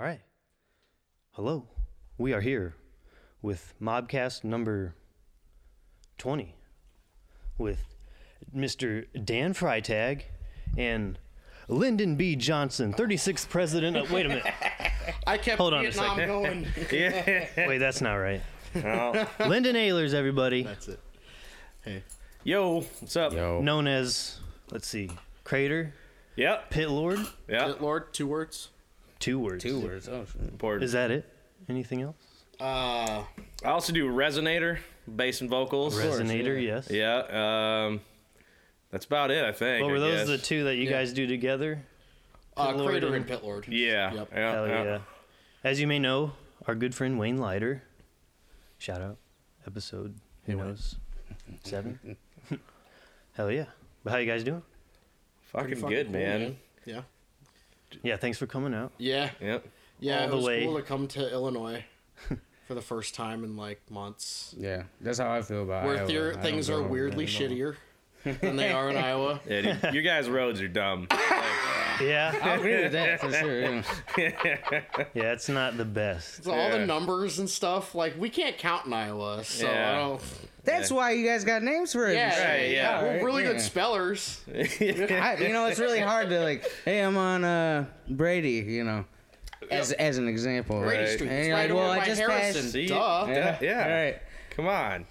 All right. Hello. We are here with Mobcast number 20 with Mr. Dan Freitag and Lyndon B. Johnson, 36th president of. Wait a minute. I kept Hold on a Vietnam second. going. Yeah. Wait, that's not right. Lyndon Ayler's everybody, That's it. Hey, Yo, what's up? Yo. known as, let's see, Crater, Yep. Pit Lord. Yeah. Pit Lord, two words. Two words. Two words. Oh. Important. Is that it? Anything else? Uh, I also do resonator, bass and vocals. Resonator, yes. Yeah. Um, that's about it, I think. What were I those guess. the two that you Yeah. guys do together? uh, Pit Lord Crater and- and Pit Lord. Yeah. Yep. Yeah. Hell yeah. yeah. As you may know, our good friend Wayne Leiter, shout out, episode, who Wayne. knows, seven? Hell yeah. But how you guys doing? Fucking, Pretty good, cool, man. Yeah. Yeah, thanks for coming out. Yeah. Yep. Yeah. All it the was way. cool to come to Illinois for the first time in like months. Yeah, that's how I feel about it. Where Iowa. theor- I don't things are go weirdly there at all. shittier than they are in Iowa. Yeah, dude, your guys' roads are dumb. Yeah, I agree with that for sure. Yeah. yeah, it's not the best. So all the numbers and stuff, like we can't count in Iowa. So Yeah. I don't. That's why you guys got names for it. Yeah, Right, yeah. We're really yeah. good spellers. I, you know, it's really hard to like. Hey, I'm on uh, Brady. You know, as as an example. Brady Right. Street. And you're right like, well, I just Harrison. passed- See? Duh. Yeah. yeah. All right. Come on.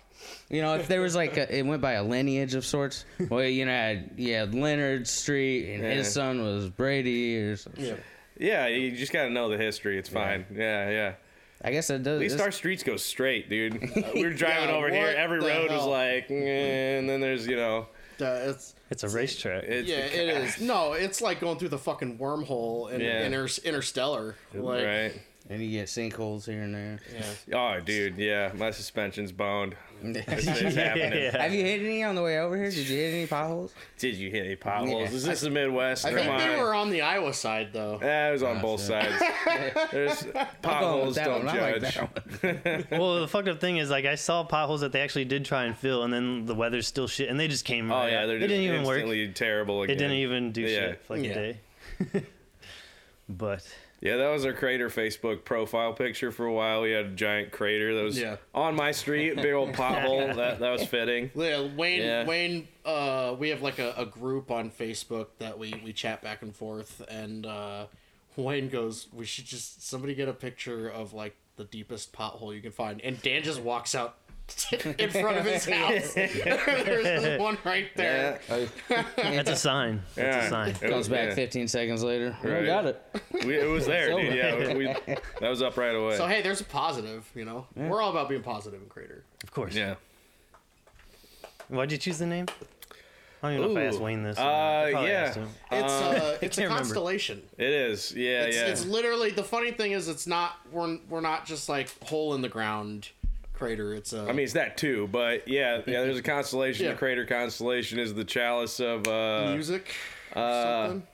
You know, if there was like a, it went by a lineage of sorts. Well, you know, had, yeah, Leonard Street, and Yeah. his son was Brady, or something. Yeah. Yeah, you just got to know the history. It's fine. Yeah, yeah. I guess it does. At least it's- our streets go straight, dude. we were driving Yeah, over here. what Every the road was hell? like, eh, and then there's, you know, Uh, it's It's a racetrack. it's yeah, it is. No, it's like going through the fucking wormhole in Yeah. inter- Interstellar. Like, right. And you get sinkholes here and there. Yeah. Oh, dude, yeah, my suspension's boned. It's, Have happening. Yeah. you hit any on the way over here? Did you hit any potholes? Did you hit any potholes? Yeah. Is this the Midwest? I Come think on. they were on the Iowa side though. Eh, it was on both shit. sides. There's potholes. that Don't one. I like judge. well, the fucked up thing is, like, I saw potholes that they actually did try and fill, and then the weather's still shit, and they just came Oh right yeah, up. they're It just didn't even work. instantly terrible again. It didn't even do Yeah. shit for like Yeah. a day. but Yeah, that was our crater Facebook profile picture for a while. We had a giant crater that was Yeah. on my street, big old pothole. that that was fitting. Yeah, Wayne, Yeah. Wayne, uh, we have like a, a group on Facebook that we, we chat back and forth, and uh, Wayne goes, "We should just somebody get a picture of like the deepest pothole you can find," and Dan just walks out in front of his house. There's one right there. that's a sign. That's Yeah. a sign. It Comes was- back yeah. 15 seconds later. We got it. We, it was there, dude. Yeah, we, that was up right away. So hey, there's a positive. You know, we're all about being positive in Crater. Of course. yeah. Why'd you choose the name? I don't even know if I asked Wayne this. Uh, or not. I probably yeah. It's uh, it's a can't remember. constellation. It is. Yeah, It's, yeah. it's literally the funny thing is it's not we're we're not just like hole in the ground crater. It's a I mean, it's that too, but yeah, yeah. There's a constellation. Yeah. The crater constellation is the chalice of. uh music. uh, something.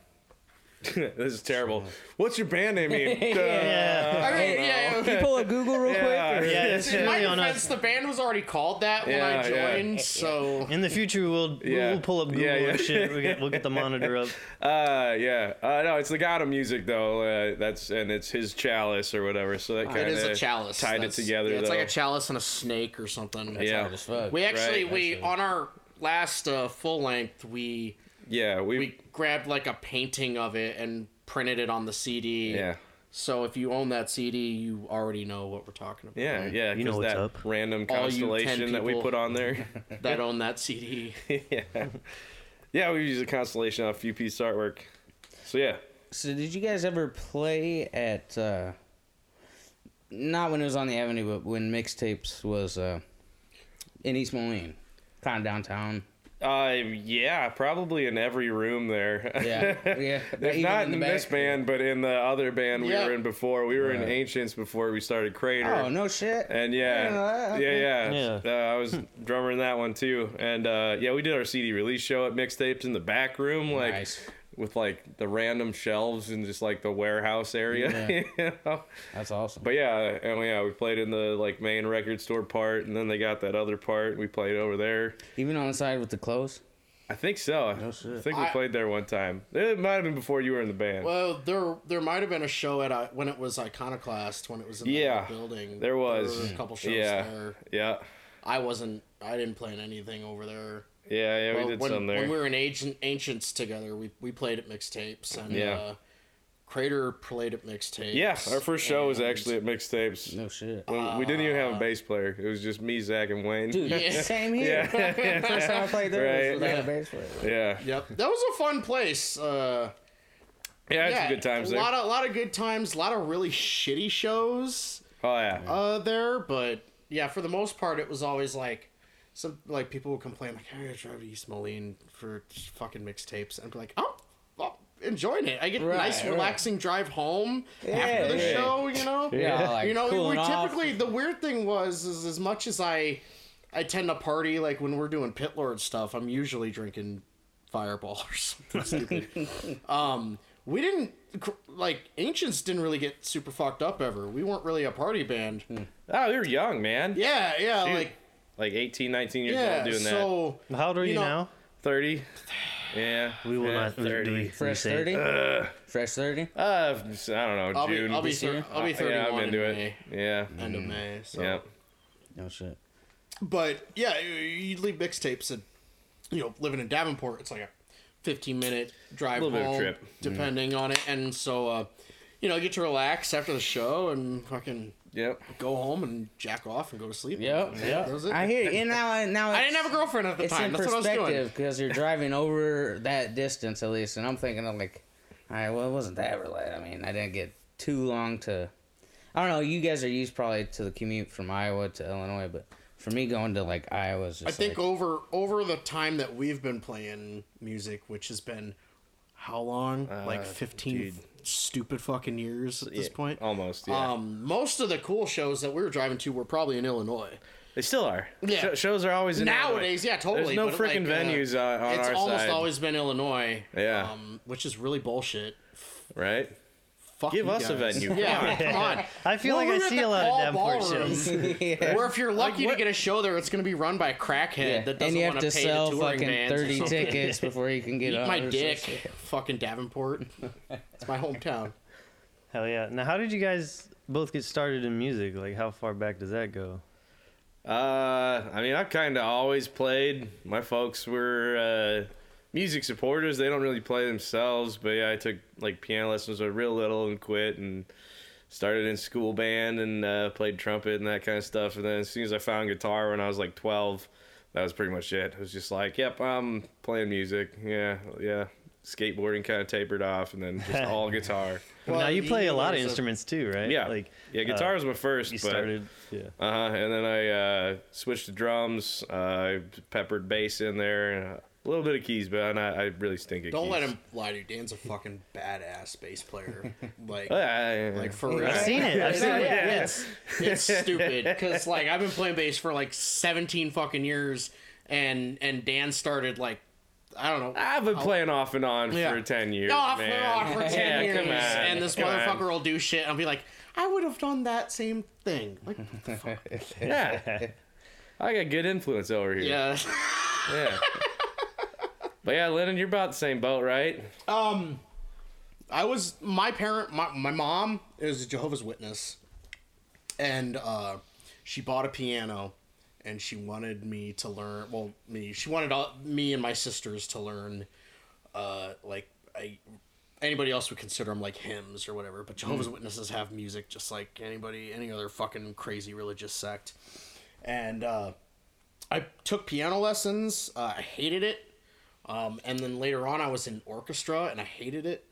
This is terrible. What's your band name? mean? Yeah. I mean, yeah. Can you pull up Google real Yeah. quick? Yeah, it's In my really on defense, us. the band was already called that when I Yeah, yeah. joined, so In the future, we'll Yeah. we'll pull up Google Yeah, yeah. and shit. We'll get, we'll get the monitor up. Uh, yeah. Uh, no, it's the God of Music though. Uh, that's and it's his chalice or whatever. So that kind it of is a chalice. Tied That's- it together. yeah, it's though. like a chalice and a snake or something. Yeah. Hard as fuck. We actually Right, we actually. on our last uh, full length we yeah, we, we grabbed like a painting of it and printed it on the CD. yeah. So if you own that CD, you already know what we're talking about. Yeah, yeah, You know 'cause what's that up. random All you 10 constellation that we put on there. That own that CD. yeah, yeah, we use a constellation on a few piece artwork. So yeah, So did you guys ever play at uh not when it was on the avenue, but when mixtapes was uh in East Moline, kind of downtown. Uh, yeah, probably in every room there. Yeah, yeah. If not in in, the this back. band, but in the other band we Yeah. were in before. We were in Ancients before we started Crater. Oh no shit. And yeah, Yeah, yeah, yeah. Yeah. Uh, I was drummer in that one too. And uh, yeah, we did our CD release show at Mixtapes in the back room, like Nice. With like the random shelves in just like the warehouse area. you know? That's awesome. But yeah, and yeah, we played in the like main record store part, and then they got that other part. We played over there. Even on the side with the clothes. I think so. No shit. I think we I- played there one time. It might have been before you were in the band. Well, there there might have been a show at uh, when it was Iconoclast when it was in Yeah, the building. there was. were a couple shows yeah, there. yeah, I wasn't. I didn't play in anything over there. Yeah, yeah. Well, we did when, some there. when we were in Ancient, Ancients together, we we played at mixtapes and Yeah. uh, Crater played at mixtapes. yeah, our first show was actually at mixtapes. No shit. When we didn't even have a bass player. It was just me, Zach, and Wayne. Dude, Yeah. same here. Yeah. First time I played there Right. was without a bass player. yeah, Yep, that was a fun place. Uh, yeah, I had yeah, some good times a there. lot of lot of good times. A lot of really shitty shows. oh yeah, uh there, but yeah, for the most part, it was always like some like people would complain like, "I gotta drive to East Moline for fucking mixtapes," and be like, "Oh, well, enjoying it. I get a Right, nice, right. relaxing drive home Yeah, after the yeah. show. You know, Yeah, like you know, we cooling off. typically the weird thing was is as much as I I tend to party like when we're doing pit lord stuff, I'm usually drinking Fireball or something stupid. um, we didn't like ancients didn't really get super fucked up ever. We weren't really a party band. oh, we were young, man. Yeah, yeah, Shoot. like like 18, 19 years yeah. old doing that. so How old are You you, know- now? 30. Yeah, We will yeah, not. 30. we- we Fresh say- 30? Fresh 30? Uh, I don't know, I'll be June. I'll be this thir- I'll be Uh, thirty yeah, I'm one into in it. May, Yeah, end of May. So. yeah. No shit. But yeah, you- you'd leave mixtapes and you know living in Davenport, it's like a fifteen minute drive Little bit of home, trip. depending on it, and so uh, you know you get to relax after the show and fucking Yep. go home and jack off and go to sleep. Yep, Yeah, yep. that was it. I hear you. And now, now I didn't have a girlfriend at the it's time. in That's what I was doing. perspective because you're driving over that distance at least, and I'm thinking of like, all right, well, it wasn't that related. I mean, I didn't get too long to. I don't know. You guys are used probably to the commute from Iowa to Illinois, but for me going to like Iowa is just I think like, over over the time that we've been playing music, which has been how long? like Uh, fifteen dude. Stupid fucking years at this Yeah, point. Almost, yeah. Um, most of the cool shows that we were driving to were probably in Illinois. they still are. Yeah. Sh- shows are always in Illinois. Nowadays, yeah, totally. There's no freaking like, uh, venues uh, on it's almost side. always been Illinois. Yeah. Um, which is really bullshit. right? Fuck Give you us a guys. venue. Yeah, come on. I feel Well, like we I at see the a lot of Paul Davenport Ballroom. shows. yeah. Or if you're lucky what- to get a show there, it's going to be run by a crackhead Yeah. that doesn't and you have want to pay sell the touring fucking bands or 30 something. tickets before you can get Eat on. my or dick, shit. fucking Davenport. It's my hometown. Hell yeah! Now, how did you guys both get started in music? Like, how far back does that go? Uh, I mean, I've kind of always played. My folks were uh, music supporters. They don't really play themselves, but yeah, I took like piano lessons when real little and quit and started in school band and uh, played trumpet and that kind of stuff. And then as soon as I found guitar when I was like 12, that was pretty much it. It was just like, yep, I'm playing music. Yeah, yeah. Skateboarding kind of tapered off, and then just all guitar. Well, now you you- play a lot of learn some- instruments too, right? Yeah, Like, yeah. Guitar uh, was my first. you but, started. Yeah. Uh huh. And then I uh, switched to drums. Uh, I peppered bass in there, and a little bit of keys, but I'm not, I really stink at Don't keys. let him lie to you. Dan's a fucking badass bass player. Like, Oh, yeah, yeah, yeah. like for real. I've seen it. I've seen it. yeah, it's, it's stupid because like I've been playing bass for like 17 fucking years, and and Dan started like I don't know. I've been playing off and on Yeah. for ten years. off man. and off for 10 yeah, years, Come on, and this come on. motherfucker will do shit. I'll be like, I would have done that same thing. Like, Yeah. I got good influence over here. yeah. Yeah. but yeah, Lyndon, you're about the same boat, right? Um, I was my parent. My my mom is a Jehovah's Witness, and uh, she bought a piano, and she wanted me to learn. Well, me. She wanted all, me and my sisters to learn, uh, like I. Anybody else would consider them like hymns or whatever, but Jehovah's Witnesses have music just like anybody, any other fucking crazy religious sect. And uh, I took piano lessons. Uh, I hated it. Um, and then later on, I was in orchestra and I hated it.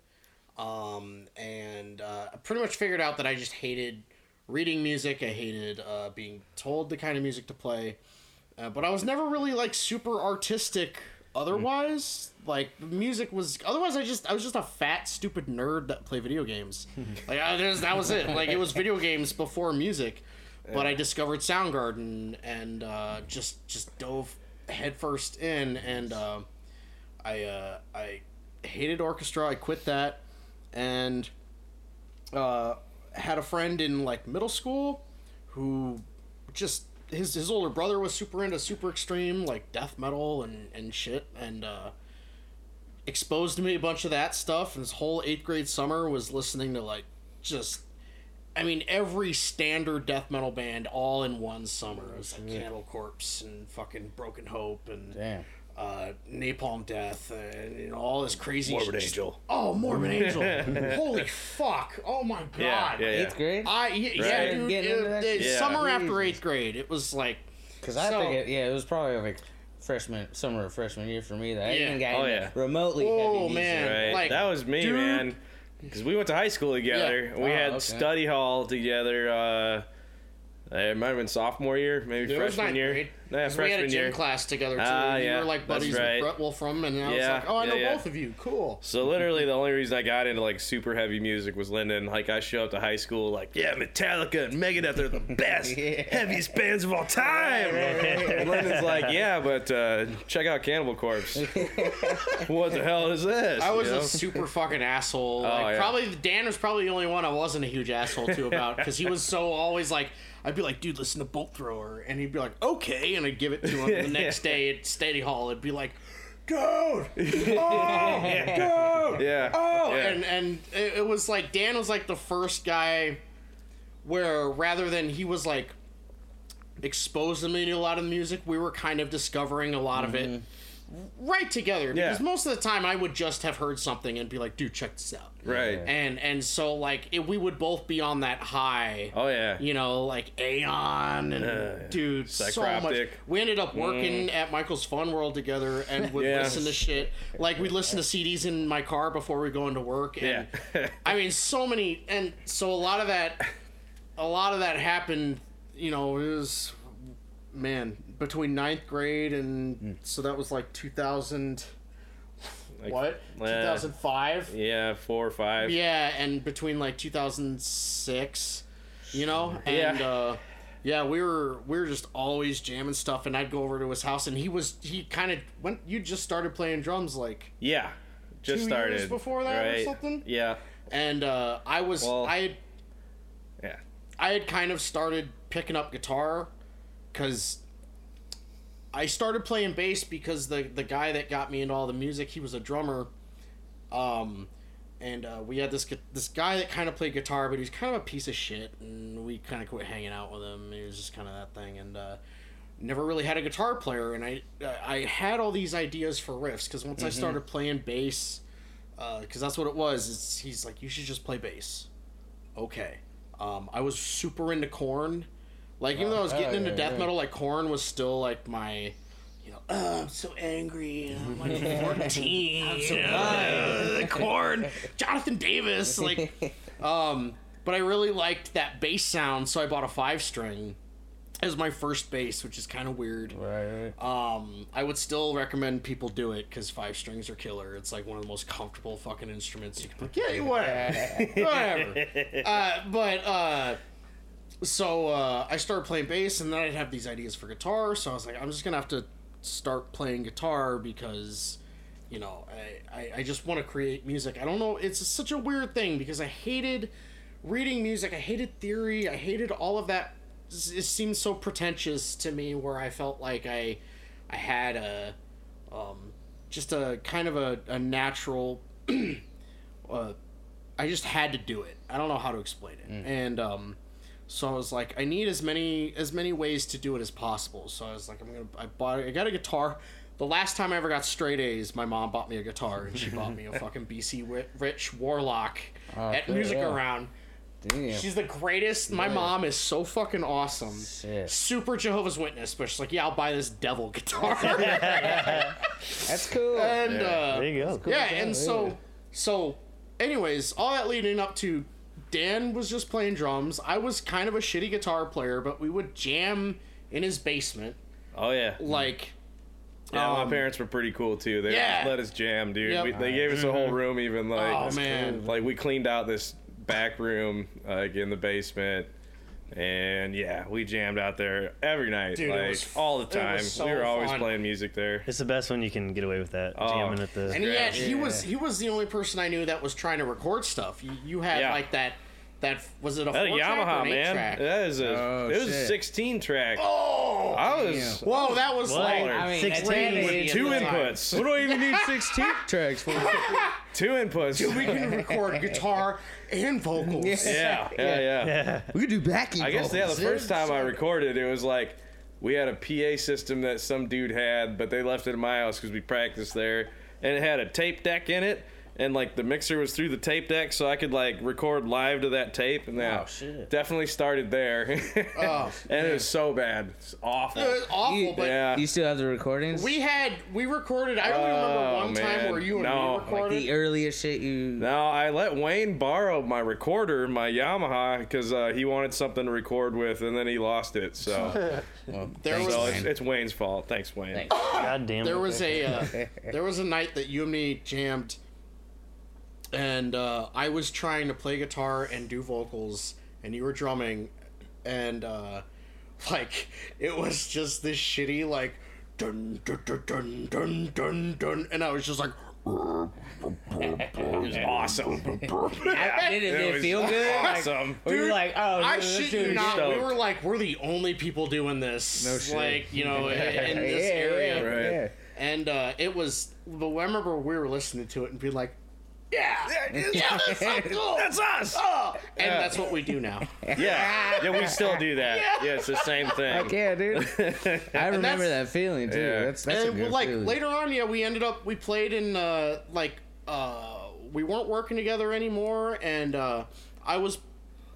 Um, and uh, I pretty much figured out that I just hated reading music. I hated uh, being told the kind of music to play. Uh, but I was never really like super artistic otherwise. Like music was otherwise I just I was just a fat stupid nerd that played video games. like I, that was it. Like it was video games before music. But I discovered Soundgarden and uh, just just dove headfirst in and uh, I uh, I hated orchestra. I quit that, and uh, had a friend in like middle school who just his his older brother was super into super extreme like death metal and and shit and uh exposed me a bunch of that stuff and his whole eighth grade summer was listening to like just I mean every standard death metal band all in one summer. It was like Cannibal Corpse and fucking Broken Hope and Damn. Uh, Napalm Death and you know, all this crazy Morbid shit. Angel. Oh, Morbid Angel! Holy fuck! Oh my god! Yeah, yeah, yeah. Eighth grade? I yeah, yeah dude. Getting into it- that it- shit? Summer after eighth grade, it was like Because I So- think it, yeah, it was probably like freshman, summer of freshman year for me that I Yeah. even got Oh, yeah. remotely Oh, heavy man. Right. Like, that was me, dude- man. Because we went to high school together. Yeah. We Oh, had okay. study hall together. Uh, it might have been sophomore year, maybe it was freshman ninth year. grade. Yeah, we had a gym year. class together too. You yeah, were like buddies right. with Brett Wolfram, and I was like, oh, I know yeah, yeah. both of you. Cool. So literally, the only reason I got into like super heavy music was Lyndon. Like I show up to high school, like yeah, Metallica and Megadeth are the best, Yeah. heaviest bands of all time. And Lyndon's like, yeah, but uh, check out Cannibal Corpse. what the hell is this? I was You know? a super fucking asshole. Like, Oh, yeah. Probably Dan was probably the only one I wasn't a huge asshole to about because he was so always like, I'd be like, dude, listen to Bolt Thrower, and he'd be like, okay, and I'd give it to him. The next day at Steady Hall, it'd be like, dude, oh, dude, yeah. oh, yeah. and and it, was like Dan was like the first guy where rather than he was like exposed me to a lot of the music, we were kind of discovering a lot of it mm-hmm. Right together because most of the time I would just have heard something and be like, dude, check this out. right. And and so like it, we would both be on that high. Oh yeah. You know, like Aeon and Uh, dude, so much. We ended up working at Michael's Fun World together and would Yeah. listen to shit. Like we'd listen to CDs in my car before we go into work. And Yeah. I mean, so many, and so a lot of that, a lot of that happened. You know, it was man between ninth grade and so that was like 2000. Like, what? uh, 2005. Yeah, four or five. Yeah, and between like 2006, you know, and Yeah. uh, yeah, we were we were just always jamming stuff, and I'd go over to his house, and he was he kind of when you just started playing drums like, Yeah. Just started. years before that or something? Yeah. and uh, I was Well- I had Yeah. I had kind of started picking up guitar because I started playing bass because the the guy that got me into all the music he was a drummer, um, and uh, we had this this guy that kind of played guitar but he's kind of a piece of shit and we kind of quit hanging out with him. He was just kind of that thing and. Uh, Never really had a guitar player, and I I had all these ideas for riffs because once I started playing bass, because that's what it was. It's, he's like, you should just play bass. Okay. Um, I was super into Korn. Like even though I was Oh, getting into yeah, death yeah. metal, like Korn was still like my, you know, oh, I'm so angry. I'm like 14. I'm so Korn. Jonathan Davis, like, um, but I really liked that bass sound, so I bought a five string as my first bass, which is kind of weird. Right, right. Um, I would still recommend people do it because five strings are killer. It's like one of the most comfortable fucking instruments you can play. Yeah, whatever, whatever. Uh, but uh, so uh, I started playing bass, and then I'd have these ideas for guitar. So I was like, I'm just gonna have to start playing guitar because, you know, I I, I just want to create music. I don't know. It's such a weird thing because I hated reading music. I hated theory. I hated all of that. It seemed so pretentious to me, where I felt like I, I had a, um, just a kind of a, a natural. uh, I just had to do it. I don't know how to explain it, and um, so I was like, I need as many as many ways to do it as possible. So I was like, I'm gonna. I bought. I got a guitar. The last time I ever got straight A's, my mom bought me a guitar, and she bought me a fucking BC Rich Warlock at cool, Music yeah. Around. Damn. She's the greatest. My mom is so fucking awesome. Shit. Super Jehovah's Witness, but she's like, yeah, I'll buy this devil guitar. That's cool. and uh, There you go. yeah, guitar, and so so, anyways, all that leading up to Dan was just playing drums. I was kind of a shitty guitar player, but we would jam in his basement, Oh yeah. like. Yeah, my um, parents were pretty cool too. They yeah. let us jam, dude. Yep. We, they gave us a whole room, even like, Oh man, like we cleaned out this back room, like in the basement, and yeah, we jammed out there every night, Dude, it like was- all the it time. was so we were always fun. playing music there. It's the best when you can get away with that. Oh. Jamming at the. and yet he Yeah. was he was the only person I knew that was trying to record stuff. You, you had Yeah. like that that was it a That four track or Yamaha an man. track? That is a. Oh, it was shit. 16 track. Oh, I was whoa, that was What? like I mean, Six that's ten handy with two inputs. What do I even need 16 tracks for? Two inputs. Dude, we can record guitar and vocals. yeah, yeah, yeah. We could do backing I guess yeah. The first time I recorded, it was like we had a PA system that some dude had, but they left it in my house because we practiced there, and it had a tape deck in it. And like the mixer was through the tape deck, so I could like record live to that tape, and that Oh, shit. definitely started there. Oh, and it was so bad, it's awful. It was awful, You- but yeah, You still have the recordings? we had we recorded. I only remember Oh, one time where you and No. me Like recorded. the earliest shit you. No, I let Wayne borrow my recorder, my Yamaha, because uh, he wanted something to record with, and then he lost it. So, Well, There thanks, was- so it's, it's Wayne's fault. Thanks, Wayne. Thanks. God damn it. there was a uh, there was a night that you and me jammed, and uh, I was trying to play guitar and do vocals, and you were drumming, and uh, like it was just this shitty like dun dun dun dun dun dun dun, and I was just like. It was awesome. Did it, It did it was feel good? Like, Awesome. were Dude, like, oh, I this shit dude you is not. We were like, we're the only people doing this. No shit. Like, you know, in, in this Yeah, area. yeah, Right. yeah. And uh, it was, but I remember we were listening to it and being like, yeah, yeah, that's so cool. That's us. Oh, and Yeah. that's what we do now. Yeah, yeah, we still do that. Yeah, it's the same thing. Heck yeah, dude. I remember that feeling too. Yeah. That's that's a and good like feeling. later on, yeah, we ended up we played in uh, like uh, we weren't working together anymore, and uh, I was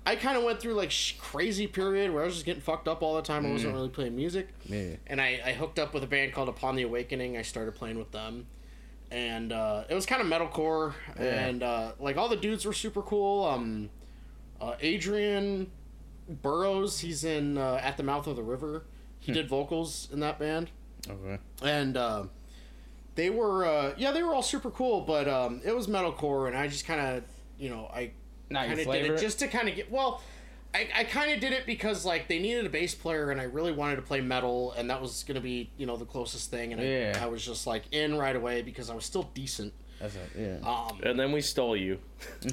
I kind of went through like sh- crazy period where I was just getting fucked up all the time. I wasn't really playing music, Yeah. and I, I hooked up with a band called Upon the Awakening. I started playing with them, and uh, it was kind of metalcore, and uh, like all the dudes were super cool. Um, uh, Adrian Burrows, he's in uh, At the Mouth of the River. He did vocals in that band Okay. and uh, they were uh, yeah they were all super cool but um, it was metalcore and i just kind of you know i kind of did it it? just to kind of get well i, I kind of did it because like they needed a bass player and i really wanted to play metal and that was gonna be you know the closest thing and Yeah. I, I was just like in right away because i was still decent That's a, yeah. um, And then we stole you.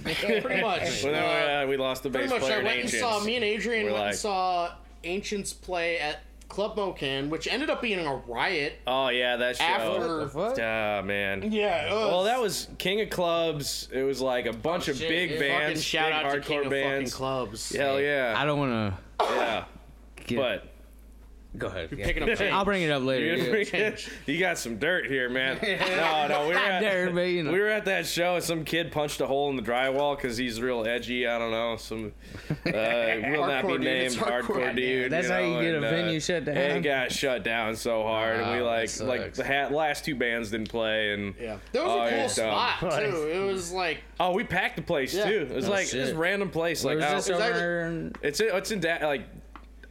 pretty much Well, then Uh, we, lost the bass pretty much player i went and Ancients. saw me and adrian We're went like- and saw ancients play at club mocan which ended up being a riot Oh yeah, that show. after What the? Ah man. yeah it Well, that was King of Clubs. It was like a bunch of shit, big yeah. bands, shout big out to hardcore King of fucking bands. clubs. Hell yeah, I don't want to. yeah. Get, But go ahead. yeah. Picking up I'll bring it up later. you, yeah. you got some dirt here, man. No, no, we were at, there, but you know. we were at that show and some kid punched a hole in the drywall because he's real edgy. I don't know, some uh, will not be Hardcore dude, named hardcore. hardcore dude. That's how you know, get a and, uh, venue shut down? It got shut down so hard, and we like like the ha- last two bands didn't play, and Yeah, that was Oh, a cool spot dumb. too. It was like oh, we packed the place Yeah. too. It was Oh, like shit. this random place, Where like was out, this over? it's in, it's in da- like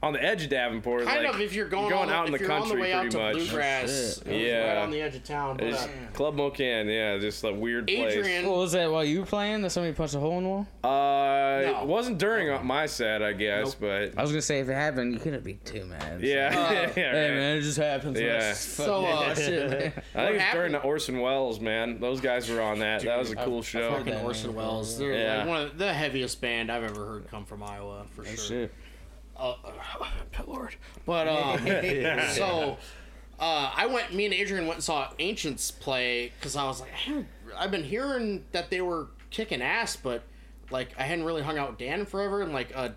on the edge of Davenport. kind like, of if you're going, going on, out in the you're the country way out pretty to much. bluegrass. It was shit. right Yeah. on the edge of town. But, uh, Club Mocan, yeah, just a weird place. Adrian, What was that while you were playing? That somebody punched a hole in the wall? Uh, No. it wasn't during my set, I guess, Nope. but I was gonna say if it happened, you couldn't be too mad. So- yeah, yeah, right. Hey man, it just happens. Yeah. So, uh, shit. man. I think it's happened- during the Orson Welles, man. Those guys were on that. that was a cool show. heard fucking Orson name. Welles. They're Yeah. like one of the heaviest band I've ever heard come from Iowa for sure. Uh, Lord. But um, so uh, I went. Me and Adrian went and saw Ancients play because I was like, I I've been hearing that they were kicking ass, but like I hadn't really hung out with Dan forever. And like uh,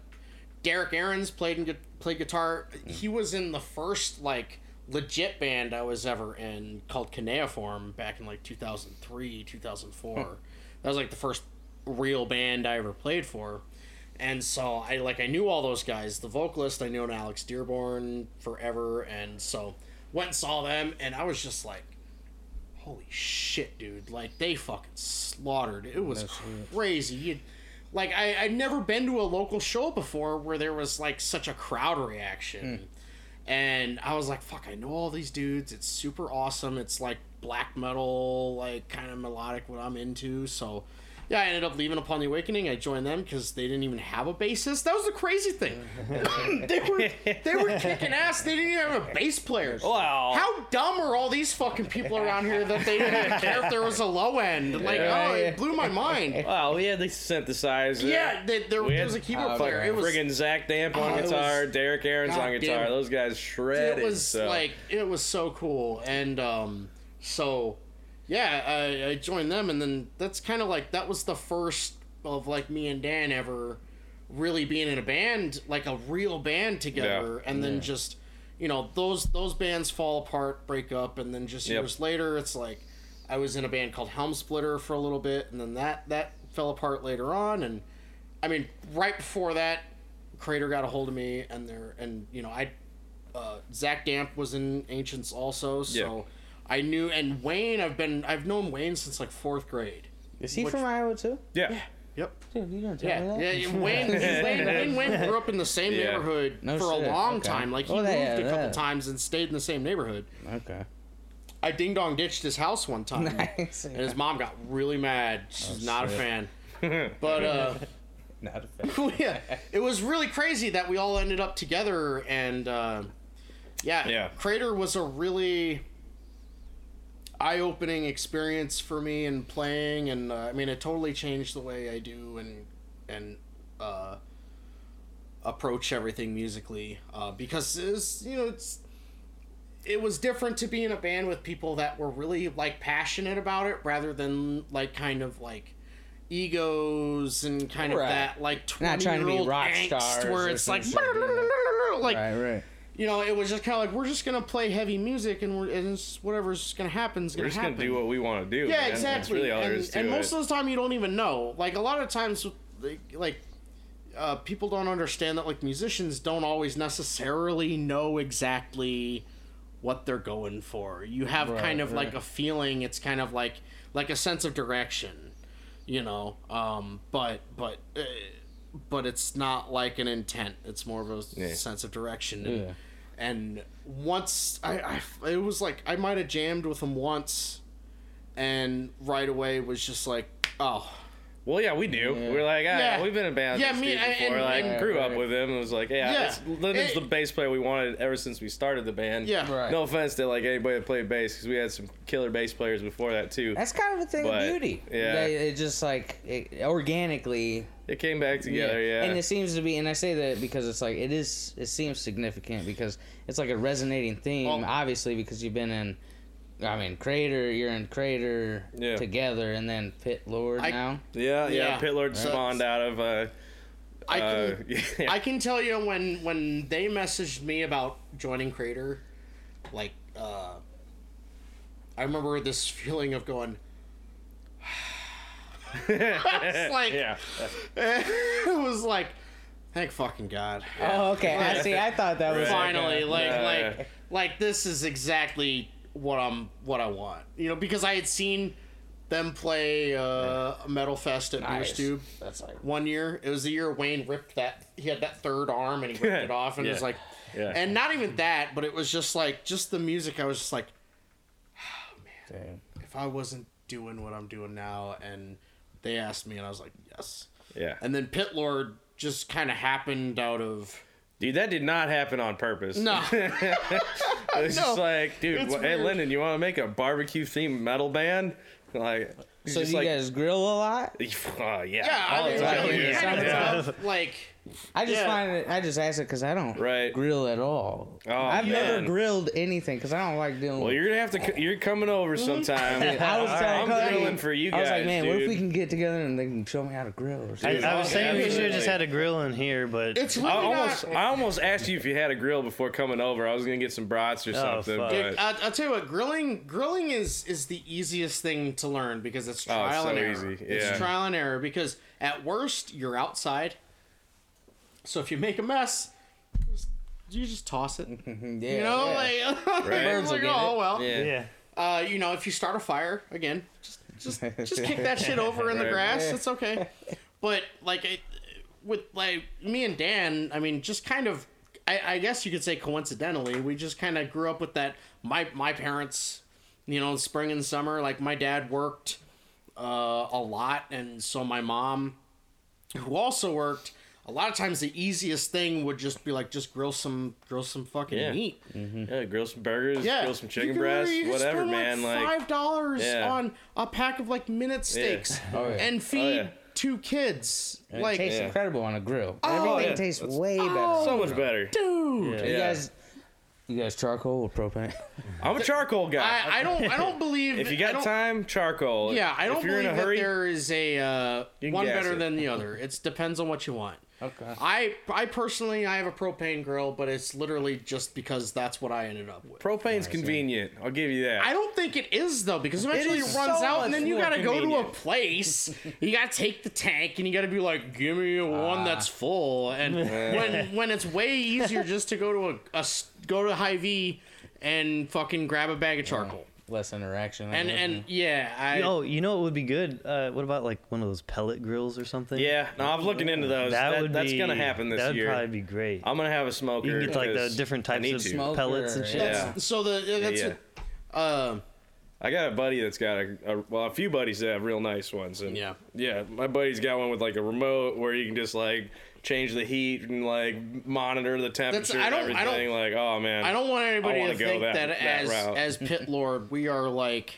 Derek Aaron's played and played guitar. He was in the first like legit band I was ever in called Caneiform back in like 2003, 2004. That was like the first real band I ever played for. And so I like I knew all those guys. The vocalist I knew Alex Dearborn forever, and so went and saw them, and I was just like, "Holy shit, dude!" Like they fucking slaughtered. It was crazy. You, like I I'd never been to a local show before where there was like such a crowd reaction, hmm. and I was like, "Fuck!" I know all these dudes. It's super awesome. It's like black metal, like kind of melodic, what I'm into. So yeah, I ended up leaving Upon the Awakening. I joined them because they didn't even have a bassist. That was the crazy thing. they were they were kicking ass. They didn't even have a bass player. Wow. How dumb are all these fucking people around here that they didn't care if there was a low end? Like, Yeah, oh, yeah. it blew my mind. Wow, we had the synthesizer. Yeah, they, there, We there had- was a keyboard Oh, player. okay. It was Friggin' Zach Damp on it guitar, was- Derek Aaron's on guitar. damn. Those guys shredded. it was so. like it was so cool and um so yeah I, I joined them and then that's kind of like that was the first of like me and dan ever really being in a band like a real band together and then just you know those those bands fall apart break up and then just Yep. years later it's like i was in a band called helm splitter for a little bit and then that that fell apart later on and i mean right before that crater got a hold of me and they're and you know i uh, Zach Damp was in Ancients also, so Yeah. I knew. And Wayne, I've been I've known Wayne since like fourth grade. Is he Which- from Iowa too? yeah. Yep. Dude, you don't tell Yeah, me that. yeah. yeah, Wayne, Wayne, Wayne, Wayne grew up in the same Yeah. neighborhood No for shit, a long okay. time. Like he Oh, moved yeah, a couple yeah. times and stayed in the same neighborhood. Okay. I ding dong ditched his house one time, Nice. and his mom got really mad. She's not a fan. But uh, Not a fan. yeah, it was really crazy that we all ended up together, and uh, yeah, Yeah. Crater was a really eye-opening experience for me in playing, and uh, I mean, it totally changed the way I do and and uh, approach everything musically uh, because it's you know it's it was different to be in a band with people that were really like passionate about it rather than like kind of like egos and kind of that like 20 Not trying to be year old rock angst stars where it's like like Right, right. You know it was just kind of like we're just gonna play heavy music and we're and it's, whatever's gonna happen is We're gonna just happen gonna do what we want to do. yeah man. Exactly really all and, and most of the time you don't even know like a lot of times like, uh, people don't understand that like musicians don't always necessarily know exactly what they're going for you have Right, kind of like a feeling it's kind of like like a sense of direction you know um but but uh, but it's not like an intent it's more of a Yeah. sense of direction and, Yeah. And once I, I it was like i might have jammed with him once and right away was just like oh Well, yeah, we do. Yeah. We're like, ah, Yeah. we've been in bands Yeah, me- and- before. and- like, and- grew up with him. It was like, yeah, Yeah. it's, Lyndon's the bass player we wanted ever since we started the band. Yeah. Right. No offense to like anybody that played bass, because we had some killer bass players before that too. That's kind of a thing But, of beauty. yeah. They- it just like it, organically. It came back together, yeah. And it seems to be, and I say that because it's like it is. It seems significant because it's like a resonating theme. Well- obviously, because you've been in. I mean, Crater. You're in Crater Yeah. together, and then Pit Lord I- now. yeah, yeah. Yeah. Pit Lord So- spawned out of. Uh, I can, uh, yeah. I can tell you when when they messaged me about joining Crater, like uh, I remember this feeling of going. It's like yeah. it was like, thank fucking god. Oh, okay. I see. I thought that was Finally, like Yeah. like like this is exactly what I'm what I want. You know, because I had seen them play uh, Metal Fest at Nice. Beerstube That's like one year. It was the year Wayne ripped that. He had that third arm and he ripped it off, and it was like, Yeah. and not even that, but it was just like just the music. I was just like, Damn. if I wasn't doing what I'm doing now, and they asked me, and I was like, yes. yeah. And then Pit Lord just kind of happened out of Dude, that did not happen on purpose. no. it's was just like, dude, it's wh- hey, weird. Lyndon, you want to make a barbecue themed metal band? Like, So just you like, guys grill a lot? uh, yeah, yeah, all I the mean, time, we yeah. kind of Yeah. like I just Yeah. find it. I just ask it because I don't Right. grill at all. Oh, I've man. never grilled anything because I don't like doing. Well, you're gonna have to. c- You're coming over mm-hmm. sometime. I was telling I'm Cody- grilling for you guys. I was like, man, dude. what if we can get together and they can show me how to grill or I, something? I was saying we should have just had a grill in here, but it's really I not. almost, I almost asked you if you had a grill before coming over. I was gonna get some brats or Oh, something. but Dude, I, I'll tell you what, grilling grilling is is the easiest thing to learn because it's Oh, it's trial so and error. easy, It's trial and error because at worst you're outside. So if you make a mess, you just toss it. yeah, You know, yeah. like, Right. Birds like, oh well. yeah. yeah. Uh, you know, if you start a fire again, just just just kick that shit over in the grass. Yeah. It's okay. But like it, with like me and Dan, I mean, just kind of, I, I guess you could say coincidentally, we just kind of grew up with that. My my parents, you know, spring and summer. Like my dad worked uh, a lot, and so my mom, who also worked, a lot of times the easiest thing would just be like just grill some grill some fucking Yeah. meat. Yeah, grill some burgers, Yeah, grill some chicken You can- breasts, whatever, spend, man. Like Like, five dollars Yeah. on a pack of like minute steaks, Oh, yeah. and feed yeah. two kids. And like, it tastes Yeah. incredible on a grill. Oh, Everything yeah. tastes That's- way better. Oh. so much better. dude. You guys, you guys charcoal or propane? I'm a charcoal guy. I, I don't. I don't believe. if you got time, charcoal. Yeah, I don't if you're believe in a hurry, that there is a uh, one better it. than the other. It depends on what you want. Okay. I I personally I have a propane grill, but it's literally just because that's what I ended up with. propane's convenient. I'll give you that. I don't think it is though, because eventually it runs so out, and then you gotta go to a place. you gotta take the tank, and you gotta be like, "Give me a one ah. that's full." And when when it's way easier just to go to a go to Hy-Vee and fucking grab a bag of charcoal. Less interaction. I And guess. and yeah, I Oh, you know what would be good? Uh, what about like one of those pellet grills or something? Yeah, no, I'm looking into those. That, would that's be, gonna happen this That would year. probably be great. I'm gonna have a smoker. you can get like the different types of to. Smoke pellets and shit. Yeah. so the that's yeah. uh, I got a buddy that's got a, a well, a few buddies that have real nice ones, and Yeah. yeah, my buddy's got one with like a remote where you can just like change the heat and like monitor the temperature I and don't- I don't- everything. like, oh man, I don't want anybody wanna go think that- that, that as route. as pit lord we are like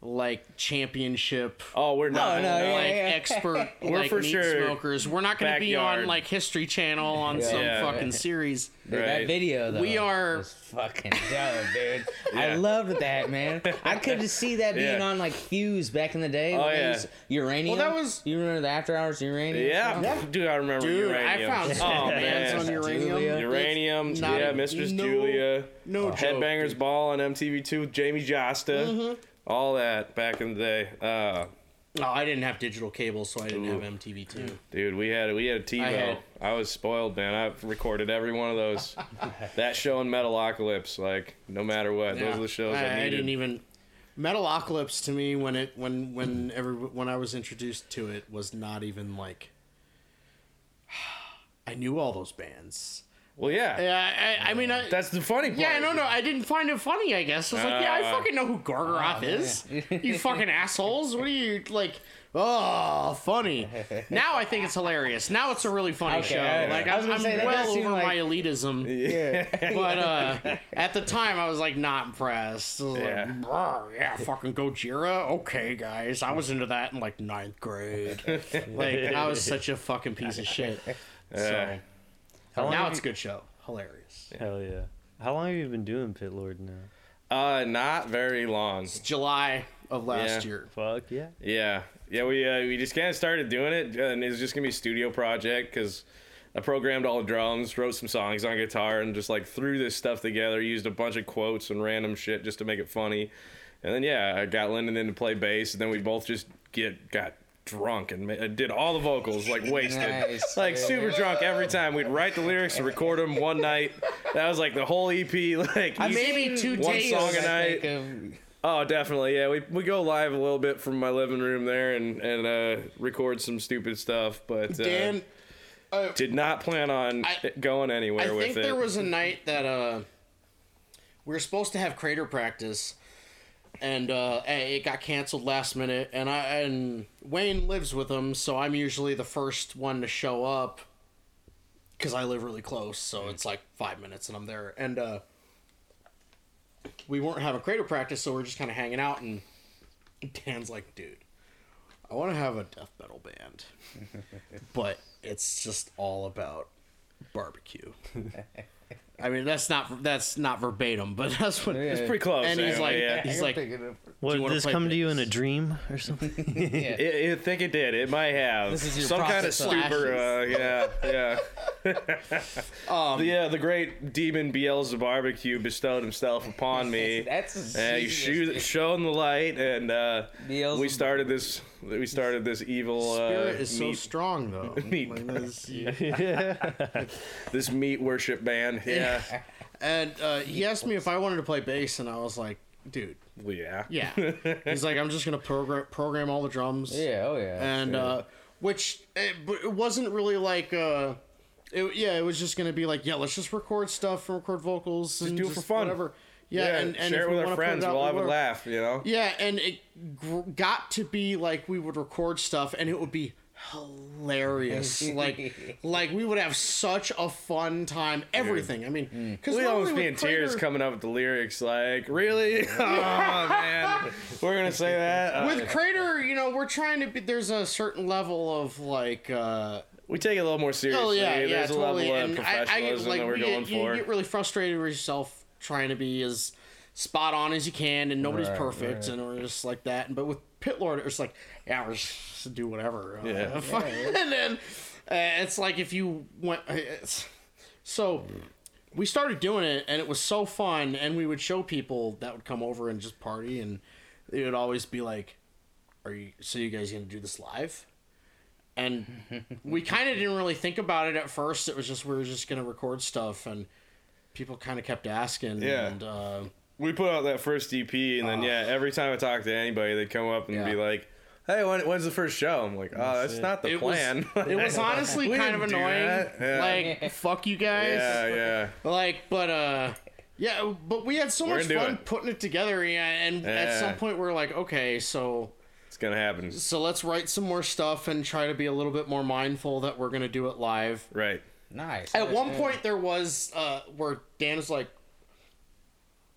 like championship Oh, we're not. no, yeah, like yeah. expert We're like for meat sure smokers. We're not going to be on like History Channel on some Yeah. fucking series. Dude, that video though. We are- was fucking dope, dude. I loved that, man. I could just see that being Yeah. on like Fuse back in the day. Oh, yeah. uranium. Well, that was- You remember the After Hours uranium? Yeah, stuff? dude, I remember Dude, uranium. I found some oh bands man, on uranium. Julia. uranium. Not yeah, a- Mistress no- Julia. no joke, Headbangers dude. Ball on MTV2 with Jamey Jasta. Mm-hmm. All that back in the day. Uh, Oh, I didn't have digital cable, so I didn't have MTV2. Dude, we had we had a TiVo. had- I, was spoiled, man. I recorded every one of those. that show and Metalocalypse, like no matter what, those are the shows I, I, I didn't even. Metalocalypse to me when it when when every when I was introduced to it was not even like. I knew all those bands. Well, yeah, Yeah, I, I mean, I, that's the funny part. Yeah, no, no, I didn't find it funny. I guess I was like, yeah, I Uh, fucking know who Gorgoroth is. you fucking assholes. What are you like? Oh, funny. Now I think it's hilarious. Now it's a really funny Okay, show. I- Like I was I'm, gonna I'm say, well over like- my elitism, Yeah. but uh, at the time I was like not impressed. I was Yeah. like, yeah, fucking Gojira. Okay, guys, I was into that in like ninth grade. like I was such a fucking piece of shit. So How long now have it's a you- good show. Hilarious. Hell yeah. How long have you been doing Pit Lord now? Uh, not very long. It's July of last Yeah. year. Fuck yeah. Yeah, yeah. We uh, we just kind of started doing it, and it was just gonna be a studio project because I programmed all the drums, wrote some songs on guitar, and just like threw this stuff together. Used a bunch of quotes and random shit just to make it funny. And then yeah, I got Lyndon in to play bass, and then we both just get got drunk and ma- did all the vocals like wasted, Nice. like super drunk every time. We'd write the lyrics and record them one night. That was like the whole EP. Like I each- maybe two one days. song a I night. think of- Oh, definitely. Yeah, we we go live a little bit from my living room there and and uh, record some stupid stuff, but uh, Dan, uh, did not plan on I- it going anywhere I with think it. there was a night that uh, we were supposed to have crater practice, and uh, it got canceled last minute. And I and Wayne lives with him, so I'm usually the first one to show up because I live really close. So it's like five minutes, and I'm there. And uh, we weren't having crater practice, so we're just kind of hanging out. And Dan's like, "Dude, I want to have a death metal band, but it's just all about barbecue." I mean, that's not that's not verbatim, but that's what. it's pretty close. And he's anyway, like, yeah. he's like, What, you did this play come to you in a dream or something? yeah. I, I think it did. It might have This is your some kind of prophet stupor. Uh, yeah, yeah. um, The, uh, the great demon Beelzebub barbecue bestowed himself upon me. That's a and he serious shone the light, and uh, we started this. We started this evil uh, spirit is so strong though. meat. Like, this- this meat worship band. Yeah, and uh, he asked me if I wanted to play bass, and I was like, dude, well, yeah. yeah. He's like, I'm just gonna program program all the drums. Yeah, oh yeah. and uh, which it, but it wasn't really like uh, it, yeah, it was just gonna be like yeah, let's just record stuff and record vocals and do it for fun. whatever. Yeah, and, and share it with our friends. out, We'll we have a laugh. You know. Yeah, and it gr- got to be like we would record stuff, and it would be hilarious. like, like we would have such a fun time. Everything. I mean, because We almost be in tears coming up with the lyrics. Like, really? oh man, we're gonna say that. Uh, with Crater, you know, we're trying to be. There's a certain level of like. uh we take it a little more seriously. Oh yeah, yeah, There's totally. a level of and I, I professionalism like that we're we going get, you get really frustrated with yourself trying to be as spot on as you can, and nobody's Right, perfect, right. and we're just like that. But with Pit Lord, it's like, yeah, we're just do whatever. Uh, Yeah. and then uh, it's like if you went, it's, so we started doing it, and it was so fun, and we would show people that would come over and just party, and it would always be like, "Are you? So you guys gonna do this live?" and we kind of didn't really think about it at first. It was just we were just gonna record stuff, and people kind of kept asking. Yeah. And uh, we put out that first EP, and then yeah, every time I talk to anybody, they'd come up and Yeah. be like, "Hey, when, when's the first show?" I'm like, "Oh, that's it. not the it was plan." it was honestly kind of annoying. Yeah. Like fuck you guys. yeah, yeah. Like, but uh. Yeah, but we had so We're much fun it. putting it together, yeah, and at some point we are like, okay, so It's gonna happen. so let's write some more stuff and try to be a little bit more mindful that we're gonna do it live. Right. Nice. At one Yeah. point, there was uh, where Dan is like,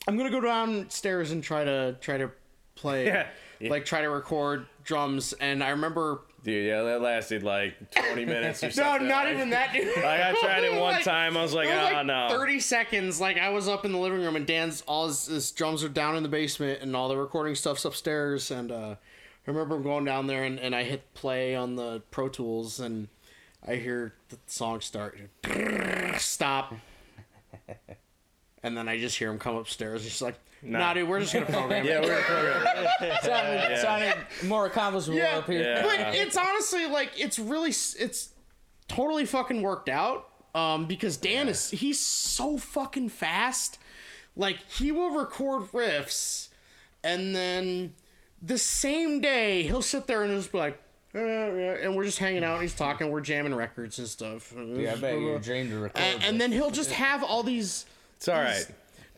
"I'm gonna go downstairs and try to try to play, Yeah. like try to record drums." And I remember, Dude, yeah, that lasted like 20 minutes or something. no, not Like- even that, dude. Like I tried it one Like, time. I was like, was oh like no. 30 seconds. Like I was up in the living room and Dan's all his, his drums are down in the basement and all the recording stuff's upstairs. And uh, I remember going down there and, and I hit play on the Pro Tools and I hear the song start. Stop. And then I just hear him come upstairs. He's like, "Nah, Nah. dude, we're just gonna program Yeah, it." we're gonna sounded, sounded more accomplishable Yeah, up here. Yeah. but it's honestly like it's really it's totally fucking worked out. Um, because Dan is he's so fucking fast. Like he will record riffs, and then the same day he'll sit there and just be like, "Uh, and we're just hanging out and he's talking, we're jamming records and stuff. Yeah, I bet your dream to record. And, and then he'll just have all these. It's all right.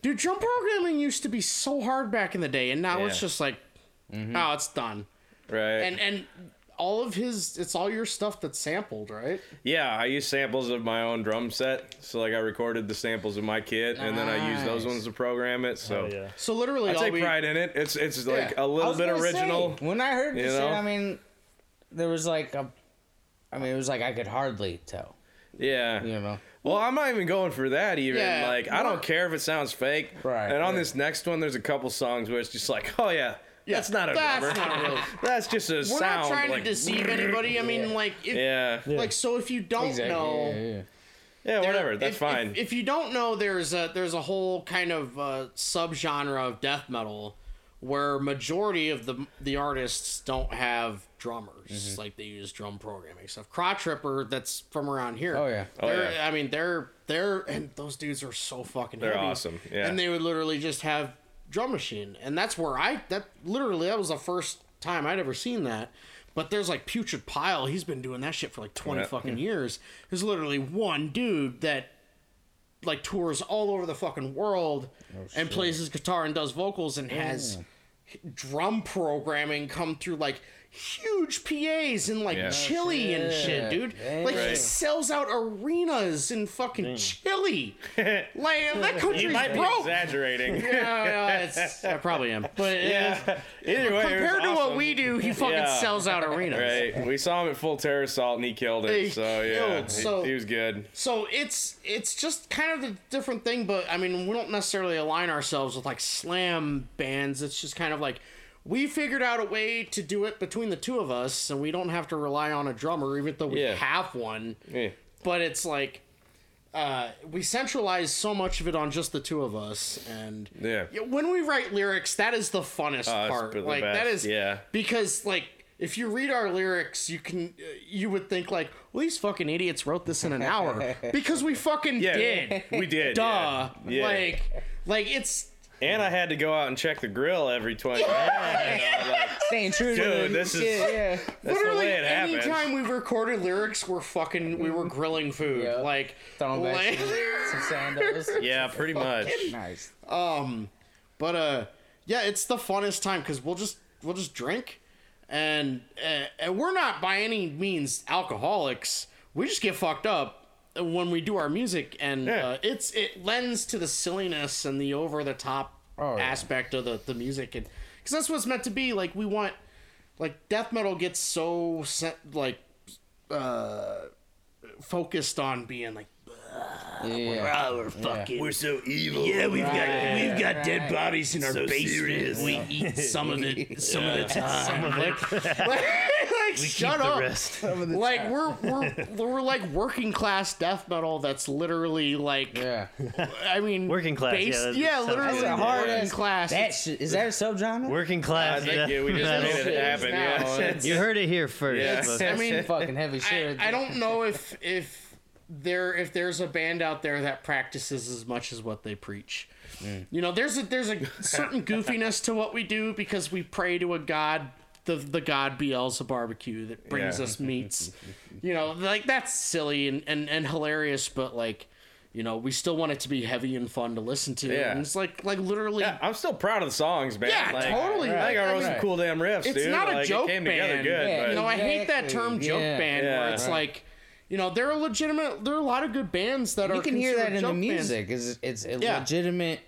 Dude, drum programming used to be so hard back in the day, and now it's just like, oh, it's done. Right. And and all of his, it's all your stuff that's sampled, right? yeah, I use samples of my own drum set. So like I recorded the samples of my kit, and then I use those ones to program it. So Oh, yeah. So literally, I take we, pride in it. It's it's like Yeah. a I little bit original. say, when I heard you this, know? I mean, there was like a, I mean, it was like I could hardly tell. Yeah. You know. Well, I'm not even going for that even. Yeah, like I don't care if it sounds fake. Right, And on right. this next one, there's a couple songs where it's just like, oh yeah, Yeah, that's not a that's drummer. not real. That's just a We're sound. not trying like, to deceive anybody. I mean, like, if, Yeah. Yeah, like so if you don't know. Yeah, yeah, yeah. whatever. That's if, fine. If, if you don't know, there's a there's a whole kind of uh, subgenre of death metal where majority of the the artists don't have drummers. Mm-hmm. Like they use drum programming stuff. Crotch Ripper, that's from around here. Oh, yeah. Oh, They're- yeah. I mean, they're they're and those dudes are so fucking. They're heavy. awesome, yeah. And they would literally just have drum machine, and that's where I that literally that was the first time I'd ever seen that. But there's like Putrid Pile. He's been doing that shit for like twenty Yeah. fucking years. There's literally one dude that like tours all over the fucking world and plays his guitar and does vocals and has drum programming come through like huge PAs in like Yeah. Oh, Chile and shit, shit. dude. Dang. Like he Right. sells out arenas in fucking Chile. like that country's you might be broke. exaggerating. Yeah, yeah, it's, I probably am. But yeah. Either way, it was compared to what awesome. we do, he fucking Yeah. sells out arenas. Right. We saw him at Full Terror Assault and he killed it. He so yeah, killed, he- so- he, was good. So it's it's just kind of a different thing, but I mean, we don't necessarily align ourselves with like slam bands. It's just kind of like we figured out a way to do it between the two of us, and we don't have to rely on a drummer, even though we Yeah. have one. Yeah. But it's like uh, we centralize so much of it on just the two of us, and Yeah. when we write lyrics, that is the funnest Oh, part. Like that best, is yeah. because like if you read our lyrics, you can uh, you would think like, well, these fucking idiots wrote this in an hour because we fucking Yeah. did. We did. Duh. Yeah. Like like it's and I had to go out and check the grill every 20 minutes. You know, like, Staying true to Dude, the this is- yeah, yeah. that's the literally way it happens. anytime we've recorded lyrics, we're fucking we were grilling food. Yeah. Like Throwing back like- some, some sandals. Yeah, pretty much. Nice. um but uh, yeah, it's the funnest time because we'll just we'll just drink, and uh, and we're not by any means alcoholics. We just get fucked up when we do our music, and Yeah. uh, it's it lends to the silliness and the over the top Oh, yeah. aspect of the the music, and because that's what's meant to be. Like we want, like death metal gets so set like uh focused on being like Yeah. oh, we're fucking We're so evil. yeah, we've got Right, we've got right. dead bodies in our So basement. serious. We eat some of it some of the time. Some of it. Like, like, We shut keep up. the rest. Like we're we're we're like working class death metal that's literally like Yeah. I mean Working class, yeah, based- that yeah, sounds literally. That's a hard working ass class. That sh- is that a subgenre? Working I class. Uh, think yeah. yeah, we just made it happen. Yeah. You heard it here first. Yeah. folks. I mean, fucking heavy I, shit. I don't know if if there if there's a band out there that practices as much as what they preach. You know, there's a there's a certain goofiness to what we do because we pray to a god, the the god Beelzebub barbecue that brings Yeah. us meats. You know, like that's silly and, and and hilarious, but like. You know, we still want it to be heavy and fun to listen to. Yeah. And it's like like literally Yeah, I'm still proud of the songs, man. Yeah, like, totally. I think I wrote Right. some cool damn riffs, it's dude. not a like, joke it came band. together good. Yeah. but you know, I hate that term joke Yeah. band Yeah. where it's like, you know, there are legitimate. There are a lot of good bands that are. you can hear that in the music. Is it's a Yeah. legitimate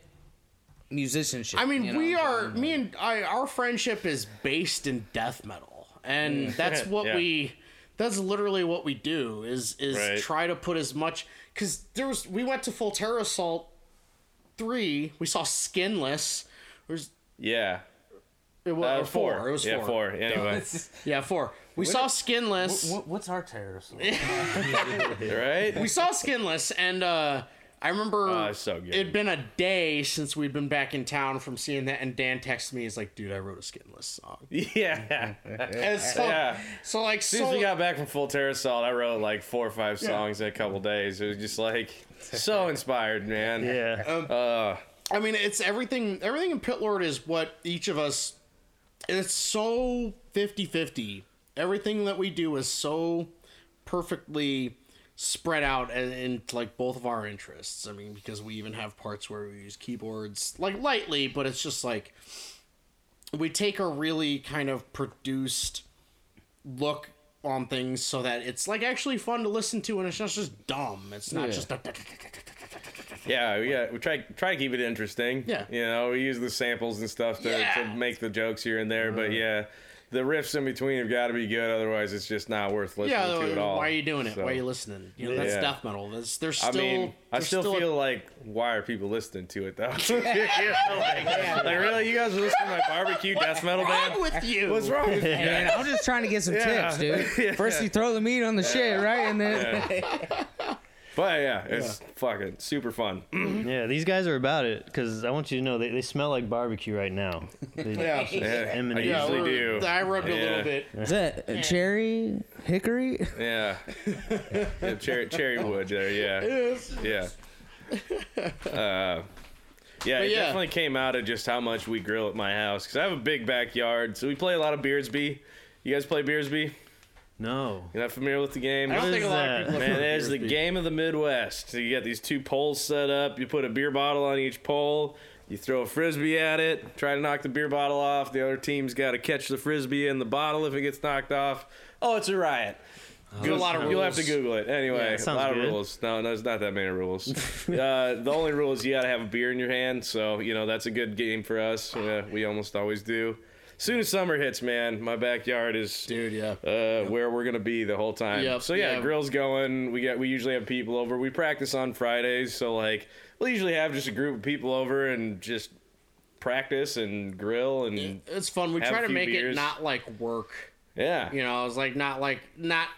musicianship. I mean, you know we are. saying? Me and I, our friendship is based in death metal, and that's what Yeah. we. That's literally what we do. Is is Right. try to put as much because there was. We went to Full Terror Assault three. We saw Skinless. There's yeah. It was Uh, or four. It was yeah, four. four. Anyway, Yeah, four. We saw Skinless. what's our terrorist? right? we saw Skinless, and uh, I remember it's so it'd been a day since we'd been back in town from seeing that, and Dan texted me. He's like, "Dude, I wrote a Skinless song." yeah. And so, Yeah. so like, As soon so as we got back from Full Terror Assault, I wrote like four or five songs in a couple days. It was just like so inspired, man. Yeah. Uh, I mean, it's everything. Everything in Pit Lord is what each of us. It's so 50-50. Everything that we do is so perfectly spread out and, in like both of our interests. I mean, because we even have parts where we use keyboards like lightly, but it's just like we take a really kind of produced look on things so that it's like actually fun to listen to and it's not just dumb. It's not Yeah. just yeah, we got we try try to keep it interesting. Yeah. You know, we use the samples and stuff to, Yeah. to make the jokes here and there, but uh. yeah. The riffs in between have got to be good, otherwise it's just not worth listening Yeah, to at all. why are you doing it? So, Why are you listening? You know, that's Yeah. death metal. That's there's I still. mean, I there's still, a- feel like, why are people listening to it though? You know, like, like, really, you guys are listening to my barbecue death metal band? wrong with you. What's wrong with you? Man, I'm just trying to get some Yeah. tips, dude. Yeah. First, you throw the meat on the shit, right, and then But yeah, it's fucking super fun. Yeah, these guys are about it because I want you to know they, they smell like barbecue right now. They, Yeah. Yeah, I Emanate. Yeah, usually do. I rubbed a Yeah. little bit. is that uh, cherry hickory? Yeah. yeah cherry, cherry wood there, yeah. Yeah. Uh, yeah, it yeah. definitely came out of just how much we grill at my house. Because I have a big backyard, so we play a lot of Beersby. You guys play Beersby? No. You're not familiar with the game? I don't think a is lot that? of people. Man, have it is the Beersby. game of the Midwest. So you got these two poles set up. You put a beer bottle on each pole. You throw a frisbee at it. Try to knock the beer bottle off. The other team's got to catch the frisbee in the bottle if it gets knocked off. Oh, it's a riot. There's a lot of You'll have to. Google it. Anyway, Yeah, a sounds lot good. of rules. No, no, there's not that many rules. uh, the only rule is you got to have a beer in your hand. So, you know, that's a good game for us. Uh, we almost always do. Soon as summer hits, man, my backyard is Dude, yeah. uh, where we're gonna be the whole time. Yep, so yeah, yeah. grill's going. We get we usually have people over. We practice on Fridays, so like we'll usually have just a group of people over and just practice and grill and It's fun. We try to make it not like work. yeah, You know, it's like not like not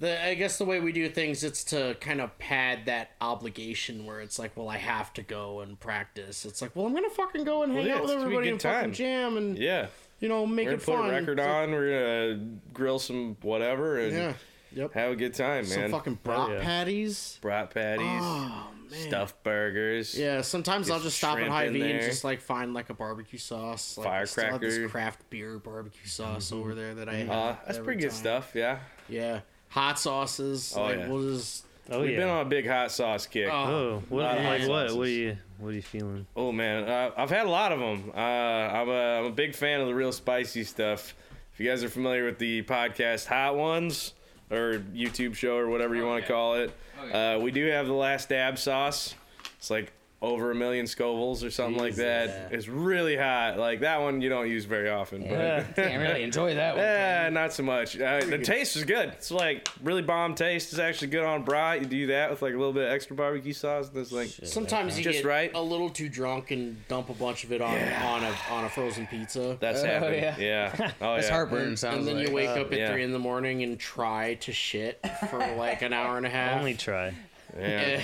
the I guess the way we do things it's to kind of pad that obligation where it's like, well, I have to go and practice. It's like, well, I'm gonna fucking go and hang yeah, out with it's gonna be a everybody good and fucking jam and yeah. you know make We're it gonna put a record It's like- on. We're gonna grill some whatever and Yeah. Yep. have a good time, Some man. fucking brat yeah. patties. Brat patties, Oh stuffed burgers. Yeah, sometimes I'll just stop at shrimp Hy-Vee and just like find like a barbecue sauce. Like, I still have Firecracker. this craft beer barbecue sauce over there that I have. Uh, that's pretty good time. stuff. Yeah. Yeah, hot sauces. Oh, like, yeah. We'll just Oh We've yeah. been on a big hot sauce kick. Oh. oh, what, lot like what? sauces. What do you? What are you feeling? Oh man, uh, I've had a lot of them. Uh, I'm, a, I'm a big fan of the real spicy stuff. If you guys are familiar with the podcast Hot Ones or YouTube show or whatever you want to call it, uh, we do have the last dab sauce. It's like over a million Scovilles or something like that. It's really hot. Like that one you don't use very often, Yeah, but. can't really enjoy that one. Eh, not so much. Uh, the taste is good. It's like really bomb taste. It's actually good on brat. You do that with like a little bit of extra barbecue sauce. And it's like Sometimes you Just get right. a little too drunk and dump a bunch of it on on a on a frozen pizza. that's Oh, happening. yeah. Yeah. Oh It's yeah. heartburn sounds and then like. you wake up at yeah. three in the morning and try to shit for like an hour and a half. Only try. Yeah.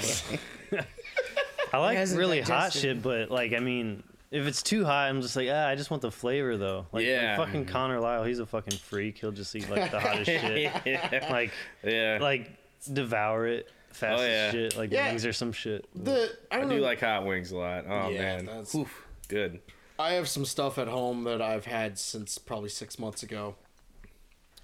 I like really hot shit, but like I mean, if it's too hot, I'm just like, ah, I just want the flavor though. Like, like fucking Connor Lyle, he's a fucking freak. He'll just eat like the hottest shit. yeah. Like, Yeah. like devour it fast Oh, yeah. as shit, like Yeah. wings or some shit. the I, I don't do know, like hot wings a lot. Oh Yeah, man. that's- Oof, good. I have some stuff at home that I've had since probably six months ago.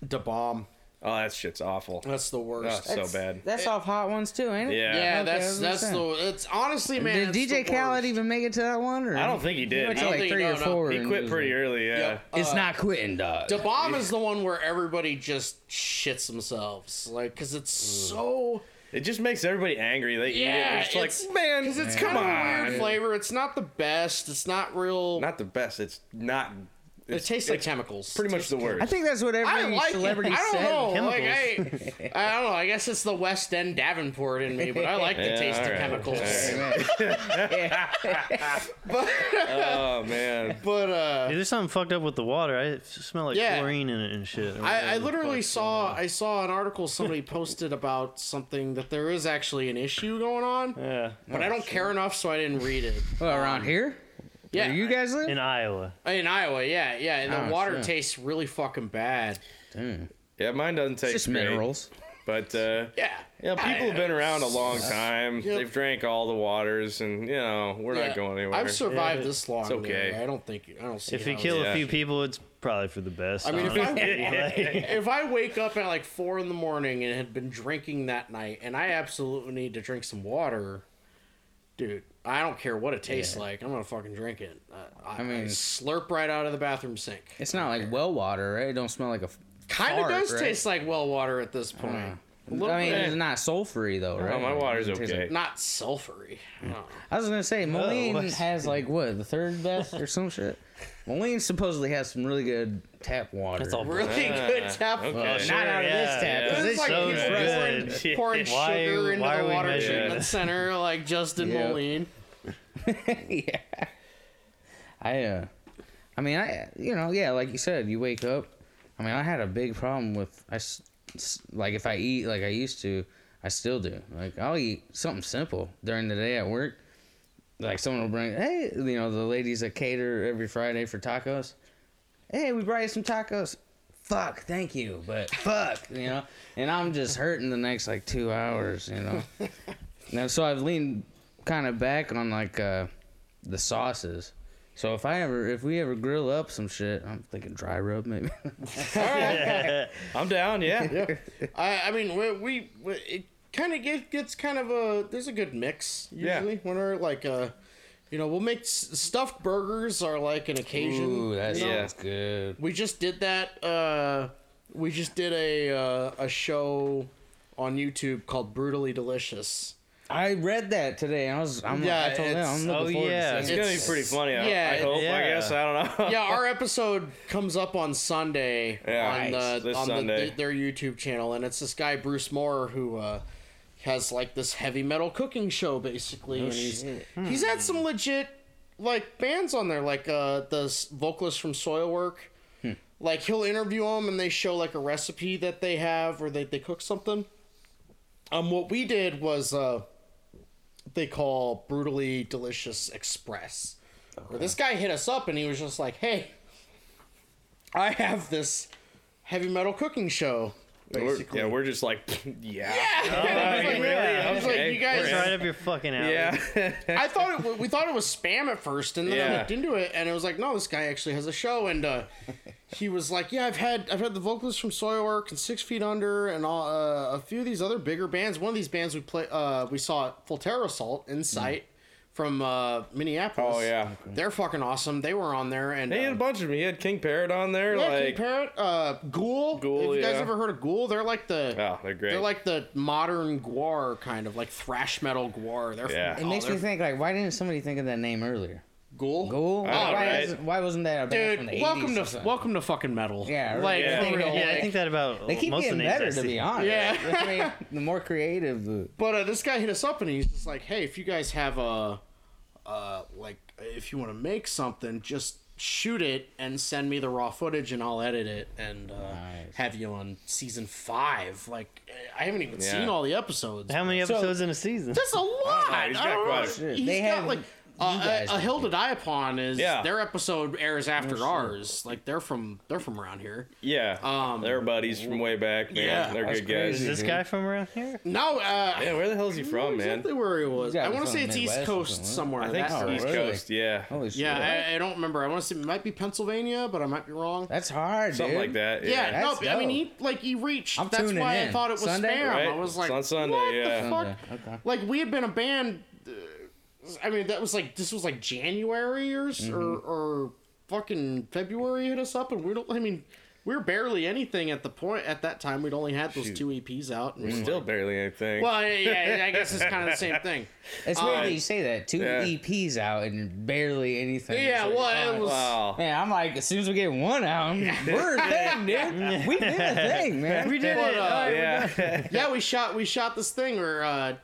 Da bomb. Oh, that shit's awful. That's the Oh, worst. it's so bad. That's off Hot Ones too, ain't it? Yeah. yeah, Okay, that's that's gonna the. It's honestly, man. Did DJ the Khaled even make it to that one? Or I don't think he He did. went He, to like three think- or no, no. four. he quit pretty like, early. Yeah. Yep. It's Uh, not quitting, dog. Da bomb is the one where everybody just shits themselves, like, because it's so. It just makes everybody angry. They Yeah, eat it. It's, it's- like, man, Because it's come kind of a weird flavor. It's not the best. It's not real. Not the best. It's not. It tastes like chemicals. pretty much the like- worst. I think that's what every I like celebrity it. I don't said. know. Like, Chemicals. I, I don't know. I guess it's the West End Davenport in me, but I like the Yeah, taste of alright. chemicals. Alright. But, oh man. but uh, Dude, there's something fucked up with the water. I smell like Yeah. chlorine in it and shit. I, I literally fuck. saw I saw an article somebody posted about something that there is actually an issue going on, Yeah, but I don't care enough, so I didn't read it. Well, around here? Yeah, Where you guys live? in Iowa. in Iowa, yeah, yeah, and the Oh, water shit. tastes really fucking bad. Damn. Yeah, mine doesn't It's taste just great. minerals. But uh, Yeah, you know, people have been around a long time. Yep. They've drank all the waters, and you know, we're Yeah. not going anywhere. I've survived Yeah, this long. it's okay. man. I don't think I don't see. If you how kill Yeah. a few people, it's probably for the best. I mean, if I- honestly. If I wake up at like four in the morning and had been drinking that night, and I absolutely need to drink some water, dude, I don't care what it tastes Yeah. like. I'm gonna fucking drink it. Uh, I, I mean- slurp right out of the bathroom sink. It's not like well water, right? It don't smell like a. Kind of does right? taste like well water at this point. Uh, I mean, bit. it's not sulfury though, right? Oh my water's okay. like- not sulfury. No. I was gonna say Moline what's- has like what the third best or some shit. Moline supposedly has some really good tap water. That's all Really good tap okay. water. Sure, Not out of this tap. yeah. 'cause It's this like so shit is good. pouring, pouring Why- sugar into why the water treatment center like Justin Yeah. Moline. yeah. I uh, I mean, I you know, yeah, like you said, you wake up. I mean, I had a big problem with I s- s- like if I eat like I used to, I still do. Like I'll eat something simple during the day at work. Like someone will bring, hey, you know, the ladies that cater every Friday for tacos. Hey, we brought you some tacos. Fuck, thank you, but fuck, you know. And I'm just hurting the next like two hours, you know. Now, so I've leaned kind of back on like uh, the sauces. So if I ever, if we ever grill up some shit, I'm thinking dry rub maybe. I'm down. Yeah. I, I mean, we, we, we it kind of get, gets kind of a there's a good mix Yeah. usually when we're like uh you know we'll make s- stuffed burgers are like an occasion. Ooh, that you know? sounds good. We just did that. Uh, we just did a uh, a show on YouTube called Brutally Delicious. I read that today. I was, I'm, Yeah, I told them I'm looking oh, forward yeah. to It's seeing gonna be pretty funny. I, yeah, I hope. I guess. I don't know. yeah, our episode comes up on Sunday Yeah, on nice. the This on the, Sunday. their YouTube channel, and it's this guy Bruce Moore who uh, has like this heavy metal cooking show basically, and he's he's had some legit like bands on there, like uh, the vocalist from Soilwork. Like he'll interview them, and they show like a recipe that they have, or they they cook something. Um, what we did was uh, they call brutally delicious express. Where this guy hit us up and he was just like, "Hey, I have this heavy metal cooking show." We're, yeah, we're just like, yeah. I was like, really? I was like, you guys. it's right up your fucking alley. Yeah. I thought it, we thought it was spam at first, and then I looked into it, and it was like, no, this guy actually has a show, and uh, he was like, yeah, I've had I've had the vocalist from Soilwork and Six Feet Under, and all, uh, a few of these other bigger bands. One of these bands we play, uh, we saw at Full Terror Assault in sight from uh, Minneapolis. Oh yeah. they're fucking awesome. They were on there, and He had a uh, bunch of them. He had King Parrot on there. yeah, like, King Parrot, uh, Ghoul. Ghoul, Have you guys yeah. ever heard of Ghoul? They're like the oh, they're great. they're like the modern Gwar kind of like thrash metal Gwar. They're Yeah. from, It oh, makes me they're- think like, why didn't somebody think of that name earlier? Ghoul. Ghoul? I know, why, right? isn't- why wasn't that a band from Dude, the welcome 80s or to something? welcome to fucking metal. Yeah, like Yeah. for real, yeah, I think that about They keep most of getting the names I better, to see. be honest. Yeah. I mean, the more creative, the But uh, this guy hit us up and he's just like, "Hey, if you guys have a, uh, like, if you want to make something, just shoot it and send me the raw footage and I'll edit it and uh, Nice. have you on season five. Like, I haven't even Yeah. seen all the episodes. How many So- episodes in a season? That's a lot. he's I got don't quite know. a. He's They got have- like. You Uh, a, a. Hill to Die Upon is Yeah. their episode airs after shit. ours. Like they're from they're from around here. yeah. Um, they're buddies from way back, man. Yeah. they're That's good guys. Is this guy from around here? No, uh, Yeah, where the hell is he from, man? exactly where he was. I want to say it's the East Coast something. somewhere. I think That- Oh, East really? Coast. Yeah, holy shit. Yeah, I, I don't remember. I want to say it might be Pennsylvania, but I might be wrong. that's hard, something dude. like that. yeah, Yeah. no, That's I mean he like he reached. I'm that's tuning why I thought it was Sunday? spam. Right? I was It's like, on Sunday, what yeah. the fuck? Like we had been a band. I mean, that was like this was like January or Mm-hmm. or, or fucking February hit us up, and we don't. I mean. we are barely anything at the point at that time. We'd only had those Shoot. two EPs out. And we were Still like- barely anything. well, yeah, I guess it's kind of the same thing. It's weird Uh, that you say that. Two yeah. EPs out and barely anything. Yeah, It's like, well, it oh, was. wow. Man, I'm like, as soon as we get one out, we're a thing, dude. We did a thing, man. We did But, it. uh, All right, we're yeah. yeah, we shot we shot this thing where uh,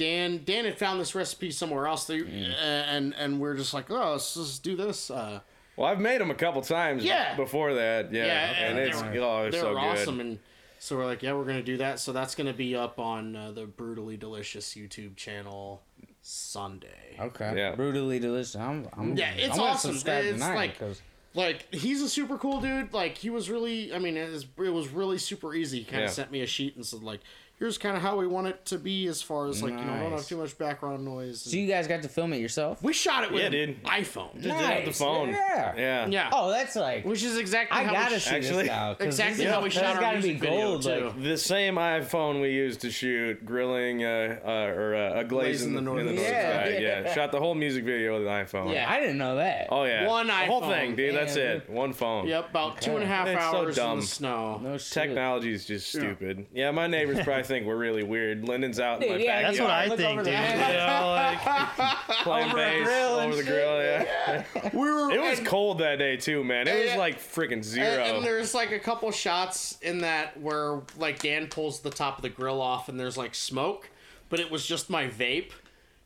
Dan Dan had found this recipe somewhere else, they, Mm. uh, and and we're just like, oh, let's just do this. Uh, well, I've made them a couple times. Yeah. Before that, yeah. Yeah, and they it's were- oh, they're they so were good. awesome, and so we're like, yeah, we're gonna do that. So that's gonna be up on uh, the brutally delicious YouTube channel Sunday. Okay. Yeah. Brutally delicious. I'm, I'm, Yeah, it's I'm gonna awesome. subscribe It's tonight like- 'cause- Like he's a super cool dude. Like he was really, I mean, it was, it was really super easy. He kind Yeah. of sent me a sheet and said like, here's kind of how we want it to be as far as like you know, don't have Nice. too much background noise. So you guys got to film it yourself? we shot it with Yeah, an dude. iPhone. Just did it with the phone. yeah. Yeah. Yeah. Oh, that's like. Which is exactly I how gotta we see Actually- this now. 'cause Exactly this how we is- shot that's our gotta music be video, gold. too. Like, The same iPhone we used to shoot grilling uh, uh, or uh, a glaze in the, northern northern Yeah, sky. yeah. Yeah. shot the whole music video with an iPhone. Yeah. I didn't know that. Oh yeah, One the whole iPhone. thing, dude. That's Damn. it. One phone. Yep, about two and a half It's so hours in dumb. the snow. No shit. Technology is just stupid. Yeah. my neighbors probably think we're really weird. Lyndon's out in my Dude, yeah, That's what know, I look think, over dude. the- You know, like playing Over the bass grill and over the shit. grill. Yeah. We were. It was and- cold that day too, man. It was Yeah. like freaking zero. And, and there's like a couple shots in that where like Dan pulls the top of the grill off and there's like smoke, but it was just my vape.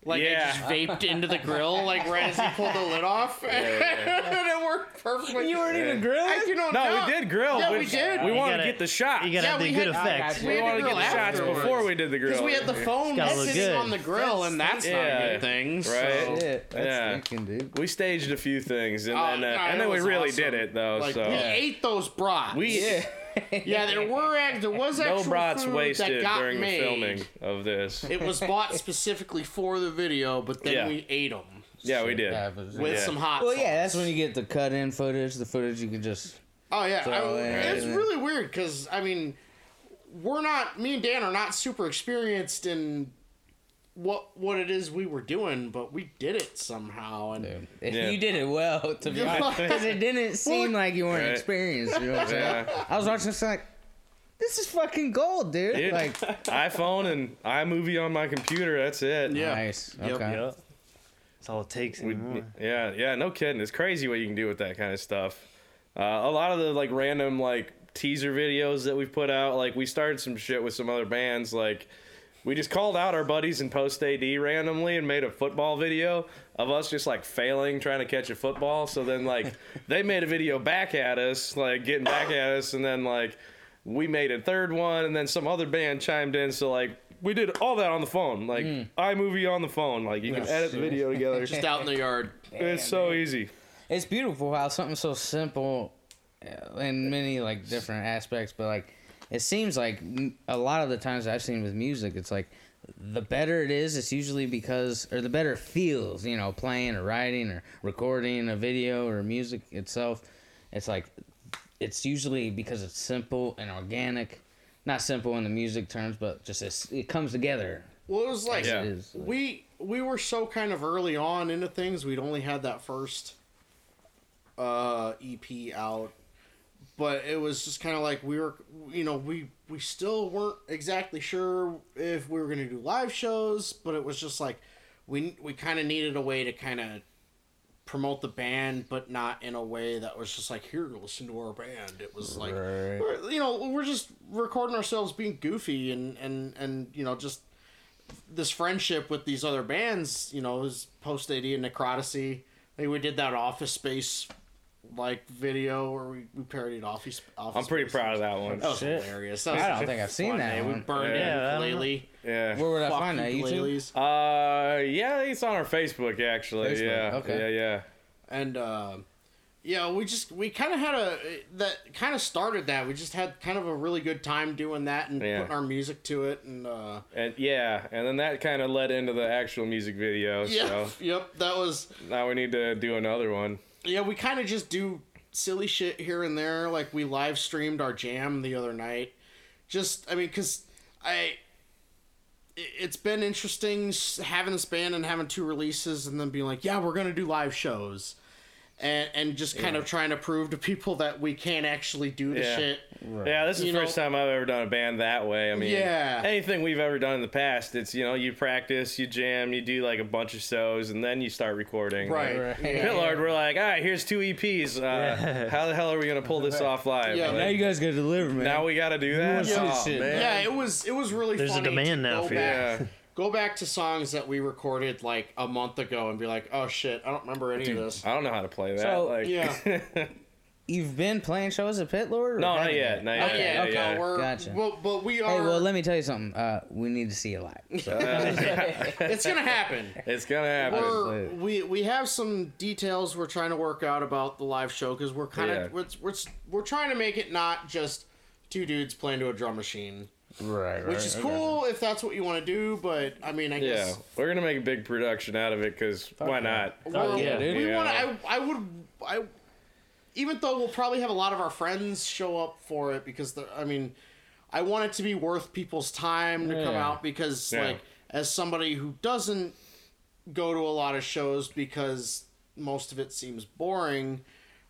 Like Yeah. I just vaped into the grill like right as he pulled the lid off, and it worked perfectly. You weren't even Yeah. grilling? I, you know, no, we did grill. Yeah, we did. We You wanted gotta- to get the shot. You gotta Yeah, have the we good had- effects. I we we wanted to to get the shots afterwards. before we did the grill. Because we had the phone gotta look sitting on the grill, and that's not a good thing. Right. So. Shit, that's Yeah. thinking, dude. We staged a few things, and Oh, then uh, no, and then we really awesome. did it though. Like so we ate those brats. we yeah, there were act- there was no actual brats food that got during made. the filming of this. It was bought specifically for the video, but then Yeah. we ate them yeah, we did. Happens. with Yeah. some hot. Well, yeah, that's when you get the cut in footage, the footage you can just. Oh yeah, I, So, yeah, it's yeah. really weird because I mean, we're not. Me and Dan are not super experienced in what what it is we were doing, but we did it somehow. And Dude, Yeah. You did it well, to be honest. Because it didn't seem like you weren't Right. experienced. You know what I'm saying? Yeah. I was watching this like, this is fucking gold, dude. Dude, Like, iPhone and iMovie on my computer. That's it. Yeah. nice. Yep. Okay. Yep. That's all it takes We, yeah, yeah, no kidding. It's crazy what you can do with that kind of stuff. Uh, a lot of the like random like teaser videos that we've put out, like we started some shit with some other bands. Like we just called out our buddies in post AD randomly and made a football video of us just like failing trying to catch a football. So then like they made a video back at us, like getting back at us, and then like we made a third one, and then some other band chimed in. So like. We did all that on the phone, like iMovie on the phone. Like you can edit the video together. just out in the yard. It's so easy. It's beautiful how something so simple uh, in many like different aspects, but like it seems like a lot of the times I've seen with music, it's like the better it is, it's usually because or the better it feels, you know, playing or writing or recording a video or music itself. It's like it's usually because it's simple and organic. Not simple in the music terms, but just it's, it comes together. Well, it was like Yeah. It we we were so kind of early on into things. We'd only had that first uh, EP out, but it was just kind of like we were, you know, we we still weren't exactly sure if we were gonna do live shows, but it was just like we we kind of needed a way to kind of promote the band, but not in a way that was just like here, listen to our band. It was like Right. you know we're just recording ourselves being goofy and and and you know just this friendship with these other bands. You know, is post AD and Necroticy. I think we did that Office Space like video where we, we parodied Office. office I'm pretty Space. proud of that one. That was Shit. hilarious. That was I don't think I've seen fun that day. We one. burned Yeah, I it don't. Yeah. Where would I Fuck find that? YouTube? Uh, yeah, I it's on our Facebook actually. Facebook, Yeah. okay. Yeah, yeah. and uh, yeah, we just we kind of had a that kind of started that. We just had kind of a really good time doing that and Yeah. putting our music to it, and uh, And yeah, and then that kind of led into the actual music video. yeah, So yep, that was now we need to do another one. Yeah. We kind of just do silly shit here and there. Like we live streamed our jam the other night. Just I mean, cause I. it- It's been interesting having this band and having two releases and then being like, yeah, we're gonna do live shows, and and just kind of trying to prove to people that we can't actually do the Yeah. shit. Yeah, this is You the first time I've ever done a band that way. I mean, Yeah. anything we've ever done in the past, it's you know you practice, you jam, you do like a bunch of shows, and then you start recording. Right. Right. Yeah. Pit Lord, we're like, all right, here's two EPs. Uh, how the hell are we gonna pull this off live? Yeah, And Now you guys gotta deliver, man. now we got to do that. wanna see this Oh, man. Yeah, it was it was really There's a demand now go for you. back, Yeah. Go back to songs that we recorded like a month ago and be like, oh shit, I don't remember any of this. I don't know how to play that. So- like, Yeah. You've been playing shows at Pit Lord? No, not haven't yet, you? not Not Yeah, yet. yeah, okay, yeah. we're Gotcha. well, but we are. Hey, well, let me tell you something. Uh, we need to see you live. So. it's gonna happen. it's gonna happen. We're, we we have some details we're trying to work out about the live show because we're kind of Yeah. we're, we're we're trying to make it not just two dudes playing to a drum machine, right, right. which is cool if that's what you want to do. But I mean, I yeah, guess we're gonna make a big production out of it because why yeah. not? Well, yeah, dude. We Yeah. want. I. I would. I. Even though we'll probably have a lot of our friends show up for it because the. I mean, I want it to be worth people's time to come out because Yeah. like as somebody who doesn't go to a lot of shows because most of it seems boring.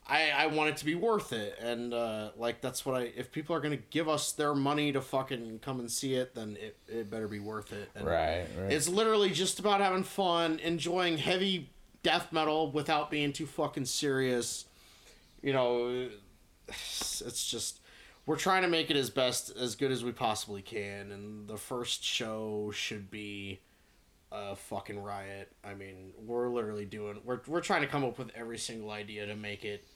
I, I want it to be worth it, and uh, like that's what I. If people are gonna give us their money to fucking come and see it, then it, it better be worth it. And Right, right. it's literally just about having fun, enjoying heavy death metal without being too fucking serious. You know, it's just we're trying to make it as best as good as we possibly can, and the first show should be a fucking riot. I mean, we're literally doing we're we're trying to come up with every single idea to make it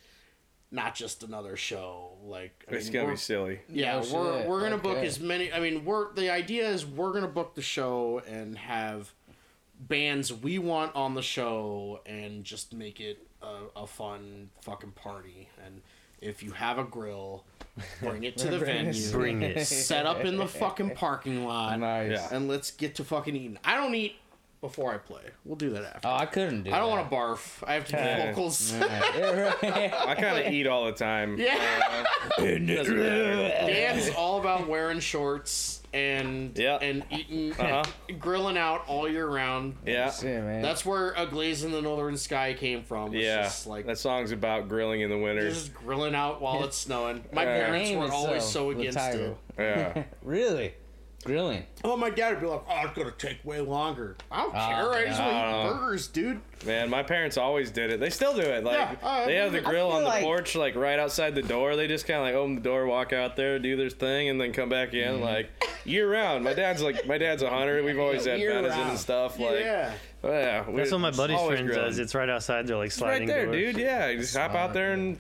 not just another show. Like I It's mean, gonna be silly. yeah, No we're shit. we're gonna book as many. I mean, we're the idea is we're gonna book the show and have bands we want on the show and just make it a, a fun fucking party. And if you have a grill, bring it to the Bring venue. Bring it. Set up in the fucking parking lot. Nice. Yeah. And let's get to fucking eating. I don't eat before I play. We'll do that after. Oh, I couldn't do I don't want to barf. I have to do Yeah. vocals. I kind of eat all the time. Yeah. Doesn't matter. Dan's all about wearing shorts and Yeah. and eating Uh-huh. grilling out all year round. Yeah. Shit, man. That's where a glaze in the northern sky came from. was Yeah. just like that song's about grilling in the winter. just grilling out while it's snowing. My Yeah. parents Name were always itself, so against Latago. it. Yeah. really? Grilling. Oh, my dad would be like, "Oh, it's gonna take way longer." I don't care. I just want to Uh, eat burgers, dude. Man, my parents always did it. They still do it. Like Yeah, I they have the grill on the like- porch, like right outside the door. They just kind of like open the door, walk out there, do their thing, and then come back in Mm-hmm. like year round. My dad's like my dad's a hunter. We've always had Year venison round. and stuff. Like yeah. yeah, That's what my buddy's always friend grilling. does. It's right outside. They're like sliding. It's right sliding there, doors. dude. Yeah, you just hop out there and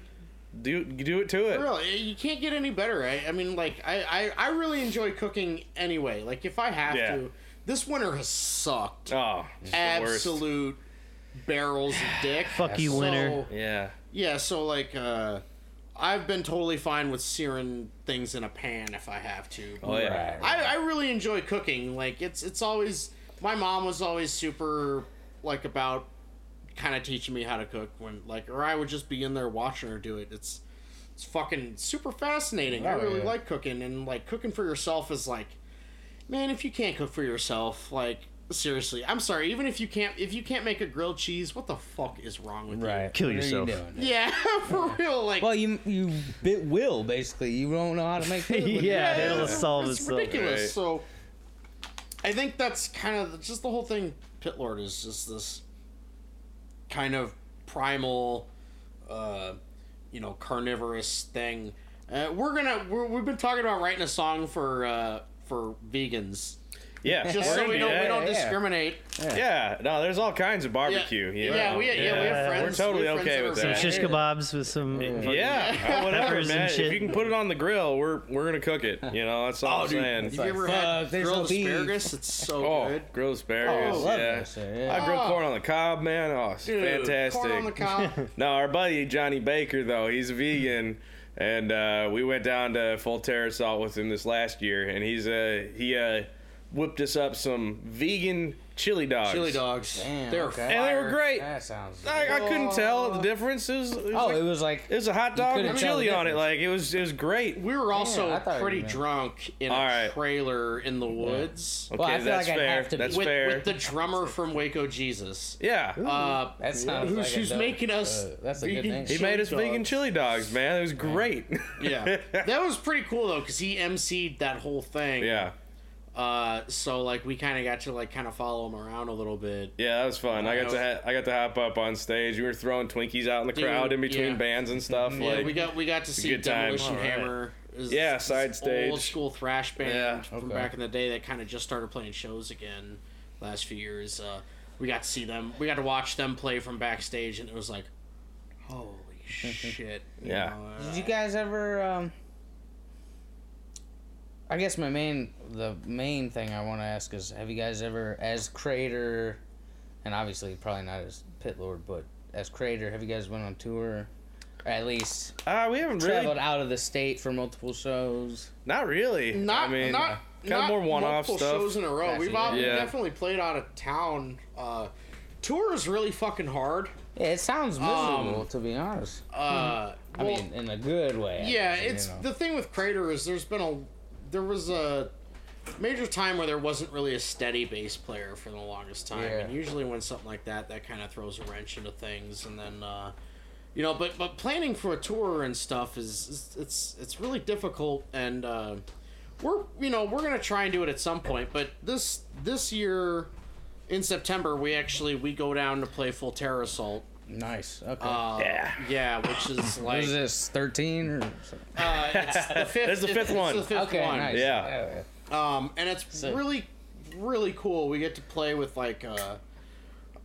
do do it to it. Really, you can't get any better. I, I mean, like, I, I, I really enjoy cooking anyway. Like, if I have Yeah. to, this winter has sucked. Oh, it's the worst. absolute barrels of dick. Fuck you, So, winter. Yeah. Yeah, so like uh I've been totally fine with searing things in a pan if I have to. Oh yeah. Right. I, I really enjoy cooking. Like it's it's always my mom was always super like about kind of teaching me how to cook when like or I would just be in there watching her do it. It's it's fucking super fascinating. I Oh, really yeah. like cooking and like cooking for yourself is like man, if you can't cook for yourself, like seriously, I'm sorry. Even if you can't, if you can't make a grilled cheese, what the fuck is wrong with Right. Kill What yourself. you? Yeah, for real. Like, Well, you you bit will basically. You don't know how to make food. with Yeah, it. it'll it's- solve it's itself. ridiculous. Right. So, I think that's kind of just the whole thing. Pit Lord is just this kind of primal, uh, you know, carnivorous thing. Uh, we're gonna we're, we've been talking about writing a song for uh, for vegans, Yeah, just so we do don't we don't yeah. discriminate. Yeah, no, there's all kinds of Yeah, barbecue. you yeah, we yeah, we have friends. We're totally we have friends okay with are Some that. shish kebabs with some. fucking- Yeah, whatever, Peppers and man. shit. If you can put it on the grill, we're we're gonna cook it. You know, that's all Oh, I'm dude, saying. have you ever like, had fuck, there's grilled no beef. asparagus? It's so Oh, good. grilled asparagus. Oh, I love yeah. that shit, yeah. I grilled Oh. corn on the cob, man. Oh, it's Dude, fantastic. Corn on the cob. No, our buddy Johnny Baker though, he's a vegan, and uh, we went down to Full Terror Assault with him this last year, and he's uh he uh whipped us up some vegan chili dogs. Chili dogs. Damn, They're okay. and they were great. That sounds. I, I couldn't tell the difference. It was, it was oh, like- it was like it was a hot dog with chili on it. Like it was, it was great. We were also I thought you pretty drunk in a All right. trailer in the woods Okay, Well, I that's like fair. have to be- that's with, fair. with the drummer from Waco Jesus. yeah. Uh, that sounds who's, like a who's dope- making us uh, that's a good thing. he made us vegan chili dogs, man. It was great. Yeah, that was pretty cool though, because he emceed that whole thing. yeah. Uh, so like we kind of got to like kind of follow him around a little bit. Yeah, that was fun. I got to ha- I got to hop up on stage. We were throwing Twinkies out in the Dude, crowd in between yeah. bands and stuff. Yeah, like we got we got to see good time. Demolition All right. Hammer. Is- Yeah, side stage. Old school thrash band Yeah. from back in the day that kind of just started playing shows again last few years. Uh, we got to see them. We got to watch them play from backstage, and it was like, holy shit! you Yeah. know, uh, Did you guys ever? Um, I guess my main, the main thing I want to ask is, have you guys ever, as creator, and obviously probably not as pit lord, but as creator, have you guys went on tour, or at least Ah, we haven't really. traveled out of the state for multiple shows? Not really. not I mean, not kind not of more one-off multiple stuff. shows in a row. Gotcha, We've all, yeah. definitely played out of town. Uh, tour is really fucking hard. Yeah, it sounds miserable Um, to be honest. Uh, I well, mean, in a good way. I Yeah, guess, you it's know. the thing with Crater is there's been a there was a major time where there wasn't really a steady bass player for the longest time, Yeah. and usually when something like that, that kind of throws a wrench into things, and then. Uh, you know, but but planning for a tour and stuff is, is it's it's really difficult, and uh, we're you know we're gonna try and do it at some point. But this this year, in September, we actually we go down to play Full Terror Assault. Nice. Okay. Uh, Yeah. yeah, which is what like is this? Thirteen or? uh, it's the fifth. It's the fifth one. the fifth Okay, one. nice. Yeah. Um, and it's Sick. really, really cool. We get to play with like, uh,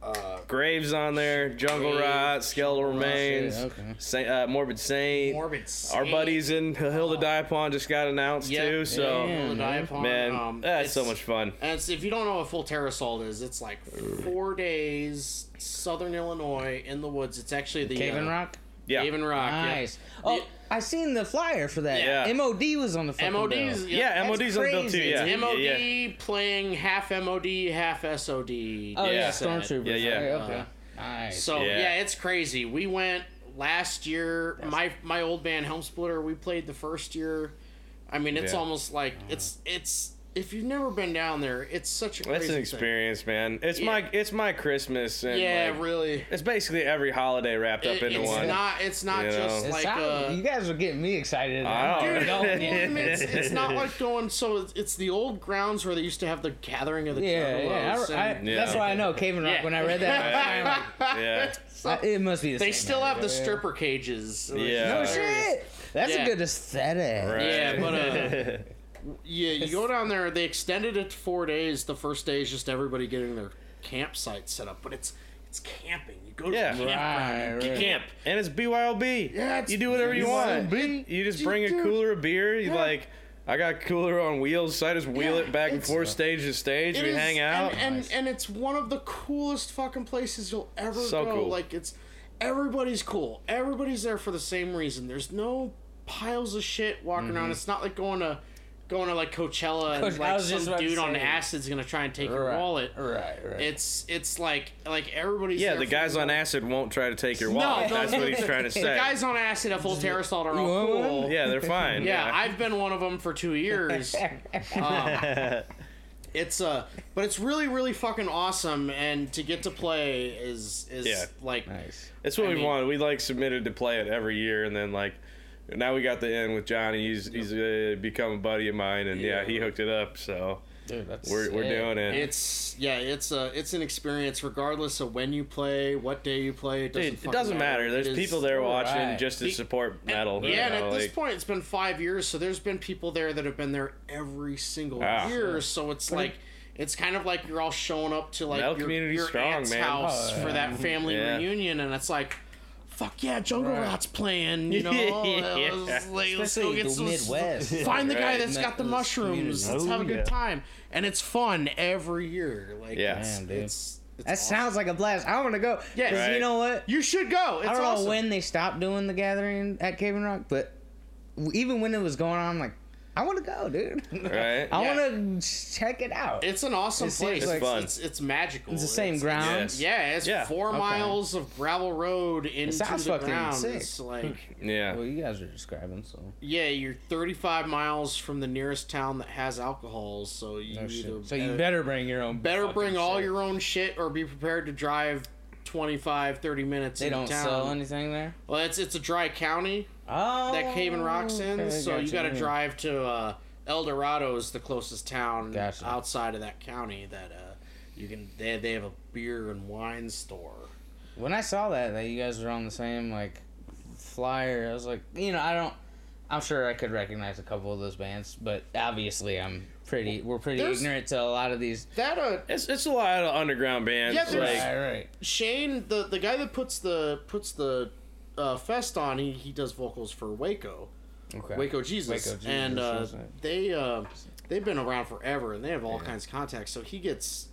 uh, Graves on there, Jungle Graves, Rot, Skeletal Jungle Rot, Remains, okay. Saint, uh, Morbid Saint. Morbid. Our buddies in Hill to Die Upon just got announced Yep. too. So Yeah. Hill to Die Upon, man, um, that's so much fun. And if you don't know what Full Terror Assault is, it's like four days, Southern Illinois in the woods. It's actually the Cave and uh, Rock. Yeah. Cave-In-Rock. yeah. Nice. Oh, The- I seen the flyer for that. Yeah. MOD was on the fucking MOD's bill. Yeah, That's MOD's on the bill too. Yeah, It's MOD yeah. playing half MOD, half SOD. Oh yeah, Yeah. set. Stormtroopers. Yeah, yeah. right, Okay. Uh-huh. nice. So Yeah. yeah. it's crazy. We went last year. My my old band Helm Splitter. We played the first year. I mean, it's Yeah. almost like it's it's. If you've never been down there, it's such a That's crazy an thing. experience, man. It's Yeah. my it's my Christmas and Yeah, like, really. it's basically every holiday wrapped up It- into it's one. not. It's not You know? just It like. sounds- Uh, you guys are getting me excited. I I'm know. well, I mean, it's, it's not like going. So it's, it's the old grounds where they used to have the gathering of the Yeah, yeah. Juggalos, I, I, and Yeah. That's why I know Cave-In-Rock. Yeah. When I read that, I'm yeah, like, it must be the they same. still have the Yeah. stripper cages. Yeah. No shit. That's Yeah. a good aesthetic. right. Yeah, but uh, yeah, you go down there. They extended it to four days. The first day is just everybody getting their campsite set up, but it's it's camping. You go to Yeah. the campground, Right, right. camp. and it's BYOB. Yeah, it's you do whatever you want. BYOB. You just bring a cooler of beer. You Yeah. like. I got cooler on wheels, so I just wheel Yeah, it back and forth, stage to stage. We is- hang out. and and, and it's one of the coolest fucking places you'll ever So go. cool. Like it's everybody's cool. Everybody's there for the same reason. There's no piles of shit walking Mm-hmm. around. It's not like going to going to like Coachella Coach- and like was just some dude on say. acid's gonna try and take your wallet. Right, right. It's it's like like everybody's yeah, the guys the- on acid won't try to take your wallet. no, That's what he's trying to say. The guys on acid at full terror assault are all cool. yeah, they're fine. Yeah, I've been one of them for two years. Um, it's uh, but it's really really fucking awesome, and to get to play is is Yeah. like Nice. It's what I we mean- wanted. We like submitted to play it every year, and then like now we got the end with Johnny. He's he's uh, become a buddy of mine, and yeah, Yeah. he hooked it up. So Dude, that's we're we're doing it. It's yeah, it's a it's an experience regardless of when you play, what day you play. It doesn't, Dude, it doesn't matter. There's It is- people there watching Right. just to Be- support metal. Yeah, you and know, at this point, it's been five years, so there's been people there that have been there every single Ah. year. So it's like, it's kind of like you're all showing up to like Metal your, your strong, aunt's man. house Oh, for that family Yeah. reunion, and it's like, fuck yeah, Jungle Right. Rot's playing. You know, Yeah. Let's- like, let's go get the some. Midwest. Find the guy Right. that's got the mushrooms. community. Let's Oh, have a oh, good yeah. time, and it's fun every year. Like, Yeah. it's, Damn, dude. it's, it's That awesome. sounds like a blast. I want to go. Yeah. 'Cause Right. you know what? You should go. It's I don't awesome. know when they stopped doing the gathering at Cave-In-Rock, but even when it was going on, I'm like, I want to go, dude. Right? I Yeah. want to check it out. It's an awesome It seems place. like- it's, fun. it's it's magical. It's the same grounds. Yeah, it's Yeah. four Okay. miles of gravel road into sounds the fucking ground. sick. It's like Yeah. Well, you guys are describing, so. yeah, you're 35 miles from the nearest town that has alcohol, so you No shit. either So you better, better bring your own. better fucking bring all shit. your own shit or be prepared to drive 25 30 minutes They into don't town. sell anything there. Well, it's it's a dry county Oh. that Cave-In-Rock's in, okay, so you got to drive to uh, El Dorado's the closest town Gotcha. outside of that county that uh, you can. They they have a beer and wine store. When I saw that that you guys were on the same like flyer, I was like, you know, I don't. I'm sure I could recognize a couple of those bands, but obviously I'm pretty. We're pretty There's- ignorant to a lot of these. That uh, It's it's a lot of underground bands. Yeah, like right, right. Shane, the the guy that puts the puts the uh, fest on, he he does vocals for Waco, Okay. Waco Jesus, Waco Jesus, and uh, they uh, they've been around forever, and they have all kinds of contacts. So he gets,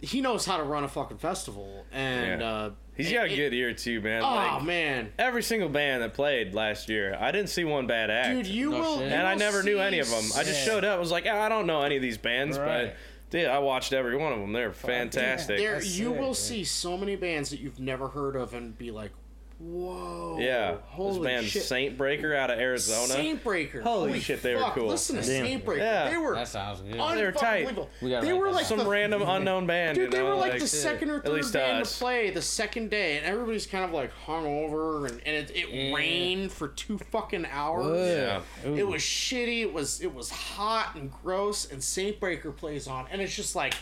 he knows how to run a fucking festival, and Yeah. uh, he's it- got a it- good ear too, man. Oh like, man, every single band that played last year, I didn't see one bad act. dude, you No will. shit. you and I never knew any of them. I just showed up. I was like, "Ah, I don't know any of these bands, Right. but dude, I watched every one of them. They're fantastic. There, That's you sick, will dude. see so many bands that you've never heard of and be like, "Whoa!" yeah, holy this band shit. Saint Breaker out of Arizona. Saint Breaker. Holy shit, they were cool. Listen to Damn. Saint Breaker. Yeah. They were That sounds good. They were tight. We gotta They were like Some the random unknown band. Dude, you they know, were like, like, the second or at third least to band us. to play the second day, and everybody's kind of like hungover, and, and it, it Yeah. rained for two fucking hours. Yeah. Ooh. It was shitty. It was it was hot and gross, and Saint Breaker plays on, and it's just like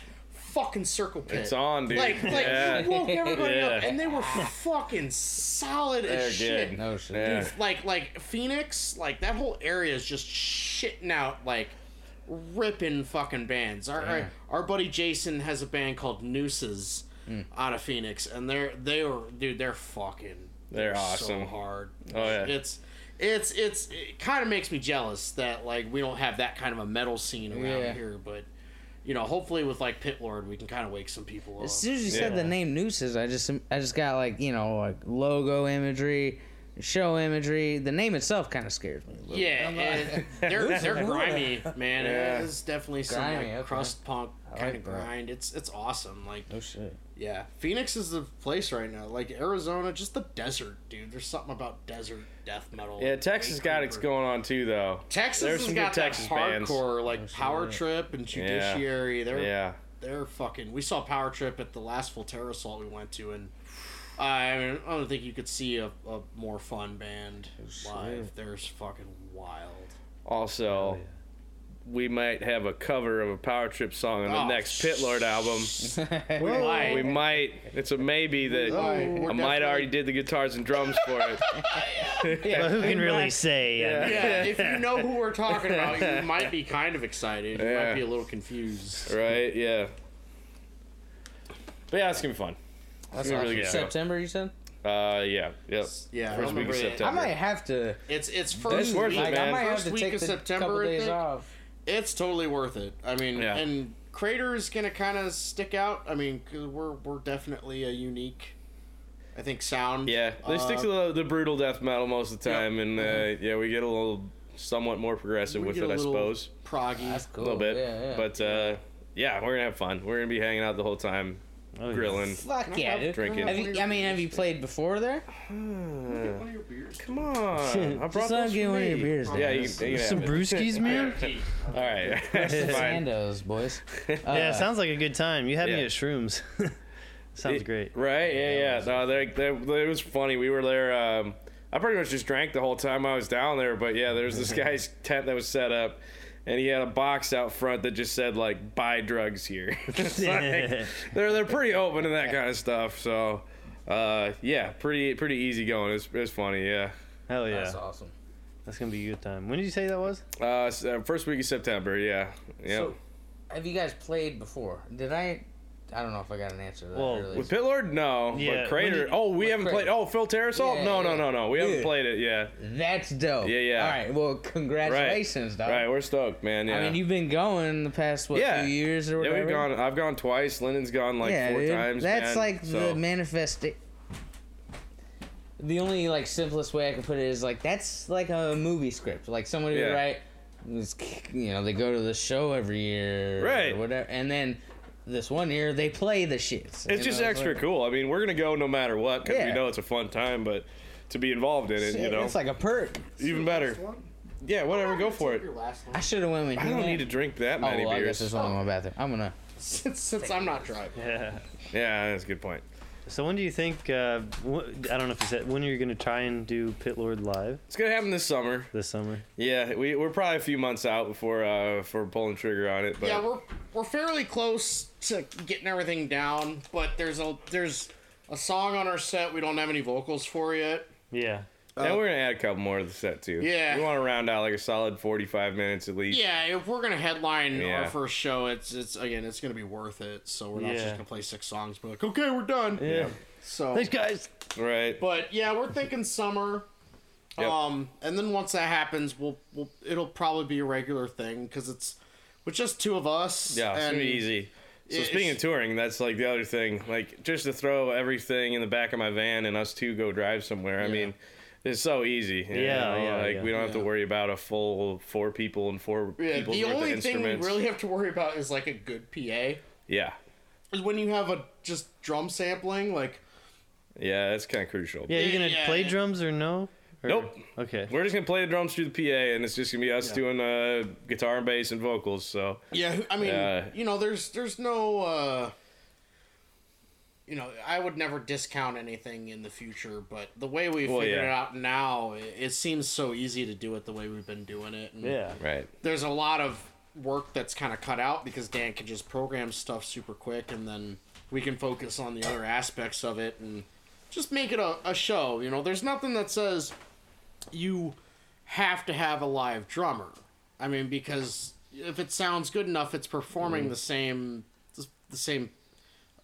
fucking circle pit. It's on, dude. Like like yeah. woke everybody up, and they were fucking solid They're as shit. good. No shit. Yeah. Dude, like like Phoenix, like that whole area is just shitting out like ripping fucking bands. Our our, Yeah. our buddy Jason has a band called Nooses Hmm. out of Phoenix, and they're they were dude, they're fucking They're so awesome. hard. Oh, yeah. it's. It's it's it kind of makes me jealous that like we don't have that kind of a metal scene around Yeah. here, but you know, hopefully with like Pit Lord, we can kind of wake some people up. As soon as you said the name Nooses, I just I just got like you know like logo imagery, show imagery. The name itself kind of scares me. a little Yeah, bit. Like- and they're they're grimy, man. Yeah. It is definitely some Grimy, like okay. crust punk I kind like of grind. It's it's awesome. Like oh shit. Yeah, Phoenix is the place right now. Like Arizona, just the desert, dude. There's something about desert death metal. Yeah, Texas got its going on too, though. Texas There's has some got good that Texas bands. hardcore like Power shit. Trip and Judiciary. They're Yeah. they're fucking. We saw Power Trip at the last Full Terror Assault we went to, and I, mean, I don't think you could see a, a more fun band shit. live. They're fucking wild. Also, we might have a cover of a Power Trip song on the Oh, next Pit Lord album. We might. We might. It's a maybe that Oh, I we're might already did the guitars and drums for it. But who can really say? Yeah. Yeah, if you know who we're talking about, you might be kind of excited. You Yeah. might be a little confused. right? Yeah. But yeah, it's gonna be fun. That's It's a really good. September, you said. Uh, yeah, yep. Yeah, I First week remember of it. September. I might have to. It's it's That's first worth week. it, Like, man. I might have to week take of the September, couple days off. It's totally worth it. I mean, Yeah. and Crater is gonna kind of stick out. I mean, 'cause we're we're definitely a unique, I think, sound. Yeah, they stick Uh, to the, the brutal death metal most of the Yep. time, and uh, yeah, we get a little somewhat more progressive we with it, I suppose. Proggy. That's cool. a little bit, Yeah, yeah. but uh, yeah, we're gonna have fun. We're gonna be hanging out the whole time. Oh, grilling. Fuck yeah, dude. Drinking. Have you, I mean, have you played before there? One of your beers. Come on, I brought Just let those him get for one of your me. beers. Yeah, Dan. you, you can have Some it. brewskis, man. All right, Fine. Sandos, boys. Uh, yeah, sounds like a good time. You had me yeah. at shrooms. sounds It- great. Right? Yeah, yeah. No, they, they, it was funny. We were there. Um, I pretty much just drank the whole time I was down there. But yeah, there's this guy's tent that was set up, and he had a box out front that just said like "Buy drugs here." Like, they're they're pretty open to that kind of stuff. So, uh, yeah, pretty pretty easy going. It's it's funny. Yeah. Hell yeah. That's awesome. That's gonna be a good time. When did you say that was? Uh, uh, first week of September. Yeah. Yeah. So, have you guys played before? Did I? I don't know if I got an answer to that Well, earlier. With Pit Lord, no. Yeah, But Crater. when did- oh, we haven't Crater. played. Oh, Full Terror Assault? Yeah, no, no, yeah. no, no. We haven't played it. Yeah. That's dope. Yeah, yeah. All right. Well, congratulations, dog. Right. We're stoked, man. Yeah. I mean, you've been going the past what Yeah. few years or whatever. Yeah, we've gone. I've gone twice. Lyndon's gone like yeah, four dude. times. That's man, like so- the manifest. The only like simplest way I can put it is like that's like a movie script. Like somebody would Yeah. write, you know, they go to the show every year, Right. Or whatever, and then this one year they play the shits. It's just know, extra like- cool. I mean, we're gonna go no matter what because we know it's a fun time. But to be involved in it, you know, it's like a perk. even better. Yeah, whatever. Go for it. Your last one. I should have went with I don't man. need to drink that Oh, many well, I guess beers. there's one in my bathroom. I'm gonna. since, since I'm not driving. Yeah. Yeah, that's a good point. So when do you think? Uh, wh- I don't know if you said when are you're gonna try and do Pit Lord live It's gonna happen this summer. this summer. Yeah, we we're probably a few months out before uh for pulling trigger on it. But Yeah, we're we're fairly close to getting everything down, but there's a there's a song on our set we don't have any vocals for yet. Yeah. and we're gonna add a couple more to the set too. Yeah. we want to round out like a solid forty-five minutes at least. Yeah, if we're gonna headline Yeah. our first show, it's it's again it's gonna be worth it. So we're not Yeah. just gonna play six songs, but like okay, we're done. Yeah. So, Thanks, guys. Right. but yeah, we're thinking summer. Yep. Um, and then once that happens, we'll we'll it'll probably be a regular thing because it's with just two of us. Yeah, it's and gonna be easy. So it's- speaking of touring, that's like the other thing. Like just to throw everything in the back of my van and us two go drive somewhere. I Yeah. mean, it's so easy. you Yeah, know? yeah, Like yeah. we don't have to worry about a full four people and four Yeah, people's the only of thing we really have to worry about is like a good PA. Yeah, Is when you have a just drum sampling, like yeah, that's kind of crucial. Yeah, you gonna Yeah. play drums or no? Or- Nope. Okay. We're just gonna play the drums through the PA, and it's just gonna be us Yeah. doing uh, guitar and bass and vocals. So Yeah, I mean, Yeah. you know, there's there's no uh you know, I would never discount anything in the future, but the way we Well, figured it out now, it, it seems so easy to do it the way we've been doing it. And Yeah. right. There's a lot of work that's kind of cut out because Dan can just program stuff super quick and then we can focus on the other aspects of it and just make it a, a show. You know, there's nothing that says you have to have a live drummer. I mean, because if it sounds good enough, it's performing mm-hmm. the same, the same.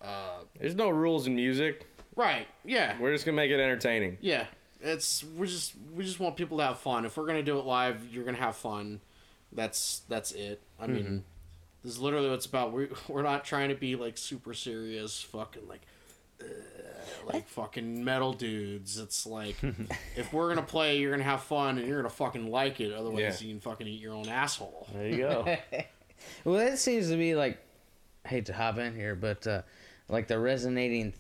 Uh, There's no rules in music. Right? Yeah. We're just gonna make it entertaining. Yeah. It's we just we just want people to have fun. If we're gonna do it live, you're gonna have fun. That's that's it. I mean, mm-hmm. this is literally what it's about. We we're not trying to be like super serious, fucking like. Uh, like fucking metal dudes. It's like if we're gonna play, you're gonna have fun and you're gonna fucking like it. Otherwise, Yeah. you can fucking eat your own asshole. There you go. Well, that seems to be like. I hate to hop in here, but uh, like the resonating,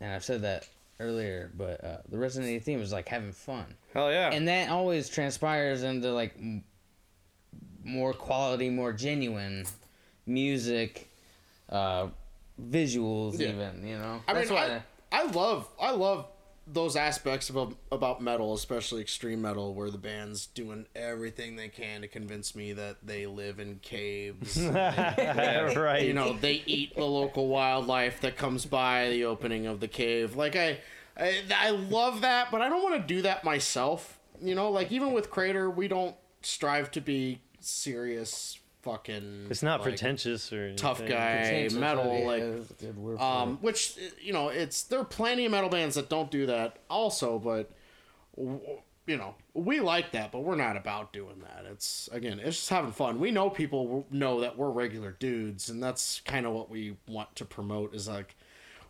and I've said that earlier, but uh, the resonating theme is like having fun. Hell yeah. and that always transpires into like m- more quality, more genuine music, uh, visuals, Yeah. even you know. I That's mean, why. I, I love I love those aspects of about metal, especially extreme metal, where the band's doing everything they can to convince me that they live in caves. right. you know, they eat the local wildlife that comes by the opening of the cave. Like I, I, I love that, but I don't want to do that myself. You know, like even with Crater, we don't strive to be serious, fucking. It's not like, pretentious or tough anything. guy metal, yeah, like that's a good word for um, which you know, it's there are plenty of metal bands that don't do that also, but you know, we like that, but we're not about doing that. It's again, it's just having fun. We know people know that we're regular dudes, and that's kind of what we want to promote. Is like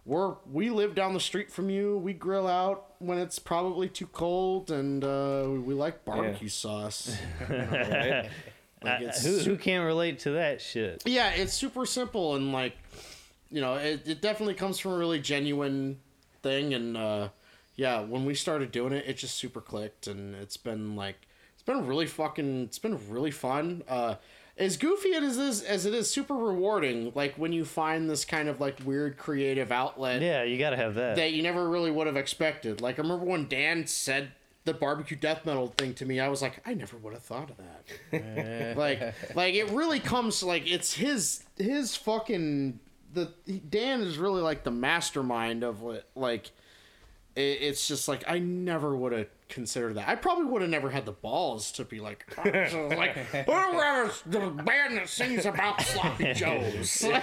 we're we live down the street from you. We grill out when it's probably too cold, and uh, we like barbecue sauce. Right? Like, Uh, who, who can't relate to that shit? yeah, it's super simple and like you know, it, it definitely comes from a really genuine thing, and uh, yeah, when we started doing it, it just super clicked, and it's been like it's been really fucking it's been really fun. Uh, as goofy as it is as it is super rewarding like when you find this kind of like weird creative outlet Yeah, you gotta have that. that you never really would have expected. Like I remember when Dan said the barbecue death metal thing to me, I was like, I never would have thought of that. like, like it really comes like it's his his fucking the Dan is really like the mastermind of what like it, it's just like I never would have considered that. I probably would have never had the balls to be like, so, like, whoever's the band that sings about sloppy joes. And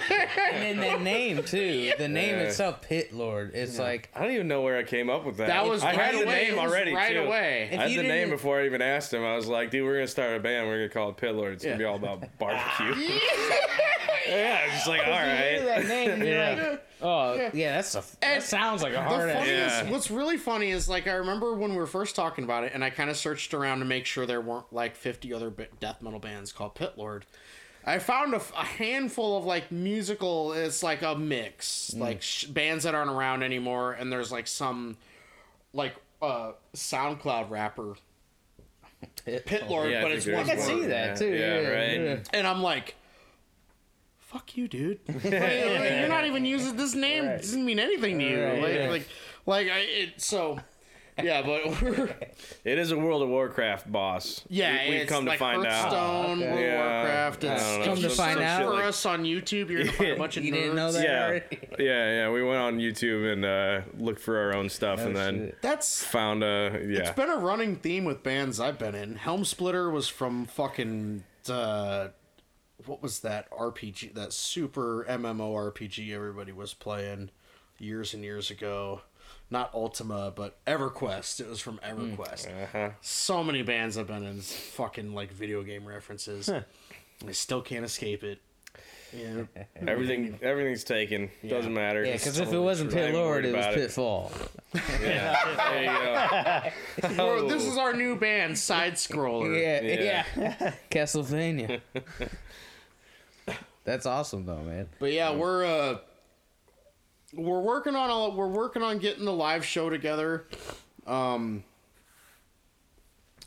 then the name too. The name Yeah. itself, Pit Lord. It's like I don't even know where I came up with that. That was I had right the away. name was already right too. away. I had you the name didn't- before I even asked him. I was like, dude, we're gonna start a band. We're gonna call it Pit Lord. It's gonna be all about barbecue. yeah, it's just like all you hear right. that name, and you're Yeah. like, oh yeah, that's a that sounds like a The hard ass. funniest, Yeah. what's really funny is like I remember when we were first talking about it, and I kind of searched around to make sure there weren't like fifty other ba- death metal bands called Pit Lord. I found a handful of like musical. It's like a mix, like sh- bands that aren't around anymore, and there's like some like uh SoundCloud rapper Pit Lord, Yeah, but I it's think one I can word. see that too. Yeah, Yeah, right. yeah. and I'm like, "Fuck you, dude! Like, you're not even using this name. Right. Doesn't mean anything to you. Right, like, yeah. like, like, I it so." Yeah, but we're It is a World of Warcraft boss. yeah, we, have it's come to like find out. Hearthstone, Oh, okay. World of Yeah, Warcraft. I It's, don't know, if Come you to search find out. for us on YouTube, you're gonna find a bunch of You nerds. didn't know that Yeah, already? yeah, yeah. We went on YouTube and uh, looked for our own stuff, and then shit. That's found a Yeah, it's been a running theme with bands I've been in. Helm Splitter was from fucking uh, what was that RPG? That super MMO RPG everybody was playing years and years ago. Not Ultima, but EverQuest. It was from EverQuest. Uh-huh. So many bands I've been in fucking like video game references. I still can't escape it. Yeah. Everything, everything's taken. Doesn't matter. Yeah, because if it wasn't true. Pit Lord, it was about Pitfall. There you go. Well, this is our new band, Side Scroller. Yeah, Yeah. yeah. Castlevania. That's awesome though, man. But yeah, we're uh we're working on all we're working on getting the live show together. Um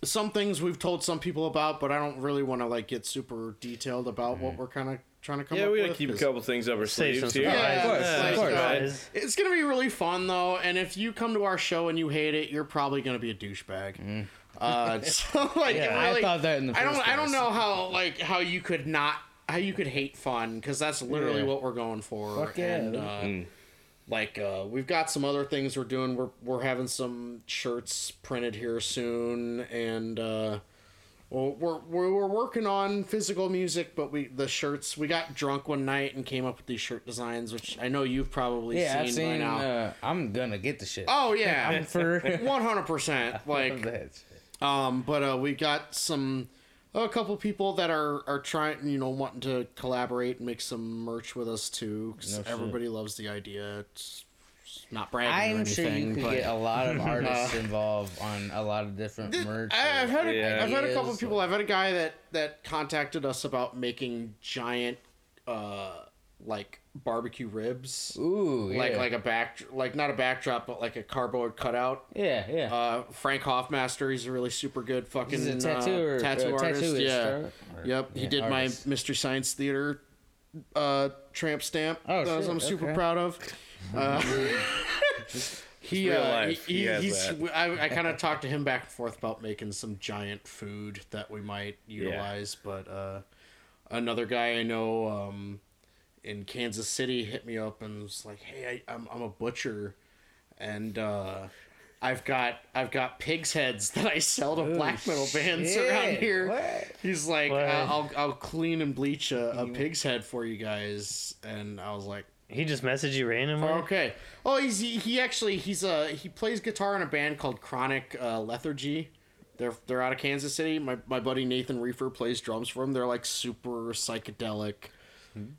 some things we've told some people about, but I don't really want to like get super detailed about what we're kind of trying to come Yeah, up we with. gotta keep a 'cause couple things up our sleeves here. surprises. Yeah, of course, it's of course. Surprise. it's gonna be really fun though, and if you come to our show and you hate it, you're probably gonna be a douchebag. Uh, so like, Yeah, it I really- thought that in the I don't. first I don't place. know how like how you could not how you could hate fun because that's literally Yeah. what we're going for. Fuck yeah. And, uh, Like uh, we've got some other things we're doing. We're we're having some shirts printed here soon, and uh, well, we're, we're we're working on physical music. But we the shirts we got drunk one night and came up with these shirt designs, which I know you've probably Yeah, seen, I've by seen. now. Uh, I'm gonna get the shit. oh yeah, I'm for one hundred percent. Like um, but uh, we got some a couple people that are are trying, you know, wanting to collaborate and make some merch with us too. 'cause No shit. everybody loves the idea. It's it's not bragging or I'm sure anything, you could but get a lot of artists involved on a lot of different merch. I, I've had a, Yeah. have had a couple of people. I've had a guy that that contacted us about making giant, uh, like barbecue ribs. Ooh, yeah. Like like a back like not a backdrop but like a cardboard cutout. yeah, yeah. Uh, Frank Hoffmaster, he's a really super good fucking He's a uh, tattooer, tattoo uh, artist. yeah. or- Yep, he did artist. my Mystery Science Theater uh, tramp stamp. Oh, that shit, I'm super okay. proud of. Uh, he, uh, life. he, He he's. I, I kind of talked to him back and forth about making some giant food that we might utilize, but uh, another guy I know um, in Kansas City hit me up and was like, "Hey, I, I'm I'm a butcher, and." Uh, I've got I've got pigs heads that I sell to black metal bands shit. around here. What? He's like, What? uh, I'll I'll clean and bleach a, a pig's head for you guys, and I was like, He just messaged you randomly. okay. Oh, he's he, he actually he's a he plays guitar in a band called Chronic uh, Lethargy. They're they're out of Kansas City. My my buddy Nathan Reefer plays drums for him. They're like super psychedelic.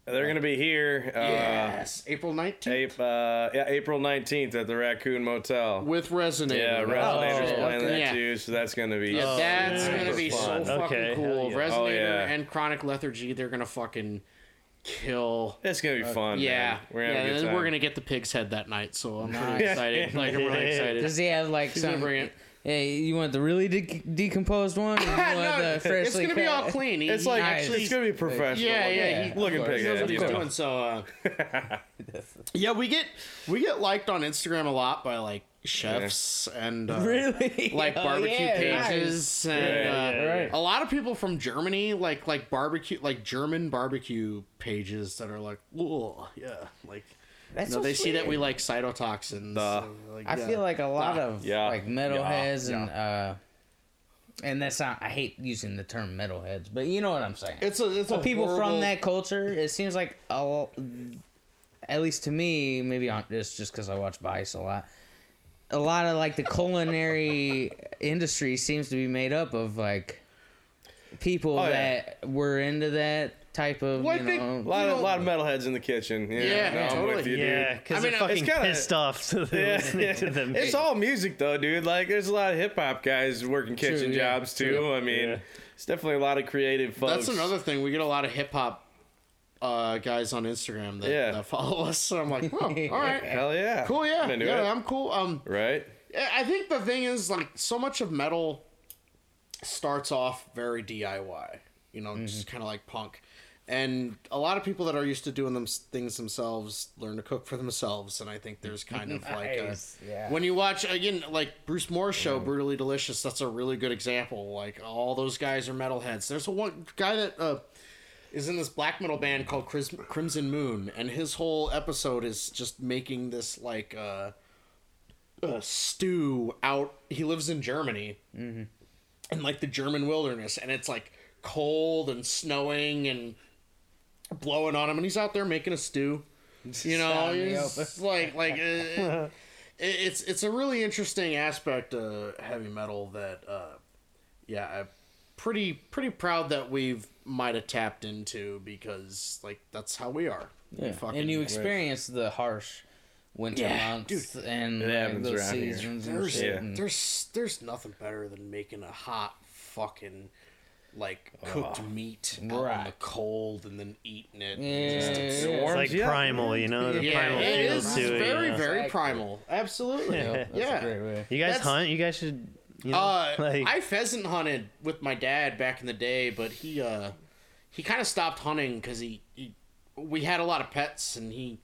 They're gonna be here. Uh, yes, April nineteenth Ape, uh, yeah, April nineteenth at the Raccoon Motel. with Resonator. yeah, Oh, Resonator's shit. playing that Yeah. too, so that's gonna be. Yeah, that's super gonna be so fun. fucking Okay, cool. yeah. Resonator Oh, yeah. and Chronic Lethargy, they're gonna fucking kill. It's gonna be fun. Yeah, man. we're gonna yeah. have a and good time. we're gonna get the pig's head that night, so I'm pretty excited. Like I'm really excited. Does he have like He's some? Bring it. Hey, you want the really de- decomposed one? Or you want No, the it's freshly gonna be all clean. He, It's like actually, it's gonna be professional. yeah, yeah. Yeah, He, looking course. pig he knows what he's doing. So, uh, yeah, we get we get liked on Instagram a lot by like chefs and uh, Really? like Oh, barbecue yeah, pages nice. and Yeah, uh, right. a lot of people from Germany like like barbecue like German barbecue pages that are like oh yeah like That's you know, so they see that we like cytotoxins. Duh. so, like, I yeah. feel like a lot Yeah. of Yeah. like Yeah. metalheads and uh, and that's not. I hate using the term metalheads, but you know what I'm saying. it's a it's a people horrible- from that culture, it seems like a, at least to me, maybe on it's just because I watch Vice a lot. A lot of like the culinary industry seems to be made up of like people Oh, yeah. that were into that type of Well, I you think- A lot You of know- lot of metalheads in the kitchen. Yeah, Yeah, no, I'm totally. with you, dude. Yeah, because I mean, they're it's fucking kinda- pissed off, so they're Yeah, to them. It's all music though, dude. Like, there's a lot of hip hop guys working kitchen yeah, jobs too. true. I mean, Yeah. it's definitely a lot of creative folks. That's another thing. We get a lot of hip hop uh, guys on Instagram that, Yeah. that follow us. So I'm like, oh, all right, Hell yeah. cool, yeah, I'm into yeah, it. I'm cool. Um, Right. I think the thing is like so much of metal starts off very DIY. You know, Mm-hmm. just kind of like punk. And a lot of people that are used to doing them things themselves learn to cook for themselves, and I think there's kind of like a, yeah. when you watch again like Bruce Moore's show Brutally Delicious, that's a really good example. Like all those guys are metalheads. There's a one guy that uh, is in this black metal band called Cris- Crimson Moon, and his whole episode is just making this like uh, uh, stew out. He lives in Germany, in like the German wilderness, and it's like cold and snowing and blowing on him, and he's out there making a stew. You know, it's like like uh, it- it's it's a really interesting aspect of heavy metal that uh, yeah, I'm pretty pretty proud that we've might have tapped into because like that's how we are. We Yeah. fucking- and you experience the harsh winter Yeah, months and like, those seasons and there's shit. Yeah. there's there's nothing better than making a hot fucking like cooked meat out in the cold and then eating it. Yeah. Just- It It's like you up. primal, you know, the yeah, primal it feel is to it. very you know? very Exactly. primal. Absolutely. Yeah, that's yeah. a great way. You guys That's- hunt? You guys should. You know, Uh, like, I pheasant hunted with my dad back in the day, but he uh, he kind of stopped hunting because he, he we had a lot of pets, and he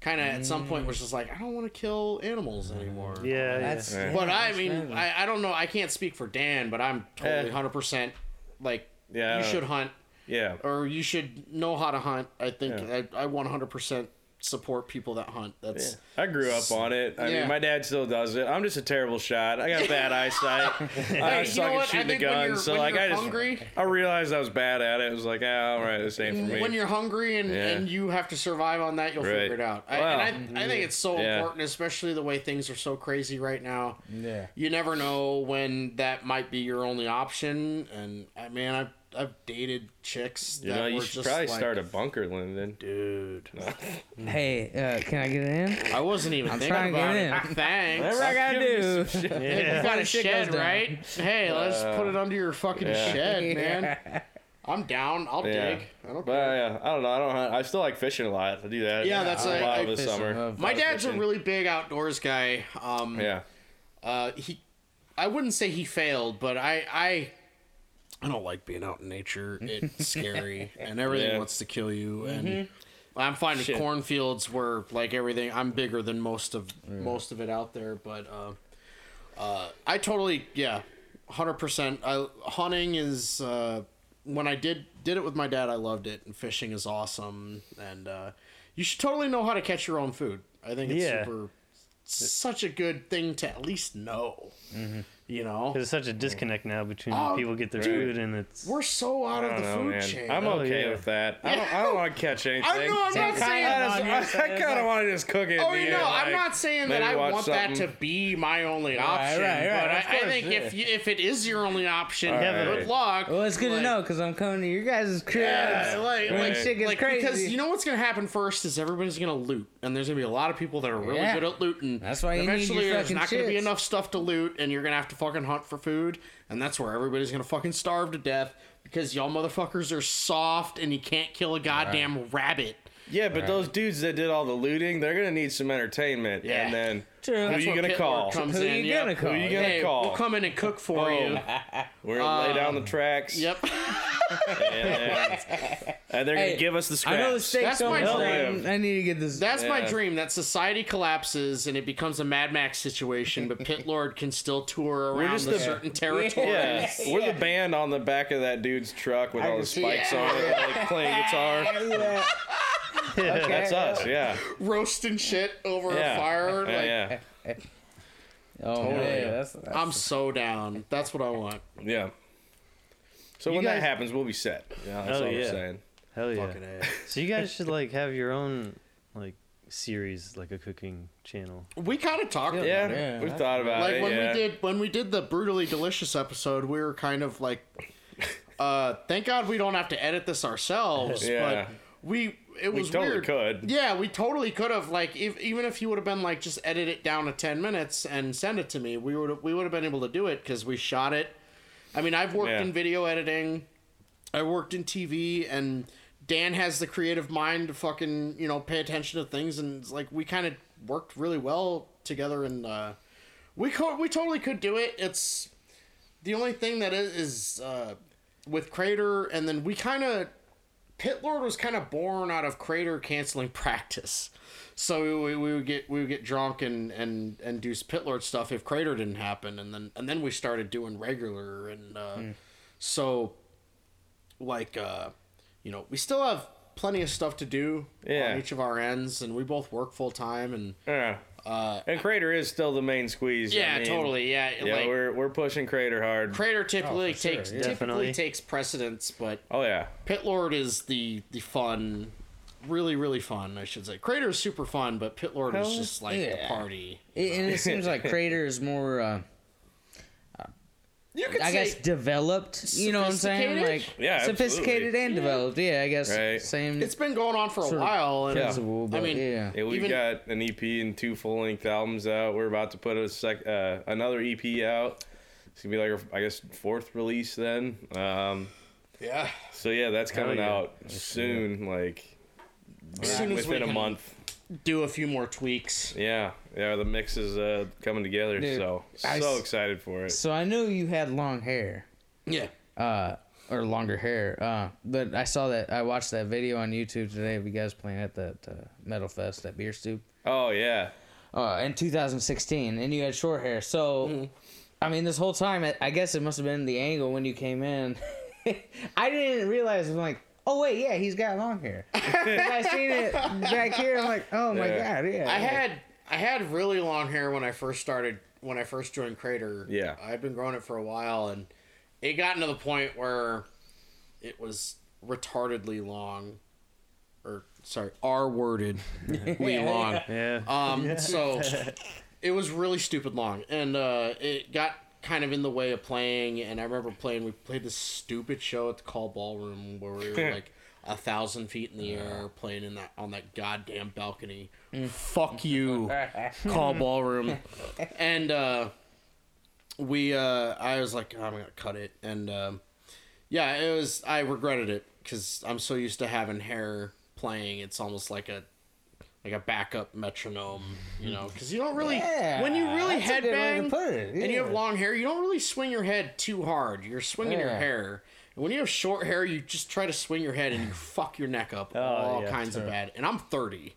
kind of at some point was just like, I don't want to kill animals anymore. yeah, That's, yeah. Yeah. But I mean. I, I don't know. I can't speak for Dan, but I'm totally Eh. hundred percent like Yeah, you should hunt Yeah. or you should know how to hunt. I think Yeah. I, I 100% support people that hunt. That's I grew up on it. I Yeah. mean, my dad still does it. I'm just a terrible shot. I got bad eyesight. I Hey, was you know sucking what? I shooting the gun, so like you're I just hungry- I realized I was bad at it. It was like, ah, all right, this ain't for me. when you're hungry and, Yeah. and you have to survive on that, you'll Right. figure it out. I, Well, and I, I think it's so yeah. important, especially the way things are so crazy right now. Yeah. You never know when that might be your only option. And I mean, I've I've dated chicks that you know, you were should probably like, start a bunker, Lyndon. dude. Hey, uh, can I get it in? I wasn't even I'm thinking trying to about get it. in. Ah, Thanks. Whatever I gotta do. some shit. Hey, you got a shed, right? Hey, let's put it under your fucking yeah. shed, man. I'm down. I'll Yeah. dig. I don't But care. yeah, I don't know. I don't. hunt. I still like fishing a lot. I do that. Yeah, that's a like- lot I of the summer. love My I was dad's a really big outdoors guy. Um, Yeah. Uh, he, I wouldn't say he failed, but I, I, I don't like being out in nature. It's scary, and everything Yeah. wants to kill you. And I'm finding Shit. cornfields where like everything. I'm bigger than most of most of it out there, but uh, uh, I totally yeah, hundred percent. I hunting is uh, when I did did it with my dad. I loved it, and fishing is awesome. And uh, you should totally know how to catch your own food. I think it's Yeah. super such a good thing to at least know. You know, There's such a disconnect now between Oh, people get their dude. food and it's. we're so out of the know, food man. chain. I'm Oh, okay yeah. with that. I don't. I don't want to catch anything. I know I'm not kind saying. of I, just, I, kind of want to just cook it. Oh, you know, it, I'm not saying that I watch want that to be my only option. right, right, but of I, I course, think if you, if it is your only option, Yeah, good right. luck. Well, it's good Like- to know because I'm coming to your guys' cribs. Yeah, like, when like, shit gets like, crazy. because you know what's gonna happen first is everybody's gonna loot, and there's gonna be a lot of people that are really good at looting. That's why And you need eventually there's not gonna be enough stuff to loot, and you're gonna have to to fucking hunt for food, and that's where everybody's gonna fucking starve to death because y'all motherfuckers are soft and you can't kill a goddamn rabbit. Yeah, but those dudes that did all the looting, they're gonna need some entertainment. Yeah. And then True. who That's you gonna call? Comes Who in. you yep. gonna call? Who you gonna Hey, call? we'll come in and cook for you. We're gonna lay down the um, tracks. Yep. And, and they're gonna Hey, give us the I know the steak's That's my dream. done. I need to get this. That's my dream. That society collapses and it becomes a Mad Max situation, but Pit Lord can still tour around just the, the- certain territories. Yeah, we're the band on the back of that dude's truck with all the spikes it. on it, like playing guitar. Yeah. Okay. That's us, yeah. roasting shit over Yeah. a fire. Yeah, like, yeah. Oh Totally. man, that's, that's I'm so down. That's what I want. Yeah. So You when guys- that happens, we'll be set. Yeah, that's Hell all yeah. I'm saying. Hell yeah. Fucking A. So you guys should like have your own like series, like a cooking channel. We kind of talked about Yeah, it. Yeah, we've that's thought about it. Like it. when yeah. we did when we did the brutally delicious episode, we were kind of like, uh, thank God we don't have to edit this ourselves. Yeah. But we it we was totally weird. could. Yeah, we totally could have. Like, if, even if you would have been like, just edit it down to ten minutes and send it to me, we would we would have been able to do it because we shot it. I mean, I've worked Yeah. in video editing, I worked in TV, and Dan has the creative mind to fucking you know pay attention to things, and it's like we kind of worked really well together, and uh, we co- we totally could do it. It's the only thing that is, is uh, with Crater, and then we kind of Pit Lord was kind of born out of Crater canceling practice. So we, we would get we would get drunk and and and do Pit Lord stuff if Crater didn't happen, and then and then we started doing regular, and uh, so like uh, you know we still have plenty of stuff to do Yeah. on each of our ends, and we both work full time, and Yeah. Uh, And Crater is still the main squeeze. I yeah, mean, totally, yeah, Yeah, like we're we're pushing Crater hard. Crater typically Oh, for sure, takes yeah. typically Definitely. takes precedence, but oh yeah. Pit Lord is the the fun, really really fun. I should say. Crater is super fun, but Pit Lord is just like the party. It, and it seems like Crater is more, uh, You could I guess, developed. You know what I'm saying? Sophisticated? Like Yeah, sophisticated absolutely. and developed. Yeah, I guess Right. same it's been going on for a Sort of while, and principle. But I mean, yeah, Yeah, we've Even- got an EP and two full length albums out. We're about to put a sec uh, another EP out. It's gonna be like our, I guess fourth release then. Um, yeah. so yeah, that's coming yeah. out soon. Like As soon as we within a can month. Do a few more tweaks. Yeah, yeah, the mix is uh, coming together. Dude, so I so s- excited for it. So I knew you had long hair, Yeah. uh, or longer hair. Uh, but I saw that I watched that video on YouTube today of you guys playing at that uh, Metal Fest at Beer Stoop. Oh yeah, uh, in 2016, and you had short hair. So, Mm-hmm. I mean, this whole time, I- I guess it must have been the angle when you came in. I didn't realize. I'm like, oh wait, yeah, he's got long hair. I seen it back here. I'm like, oh my Yeah. god, yeah. I had I had really long hair when I first started when I first joined Crater. Yeah. I've been growing it for a while and it got to the point where it was retardedly long or sorry, R worded we long. Yeah. Um so it was really stupid long and uh it got kind of in the way of playing and I remember playing we played this stupid show at the Col Ballroom where we were like a thousand feet in the air playing in that on that goddamn balcony. Fuck you, Col Ballroom. And uh we uh I was like, oh, I'm gonna cut it and um yeah, it was I regretted it because I'm so used to having hair playing. It's almost like a like a backup metronome, you know, because you don't really Yeah, when you really that's a good way to headbang it, and you have long hair, you don't really swing your head too hard. You're swinging your hair. And when you have short hair, you just try to swing your head and you fuck your neck up oh, all yeah, kinds of bad. And I'm 30,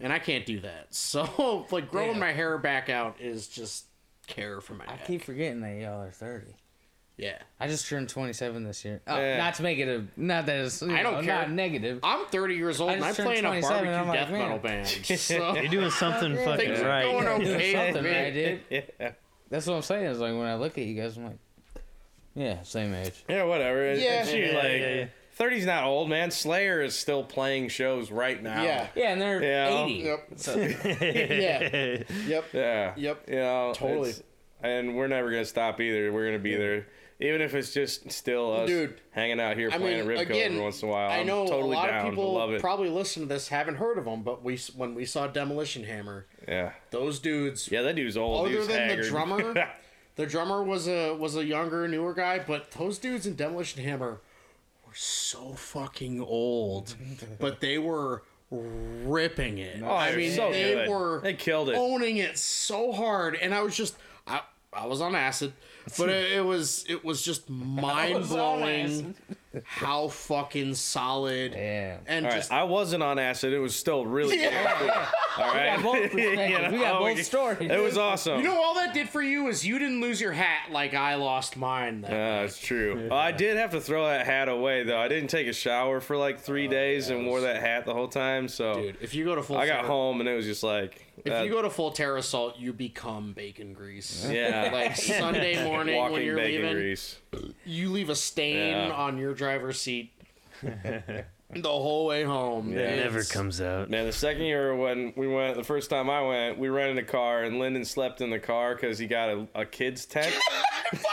and I can't do that. So like growing Yeah. my hair back out is just care for my I neck. keep forgetting that y'all are 30. Yeah. I just turned 27 this year. Oh, Yeah. Not to make it a not that it's I don't know, care. not negative. I'm 30 years old I and I just play in a barbecue like, death man. metal band. So You're doing something Yeah. fucking things are right. going okay. Something man. right, dude. yeah, That's what I'm saying. Is like when I look at you guys, I'm like, yeah, same age. yeah, whatever. It- Yeah. it's Yeah, like yeah, yeah. 30's not old, man. Slayer is still playing shows right now. Yeah. Yeah, and they're Yeah. 80. Yep. So, Yeah. Yep. Yeah. Yep. You know, Totally. And we're never gonna stop either. We're gonna be there, even if it's just still us Dude. hanging out here I playing mean, a Ribco again, every once in a while. I I'm know totally a lot down. of people probably listen to this haven't heard of them, but we when we saw Demolition Hammer, yeah. those dudes Yeah, that dude's old. other Dude's than haggard. the drummer, The drummer was a was a younger, newer guy, but those dudes in Demolition Hammer were so fucking old, but they were ripping it. Oh, I mean, so they good. were They killed it. owning it so hard, and I was just I I was on acid, but it, it was it was just mind blowing how fucking solid Yeah. and All right, just I wasn't on acid. It was still really good. All right. We got both perspectives. We got both stories. It was awesome. You know, all that did for you is you didn't lose your hat like I lost mine. That Uh, it's true. Oh, I did have to throw that hat away though. I didn't take a shower for like three days and wore that hat the whole time. So dude. If you go to full, I got Terra- home and it was just like, If uh, you go to Full Terror Assault, you become bacon grease. yeah, Like Sunday morning when you're bacon leaving, grease. you leave a stain Yeah. on your driver's seat the whole way home. It never comes out. Man, the second year when we went, the first time I went, we rented a car and Lyndon slept in the car because he got a, a kid's tent.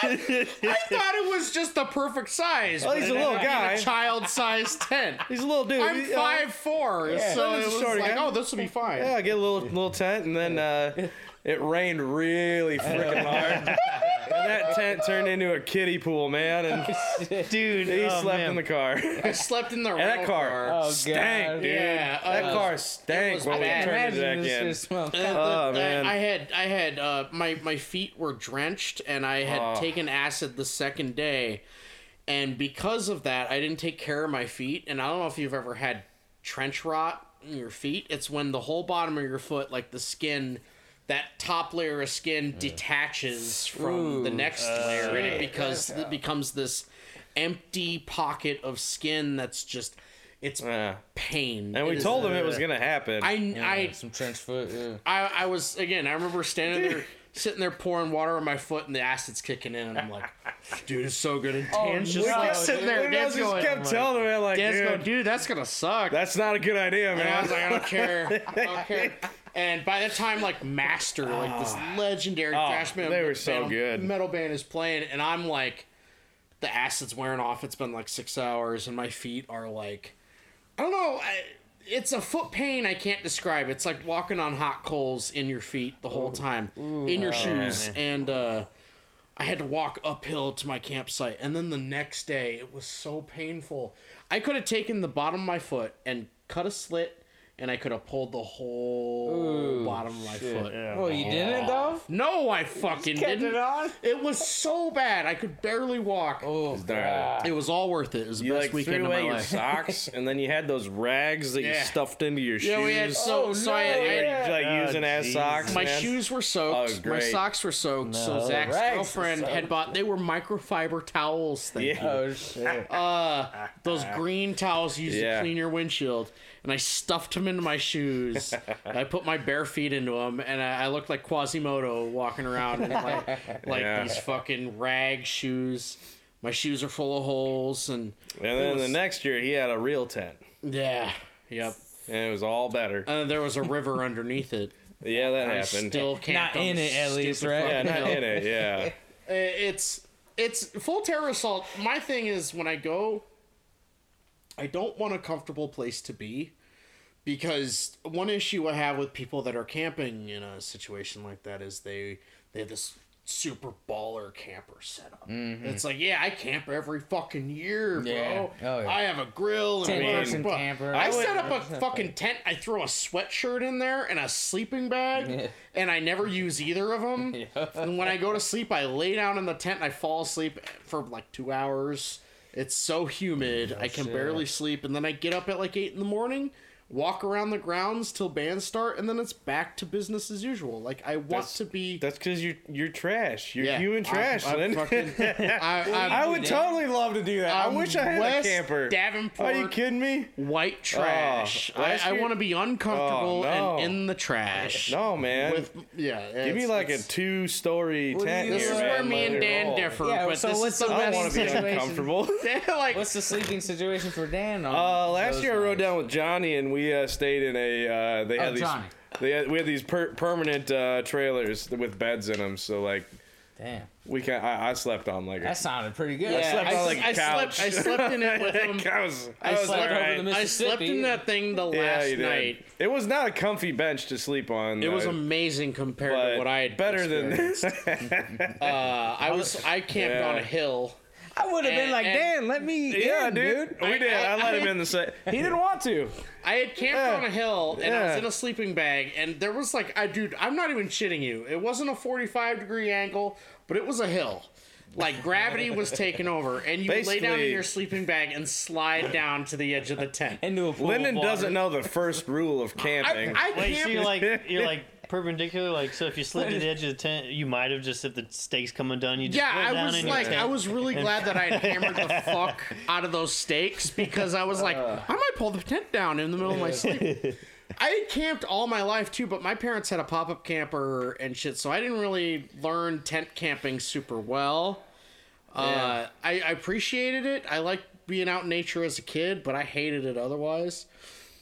I thought it was just the perfect size. Well, he's a little ended up being guy. A child-sized tent. He's a little dude. I'm He- uh, five four, so it was like, guy. oh, this will be fine. Yeah, get a little little tent, and then uh, it rained really freaking hard. and that tent turned into a kiddie pool, man. And Dude, he oh, slept man. in the car. I slept in the And that rental car Oh, stank, God. dude. Yeah, that uh, car stank when we bad. turned it back in. just smell. Oh, I- man. I had I had uh, my my feet were drenched and I had Oh. taken acid the second day, and because of that, I didn't take care of my feet. And I don't know if you've ever had trench rot in your feet. It's when the whole bottom of your foot, like the skin. That top layer of skin detaches from the Ooh. next uh, layer, and it because it becomes this empty pocket of skin that's just it's Yeah. pain. And It we is- told him it was gonna happen. I Yeah, I some trench foot. Yeah. I, I was again. I remember standing there, sitting there pouring water on my foot, and the acid's kicking in, and I'm like, "Dude, it's so good." And oh, Dan's just no, like dude. sitting there. I Dan's just going, kept telling him, man, like, Dan's dude, going, "Dude, that's gonna suck." that's not a good idea, and I man. was like, "I don't care, I don't care." And by the time like Master, like this legendary Oh, thrash metal, they were so metal- good. metal band is playing, and I'm like, the acid's wearing off. It's been like six hours, and my feet are like, I don't know. I, it's a foot pain I can't describe. It's like walking on hot coals in your feet the whole time, in your shoes, and uh, I had to walk uphill to my campsite. And then the next day, it was so painful. I could have taken the bottom of my foot and cut a slit, and I could have pulled the whole bottom of my foot. Oh, you didn't though? No, I fucking Kept didn't. it on? It was so bad. I could barely walk. Oh, Darn. It was all worth it. It was the You best like weekend threw of my away your life. socks, and then you had those rags that you stuffed into your Yeah, shoes. we had so Oh, so I, no, I had, yeah. like Oh, using as Jesus. socks. my man. shoes were soaked. Oh, my socks were soaked. so Zach's girlfriend had bought. They were microfiber towels. Thank Yeah. you. oh shit. Uh, those green towels used Yeah. to clean your windshield, and I stuffed them into my shoes. I put my bare feet into them, and I, I looked like Quasimodo walking around in like, like Yeah. these fucking rag shoes. My shoes are full of holes, and And then was- the next year, he had a real tent, yeah, yep. and it was all better. And there was a river underneath it. yeah, that I happened. still can't. Not in it, at least, right? yeah, not in it. Yeah. it's it's full terror assault. My thing is when I go, I don't want a comfortable place to be, because one issue I have with people that are camping in a situation like that is they they have this super baller camper setup. Mm-hmm. It's like, yeah, I camp every fucking year, bro. Yeah. Oh, yeah. I have a grill and Ten a person but camper. I I set up a fucking tent. I throw a sweatshirt in there and a sleeping bag, Yeah. and I never use either of them. And when I go to sleep, I lay down in the tent and I fall asleep for like two hours. It's so humid, oh, I can shit. barely sleep, and then I get up at like eight in the morning, walk around the grounds till bands start, and then it's back to business as usual. Like I want That's- to be. That's because you're you're trash. You're yeah, human trash, I, I, Lynn. fucking, I, I, I would totally love to do that. I I'm wish I had West a camper. Davenport. Are you kidding me? White trash. Oh, I, I want to be uncomfortable Oh, no. and in the trash. No, man. With yeah, Give me like a two-story tent. This here, is man. where me and Dan roll. differ. Yeah, but so this what's is the the I want to be situation? uncomfortable. like What's the sleeping situation for Dan? On Uh, last year I rode down with Johnny and we uh, stayed in a. Uh, they had Oh, these. Johnny. They had, we had these per- permanent uh, trailers with beds in them. So like, Damn. We can. I, I slept on like. A, That sounded pretty good. Yeah, I slept I, on, like, I a couch. slept. I slept in it with him. I was. I, I was slept over alright. the I slept in that thing the last you did. night. It was not a comfy bench to sleep on. It was amazing compared but to what I had better than this. Uh, I was I camped Yeah. on a hill. I would have been like, Dan, let me yeah, in, dude. We I- did. I, I- let I- him in the set. He didn't want to. I had camped Yeah. on a hill and I was Yeah. in a sleeping bag and there was like I dude, I'm not even shitting you. It wasn't a 45 degree angle, but it was a hill. Like gravity was taking over and you lay down in Basically- your sleeping bag and slide down to the edge of the tent. Into a pool Lyndon of water. doesn't know the first rule of I, camping. I Wait, so camped you're like you're like perpendicular, like so if you slid to the edge of the tent, you might have just if the stakes come undone, you just Yeah, slid I was like. I was really glad that I had hammered the fuck out of those stakes because I was like, I might pull the tent down in the middle of my sleep. I had camped all my life too, but my parents had a pop up camper and shit, so I didn't really learn tent camping super well. Uh, I, I appreciated it. I liked being out in nature as a kid, but I hated it otherwise.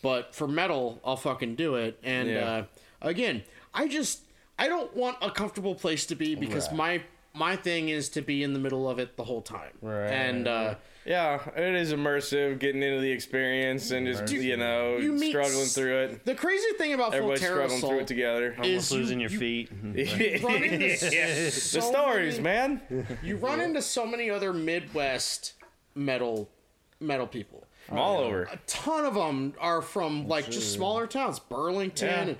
But for metal, I'll fucking do it. And Yeah. uh, again, I just I don't want a comfortable place to be because my my thing is to be in the middle of it the whole time. Right, And uh, yeah, it is immersive, getting into the experience and just you know you meet struggling s- through it. the crazy thing about Everybody's Full struggling through it together. is almost you- losing your you- feet. run into the stories, many- man. You run into so many other Midwest metal metal people. From all over. a ton of them are from like just smaller towns, Burlington, Yeah.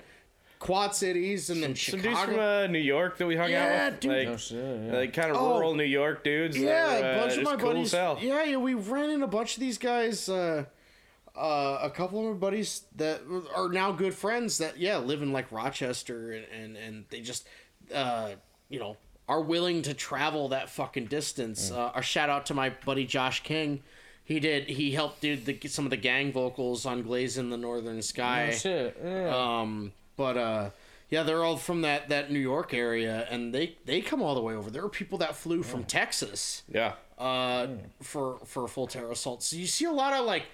And Quad Cities, and then Some dudes Chicago. from uh, New York that we hung Yeah, out with, dude. like, Oh, shit, yeah. like kind of Oh. rural New York dudes. yeah, that were, a uh, bunch of just my cool buddies. as hell. Yeah, yeah, we ran into a bunch of these guys. Uh, uh, a couple of my buddies that are now good friends that yeah live in like Rochester and and, and they just uh, you know are willing to travel that fucking distance. Uh, a shout out to my buddy Josh King. He did. He helped do the, some of the gang vocals on "Glaze in the Northern Sky." Oh, shit. Yeah. Um, but uh, yeah, they're all from that that New York area, and they they come all the way over. There are people that flew from Texas Yeah. uh, for for full terror assault. So you see a lot of like,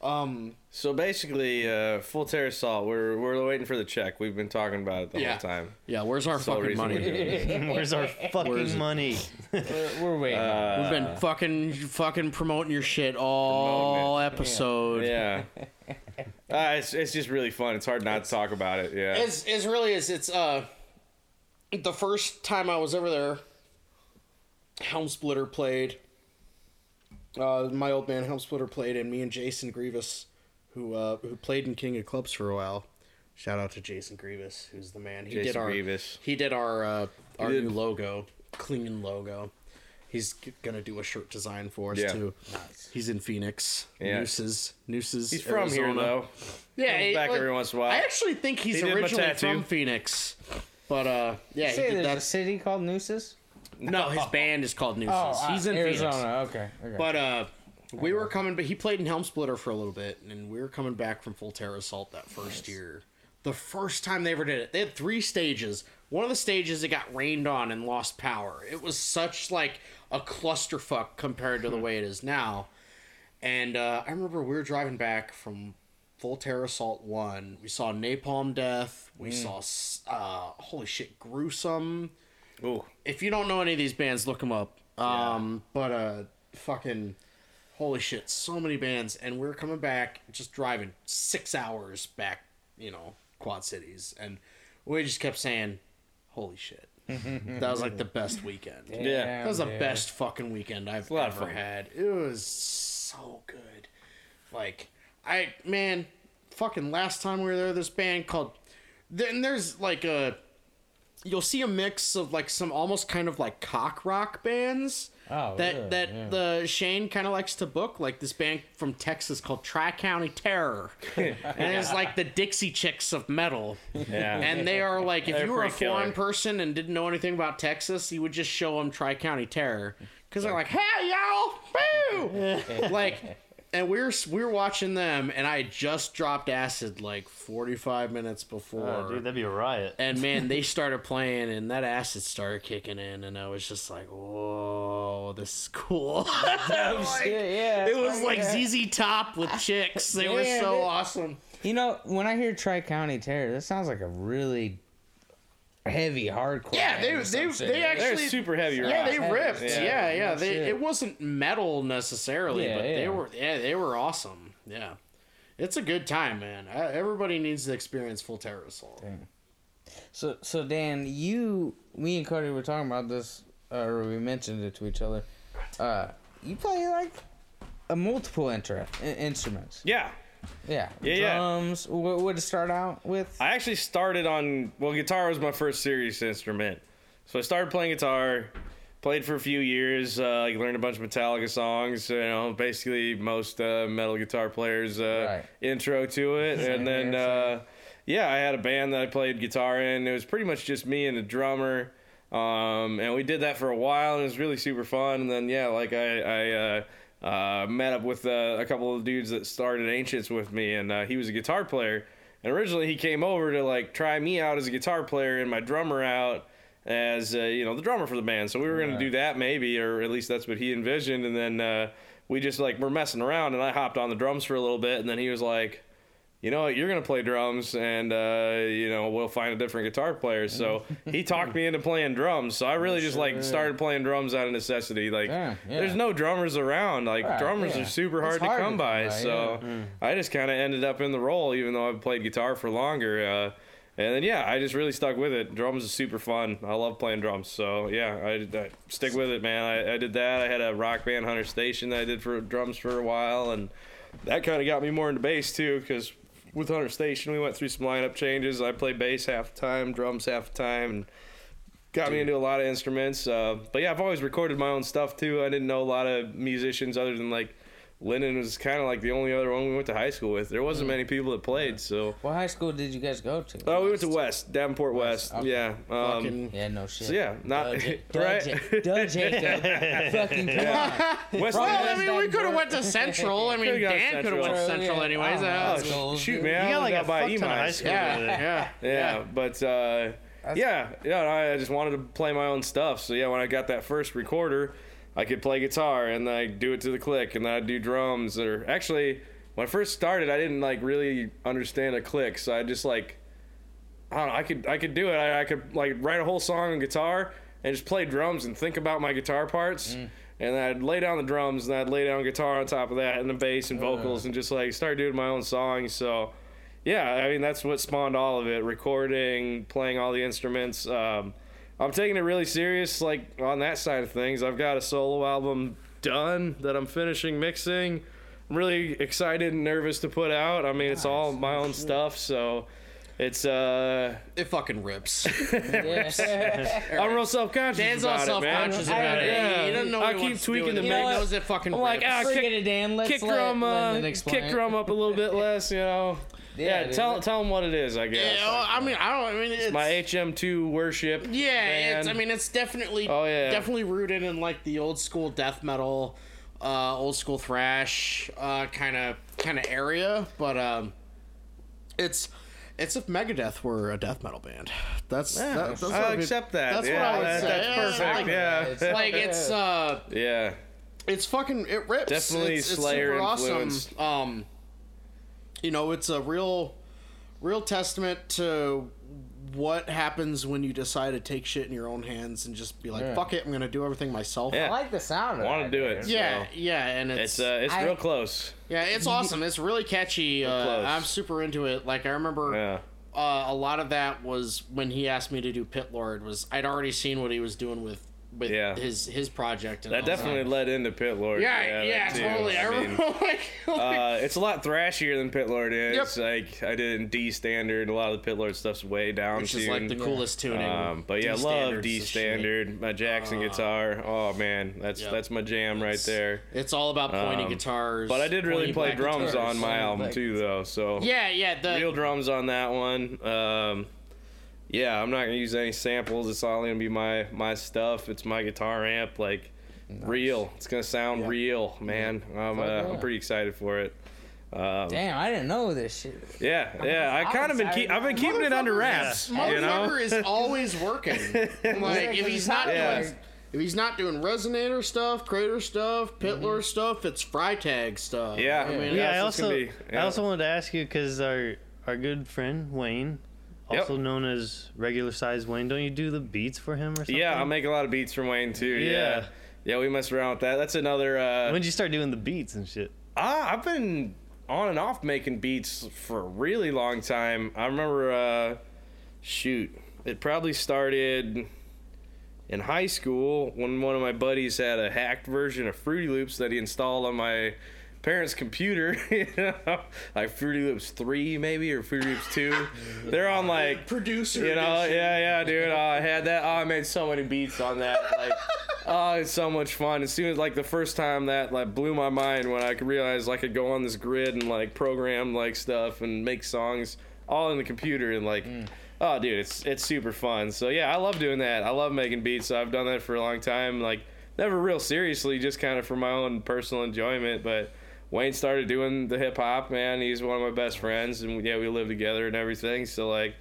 um, So basically, uh, full terror assault. We're we're waiting for the check. We've been talking about it the Yeah. whole time. yeah, where's our Sole fucking money? Where's our fucking it? money? we're, we're waiting. We've been fucking fucking promoting your shit all episode. Yeah. Uh, it's it's just really fun. It's hard not to talk about it. Yeah. It's it's really is it's uh the first time I was ever there. Helm Splitter played. Uh, my old man Helm Splitter played, and me and Jason Grievous, who uh, who played in King of Clubs for a while. Shout out to Jason Grievous, who's the man. He did Jason our Grievous. he did our uh, our did. new logo, clean logo. He's gonna do a shirt design for us Yeah. too. He's in Phoenix. Yeah. Nooses. Nooses. He's from here Arizona. though. Yeah, Comes he- back like, every once in a while. I actually think he's He originally from Phoenix, but uh, yeah, he Say did there's a city called Nooses? No, his band is called Nooses. Oh, he's in Arizona. Phoenix. Okay. okay. But uh, we were coming, but he played in Helm Splitter for a little bit, and we were coming back from Full Terror Assault that first year. The first time they ever did it, they had three stages. One of the stages it got rained on and lost power. It was such like a clusterfuck compared to the way it is now. And uh, I remember we were driving back from Full Terror Assault One. We saw Napalm Death. We saw uh, holy shit, gruesome Ooh. if you don't know any of these bands, look them up. Um, but uh, fucking holy shit, so many bands, and we are coming back, just driving six hours back, you know, Quad Cities, and we just kept saying, "Holy shit." that was like the best weekend. Yeah. That was the yeah. best fucking weekend I've a lot of ever fun. had. It was so good. Like I man, fucking last time we were there, this band called. Then there's like a, you'll see a mix of like some almost kind of like cock rock bands. Oh, that yeah, that yeah. the Shane kind of likes to book, like this band from Texas called Tri County Terror, and it's like the Dixie Chicks of metal. Yeah. And they are like, if They're you were a foreign killer. person and didn't know anything about Texas, you would just show them Tri County Terror because they're like, "Hey y'all, boo!" like, and we were we were watching them, and I had just dropped acid like forty five minutes before. Oh, dude, that'd be a riot. and man, they started playing, and that acid started kicking in, and I was just like, "Whoa, this is cool." yeah, yeah. it was oh, like ZZ Top with chicks. They were so they- awesome. You know, when I hear Tri County Terror, that sounds like a really heavy hardcore. Yeah, they- band or they- shit. they They're actually- super heavy rock. Yeah, they Yeah, ripped. yeah. Yeah, yeah. They, shit. it wasn't metal necessarily, Yeah, but they were. Yeah, they were awesome. Yeah, it's a good time, man. Uh, Everybody needs to experience Full Terror Assault. So, so Dan, you, me and Cody were talking about this, uh, or we mentioned it to each other. Uh, you play like a multiple inter- instruments. Yeah. Yeah. Yeah, yeah. Drums. What would it start out with? I actually started on well, guitar was my first serious instrument. So I started playing guitar, played for a few years, uh, like learned a bunch of Metallica songs. You know, basically most uh, metal guitar players' uh, Right. intro to it, and then uh, yeah, I had a band that I played guitar in. It was pretty much just me and a drummer. Um, and we did that for a while, and it was really super fun. And then, yeah, like I, I uh, uh, met up with uh, a couple of dudes that started Ancients with me, and uh, he was a guitar player. And originally, he came over to like try me out as a guitar player and my drummer out as uh, you know the drummer for the band. So we were gonna Right. do that maybe, or at least that's what he envisioned. And then uh, we just like were messing around, and I hopped on the drums for a little bit, and then he was like you know what, you're gonna play drums, and uh, you know we'll find a different guitar player. So he talked me into playing drums. So I really just like started playing drums out of necessity. Like Yeah, yeah. there's no drummers around. Like Right, drummers yeah. are super hard, hard to come to by. by, so I just kind of ended up in the role, even though I've played guitar for longer. Uh, and then yeah, I just really stuck with it. Drums is super fun. I love playing drums. So yeah, I, I stick with it, man. I, I did that. I had a rock band, Hunter Station, that I did for drums for a while, and that kind of got me more into bass too, because with Hunter Station, we went through some lineup changes. I played bass half the time, drums half the time, and got me into a lot of instruments. Uh, but yeah, I've always recorded my own stuff too. I didn't know a lot of musicians other than like Lennon was kind of like the only other one we went to high school with. There wasn't many people that played, so. What high school did you guys go to? Oh, we went to West, Davenport West. okay. Yeah. Um, Fucking Yeah, no shit. so yeah, not Doug, Ja- right. Doug, Ja- Doug Jacob. Fucking come on. West. Well, Well, I mean, we could have went to Central. I mean, Could've gone Dan could have went to Central. Central Yeah. anyways. Oh. Shoot, man, You I got like a got by fuck ton of high school yeah, over yeah, Yeah, but uh, yeah, yeah, I I just wanted to play my own stuff. So yeah, when I got that first recorder, I could play guitar and I do it to the click, and then I'd do drums. Or actually, when I first started, I didn't like really understand a click, so I just like I don't know, I could I could do it. I, I could like write a whole song on guitar and just play drums and think about my guitar parts. Mm. And I'd lay down the drums and I'd lay down guitar on top of that and the bass and vocals and just like start doing my own songs. So yeah, I mean that's what spawned all of it: recording, playing all the instruments. Um, I'm taking it really serious, like on that side of things. I've got a solo album done that I'm finishing mixing. I'm really excited and nervous to put out. I mean, it's all my own stuff, so it's uh, It fucking rips. Yeah. I'm real self conscious Dan's all about it, man. self-conscious I- about it. yeah. He doesn't know. I what he keep wants to do tweaking with the it. He mix. knows it fucking I'm like, rips. ah, Forget kick- it, Dan. Let's kick let drum, uh, Lyndon explain. kick drum up a little bit less, you know. Yeah, dude. tell tell them what it is, I guess. Yeah, well, I mean, I don't. I mean, it's My HM2 worship. Yeah, it's. I mean, it's definitely. Oh, yeah. Definitely rooted in like the old school death metal, uh, old school thrash, uh, kind of kind of area. But um, it's it's if Megadeth were a death metal band. That's Yeah, that, that's I'll accept that. That's yeah, what I would that- say. That's Yeah, perfect. like- yeah. It's- Like it's uh, yeah. it's fucking it rips. Definitely it's, it's Slayer super influenced. awesome. Um, you know, it's a real, real testament to what happens when you decide to take shit in your own hands and just be like, Yeah. "Fuck it, I'm gonna do everything myself." Yeah. I like the sound of I Want to do it. Yeah, so yeah, and It's it's, uh, it's I- real close. yeah, it's awesome. It's really catchy. Uh, close. I'm super into it. Like I remember, Yeah. uh, a lot of that was when he asked me to do Pit Lord. Was I'd already seen what he was doing with with Yeah. his his project. And That was definitely like, led into Pit Lord. yeah, yeah, that too. totally. I, I mean, remember like, like uh, it's a lot thrashier than Pit Lord is. Yep. Like I did in D standard. A lot of the Pit Lord stuff's way down. which is like the coolest tuning. Um, but yeah, D love D standard. My Jackson guitar. Oh man, that's Yep. that's my jam right there. It's all about pointy Um, guitars. But I did really play drums guitars. on my album like- too, though. So Yeah, yeah. The real drums on that one. Um, yeah, I'm not gonna use any samples. It's all gonna be my my stuff. It's my guitar amp, like real. It's gonna sound real, man. I'm uh, yeah. I'm pretty excited for it. Um, Damn, I didn't know this shit. yeah, yeah. I I'm kind of been keep, excited. I've been keeping it under wraps. motherfucker You know. is always working. like if he's not Yeah. doing, if he's not doing resonator stuff, crater stuff, Pit Lord stuff, it's Freitag stuff. Yeah. I mean, Yeah, I also gonna be- I also wanted to ask you because our our good friend Wayne Yep. also known as regular size Wayne. Don't you do the beats for him or something? Yeah, I make a lot of beats for Wayne too. Yeah. Yeah. Yeah, we mess around with that. That's another. Uh, When did you start doing the beats and shit? Ah, I've been on and off making beats for a really long time. I remember, uh, shoot, it probably started in high school when one of my buddies had a hacked version of Fruity Loops that he installed on my parents' computer. you know, like Fruity Loops three maybe or Fruity Loops two. They're on like Producer. you know, edition. yeah, yeah, dude. Oh, I had that. Oh, I made so many beats on that. Like, oh, it's so much fun. As soon as like the first time that like blew my mind when I realized I could go on this grid and like program like stuff and make songs all in the computer and like. Mm. Oh, dude, it's it's super fun. So yeah, I love doing that. I love making beats. So I've done that for a long time. Like never real seriously, just kind of for my own personal enjoyment. But Wayne started doing the hip hop. Man, he's one of my best friends, and yeah, we live together and everything. So like,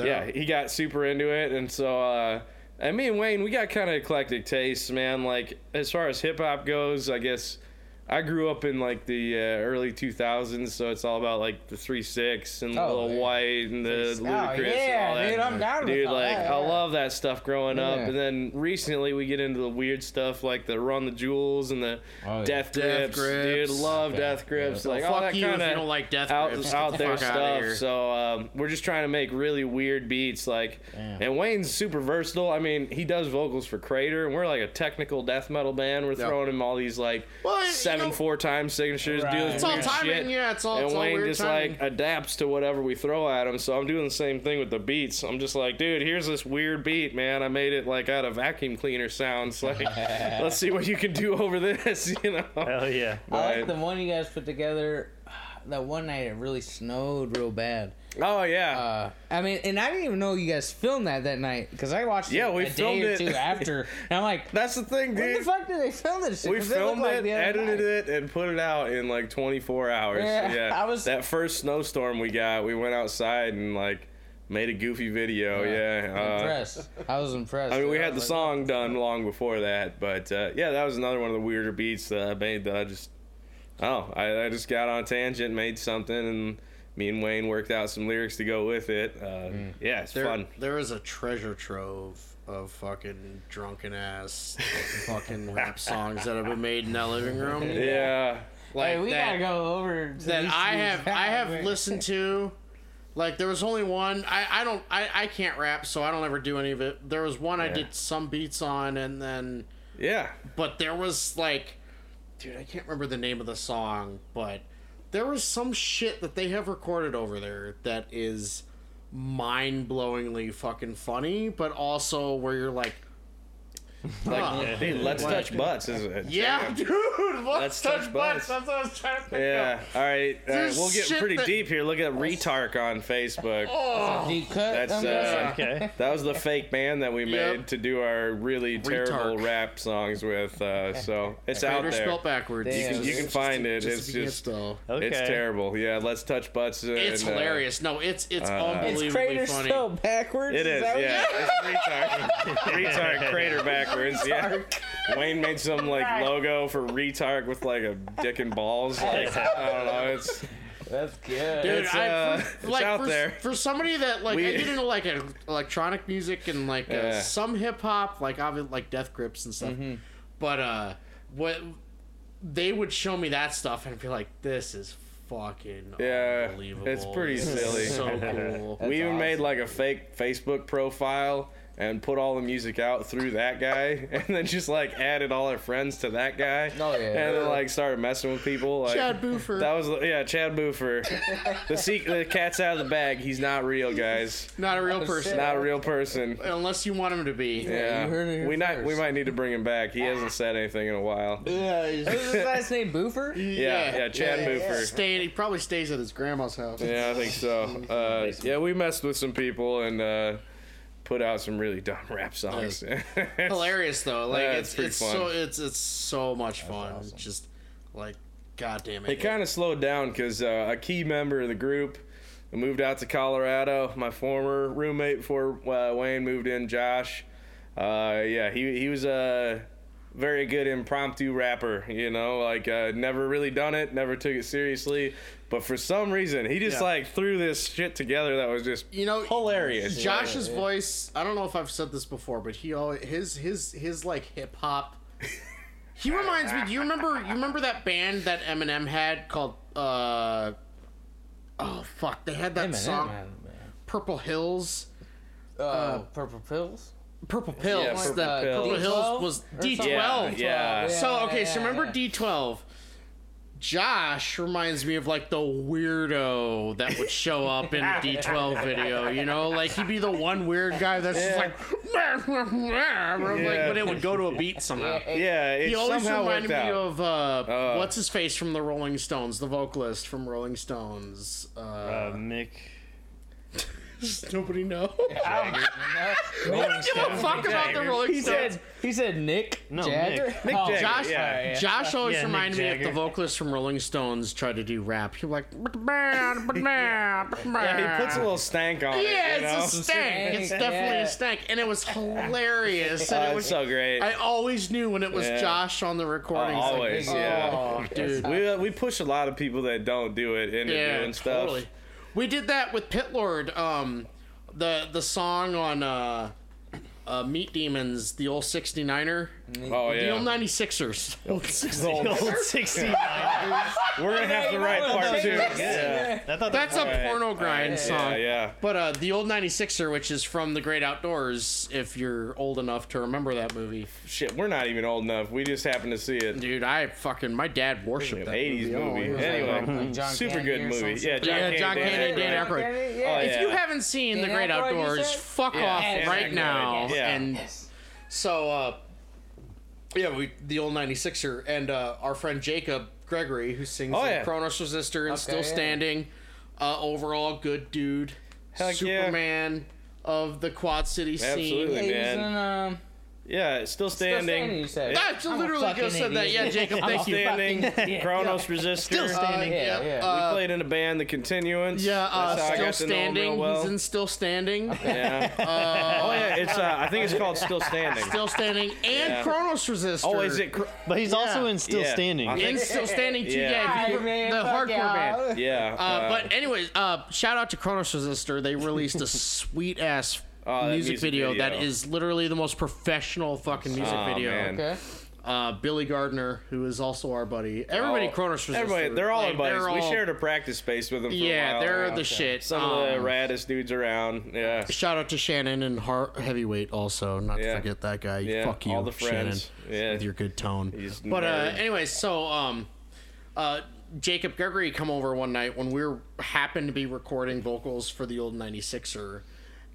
yeah, he got super into it, and so uh, and me and Wayne, we got kind of eclectic tastes, man. Like as far as hip hop goes, I guess I grew up in like the uh, early 2000s, so it's all about like the three six and Oh, Lil yeah. Wyte and the Oh, Ludacris yeah, and all that. dude, I'm down with Dude, all like that, I love that stuff growing up, and then recently we get into the weird stuff like the Run the Jewels and the Oh, yeah. Death Death Grips. Dude, love Yeah. Death Grips. Yeah. Like Fuck all that you if kind you of don't like Death out, Grips. out there fuck outta stuff. here. So um, we're just trying to make really weird beats. Like, Damn. and Wayne's super versatile. I mean, he does vocals for Crater, and we're like a technical death metal band. We're Yeah. throwing him all these like Well, you seven know- four time signatures, Right. doing It's all weird timing, shit. yeah, it's all- and it's Wayne weird just timing. like adapts to whatever we throw at him. So I'm doing the same thing with the beats. I'm just like, dude, here's this weird beat, man. I made it like out of vacuum cleaner sounds. Like, let's see what you can do over this. You know. Hell yeah. I like Right. the one you guys put together. That one night it really snowed real bad. Oh yeah. Uh, I mean, and I didn't even know you guys filmed that that night because I watched Yeah, it we a day filmed or it. two after, and I'm like, That's the thing, when dude. the fuck did they film this? shit? We filmed it, other edited night. it, and put it out in like 24 hours. Yeah, Yeah, I was- that first snowstorm we got. We went outside and like made a goofy video. Yeah, uh, impressed. I was impressed. I mean, we had the like, song done long before that, but uh, yeah, that was another one of the weirder beats that I made. That I just, oh, I, I just got on a tangent, made something, and me and Wayne worked out some lyrics to go with it. Uh, Mm. Yeah, it's There, fun. there is a treasure trove of fucking drunken ass fucking rap songs that have been made in that living room. Yeah, Like Hey, we that, gotta go over to that I have I have house. listened to. Like there was only one. I, I don't I, I can't rap, so I don't ever do any of it. There was one I did some beats on, and then yeah. but there was like, dude, I can't remember the name of the song, but there was some shit that they have recorded over there that is mind-blowingly fucking funny, but also where you're like, Like, Huh. dude, let's touch butts. Is it? yeah, dude, let's, Let's touch, touch butts. butts. That's what I was trying to think Yeah. of. All right. Uh, we'll get pretty that- deep here. Look at Retark on Facebook. Oh, deep cut. That's, uh. Okay. That was the fake band that we Yep. made to do our really terrible Retark. rap songs with. Uh, so it's out Crater there. spelled backwards. Damn. You can, you can find it. Just It's if just. Okay. it's terrible. Yeah. Let's touch butts. And, It's uh, hilarious. No, it's it's uh, unbelievably it's crater funny. spelled backwards. It is. that Yeah. It's Retark. Retark crater backwards. Yeah. Wayne made some like logo for Retark with like a dick and balls. Like, I don't know. It's That's good. Dude, It's, I, uh, for, it's like, out for, there. for somebody that like We- I get into like a, electronic music and like uh, Yeah. some hip hop, like obviously like Death Grips and stuff. Mm-hmm. But uh, what they would show me that stuff and I'd be like, this is fucking Yeah, unbelievable. it's pretty silly. So cool. That's we even made like a fake Facebook profile and put all the music out through that guy, and then just like added all our friends to that guy. Oh, yeah. And then like started messing with people. Like, Chad Boofer. That was yeah, Chad Boofer. the sec- the cat's out of the bag. He's not real, guys. Not a real person. Not a real person. Unless you want him to be. Yeah, you heard it we might we might need to bring him back. He hasn't said anything in a while. Yeah, he's What was his last name? Boofer? Yeah, yeah, Chad yeah, Boofer. Staying, he probably stays at his grandma's house. Yeah, I think so. Uh, yeah, we messed with some people and uh, put out some really dumb rap songs. hilarious though. Like Yeah, it's it's it's, fun. so it's it's so much fun. Just like god damn it. It kind of slowed down because uh, a key member of the group moved out to Colorado. My former roommate before uh, Wayne moved in, Josh. Uh, yeah, he he was a very good impromptu rapper. You know, like uh, never really done it, never took it seriously, but for some reason, he just yeah. like threw this shit together that was just you know hilarious. Josh's yeah. voice. I don't know if I've said this before, but he all his his his like hip hop. he reminds me. Do you remember? You remember that band that Eminem had called? uh Oh fuck! They had that Eminem, song, Purple Hills. Uh, uh, purple Pills. Purple Pills. Yeah, purple, the, Pills. Purple Hills was D12. Yeah, yeah. So okay, so remember D12? Josh reminds me of like the weirdo that would show up in a D12 video, you know, like he'd be the one weird guy that's just like, like, but it would go to a beat somehow. yeah, it He always somehow reminded me out. of uh, what's his face from the Rolling Stones, the vocalist from Rolling Stones. Uh, Uh, Mick. Does nobody know? Rolling Give a fuck about the Rolling He Stones. said he said Nick No, Jagger. Mick. Mick Oh, Jagger, Josh, yeah. yeah. Josh always Yeah, Mick reminded me of the Jagger. vocalist from Rolling Stones tried to do rap. He was like, Yeah, he puts a little stank on it. Yeah, you know? it's a stank. It's definitely Yeah. a stank, and it was hilarious. And Oh, it it's was, so great. I always knew when it was Yeah. Josh on the recording. It's like, always, oh, yeah. dude. we uh, we push a lot of people that don't do it into Yeah, doing stuff. totally. We did that with Pitlord. Um, the the song on uh, uh, Meat Demons, the old 69er, Oh the old yeah, 96ers. Old 69ers. The old 69. we're gonna have to write part two. Yeah. Yeah, I thought That's a Alright, porno grind song. yeah, yeah. But uh, the old 96er, which is from The Great Outdoors, if you're old enough to remember that movie. Shit, we're not even old enough. We just happened to see it. Dude, I fucking, my dad worshipped that 80s movie. Movie. he was like, Anyway, Like John super Candy good or movie. something. Yeah, John Yeah, John Candy, Candy and Dan Aykroyd. Aykroyd. Oh, If yeah. you haven't seen The Dan Great Aykroyd, you Outdoors, said? fuck Yeah, off Dan right Aykroyd, now. yeah. And so, uh, yeah, we the old 96er and uh, our friend Jacob Gregory, who sings Oh, in yeah. Kronos Resistor and Okay, Still yeah. Standing, uh, overall good dude, Heck yeah. Superman of the Quad City scene. Absolutely. Yeah, he was man. In, Yeah, it's still Still standing. Standing, you said. That's I'm literally just said that. Yeah, Jacob, I'm thank you. Standing. Kronos Resistor. Still Uh, standing. yeah, yeah, yeah. uh, we played in a band, The Continuance. yeah, uh, That's how still got to know him standing. well. He's in Still Standing. Yeah. oh yeah, it's uh, I think it's called Still Standing. Still Standing and Yeah. Kronos Resistor. oh, is it? Cr- But he's also in Still Yeah. Standing. I think- And Still Standing too. Yeah. Yeah, if man, the hardcore yeah. band. Yeah. Uh, but anyways, uh, shout out to Kronos Resistor. They released a sweet ass Oh, music, music video, video. that is literally the most professional fucking music Oh, video. man. Okay. Uh, Billy Gardner, who is also our buddy. Everybody, Oh, Kronos Resistor. Everybody, they're all like, our buddies. they're we shared a practice space with them. For a Yeah, while. they're Yeah. the shit. Some of the Um, raddest dudes around. Yeah. Shout out to Shannon and Har- Heavyweight also. Not Yeah. to forget that guy. Yeah, Fuck you, all the friends. Shannon. Yeah. With your good tone. He's but uh, nerd. anyways, so um, uh, Jacob Gregory come over one night when we were happened to be recording vocals for the old 96er.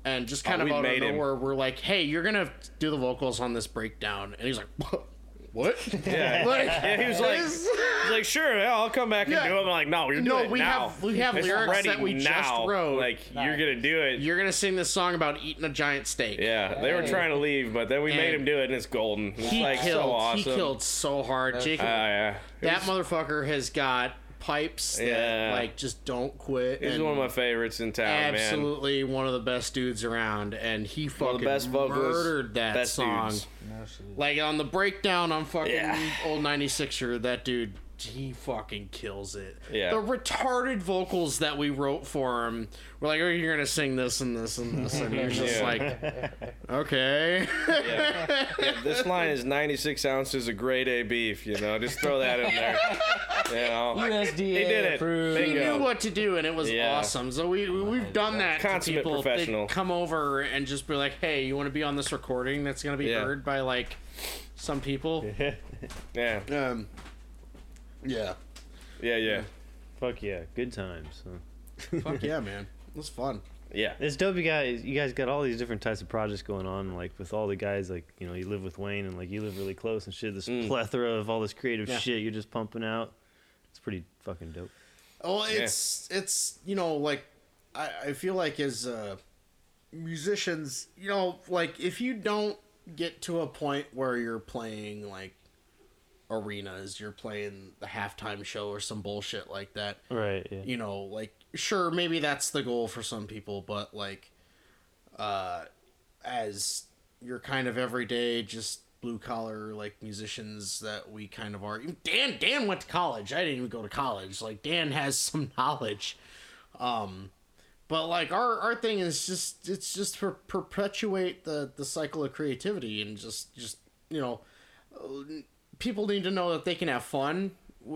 And just kind Oh, of we out of made him. we're like, "Hey, you're gonna do the vocals on this breakdown," and he's like, "What?" Yeah. Like, Yeah, he was like, he's like, sure, yeah, I'll come back and Yeah. do it. I'm like, no, you're No, doing it we now. have- we have It's lyrics ready that we just wrote. Like, you're gonna do it. "You're gonna sing this song about eating a giant steak." yeah, they were trying to leave, but then we made And him do it, and it's golden. It's He like killed. so awesome. He killed so hard. Jacob Uh, yeah. That was- motherfucker has got pipes that Yeah. like just don't quit. He's and one of my favorites in town, man. absolutely one of the best dudes around, and he fucking the best vocalists, murdered that best song. dudes. Like on the breakdown on fucking Yeah. old 96er, that dude he fucking kills it. Yeah. The retarded vocals that we wrote for him, we're like, oh, you're gonna sing this and this and this, and he was just Yeah. like, okay. Yeah. Yeah, this line is 96 ounces of grade A beef. You know, just throw that in there. You know, USDA he did it. approved. he Bingo. knew what to do, and it was Yeah. awesome. So we we- we've done that to people. professional. They come over and just be like, "Hey, you want to be on this recording that's gonna be Yeah. heard by like some people?" Yeah, Um, yeah. yeah, yeah, Fuck yeah, good times. huh? Fuck yeah, man. It was fun. yeah. It's dope. You guys, you guys got all these different types of projects going on. Like with all the guys, like you know, you live with Wayne, and like you live really close and shit. This Mm. plethora of all this creative Yeah. shit you're just pumping out. It's pretty fucking dope. Well, it's it's you know like I I feel like as uh, musicians, you know, like if you don't get to a point where you're playing like arenas, you're playing the halftime show or some bullshit like that. Right. Yeah. you know like sure maybe that's the goal for some people but like uh as your kind of everyday just blue collar like musicians that we kind of are. Dan Dan went to college. I didn't even go to college. Like Dan has some knowledge. Um but like our our thing is just it's just for perpetuate the the cycle of creativity and just just you know people need to know that they can have fun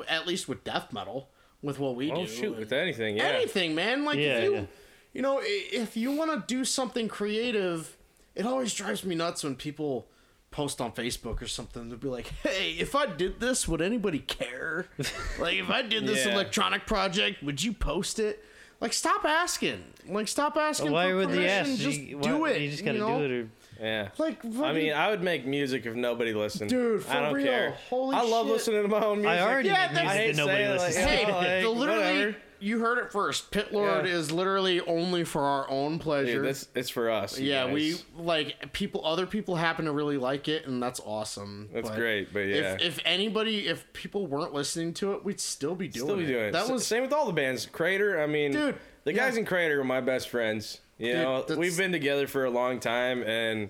at least with death metal with what we do. Oh do. shoot, with anything, yeah. anything, man. Like Yeah, if you, yeah. you know, if you want to do something creative, it always drives me nuts when people post on Facebook or something. They'll be like, "Hey, if I did this, would anybody care? like, if I did this Yeah. electronic project, would you post it?" Like, stop asking. Like, stop asking. Why for would they ask? Just you, do it. You just gotta know? do it. Or, Yeah. Like, I mean, I would make music if nobody listened. Dude, for I don't real. care. Holy shit. I love shit. listening to my own music. I already Yeah, make music I hate that nobody listens like, to. Hey, like, literally, whatever. you heard it first. Pit Lord Yeah. is literally only for our own pleasure. Dude, that's it's for us. yeah, guys. we like people. Other people happen to really like it, and that's awesome. That's But great, but yeah. If, if anybody, if people weren't listening to it, we'd still be doing Still be it. doing it. That S- was same with all the bands. Crater. I mean, Dude, the guys yeah. in Crater are my best friends. You Dude, know, that's- we've been together for a long time, and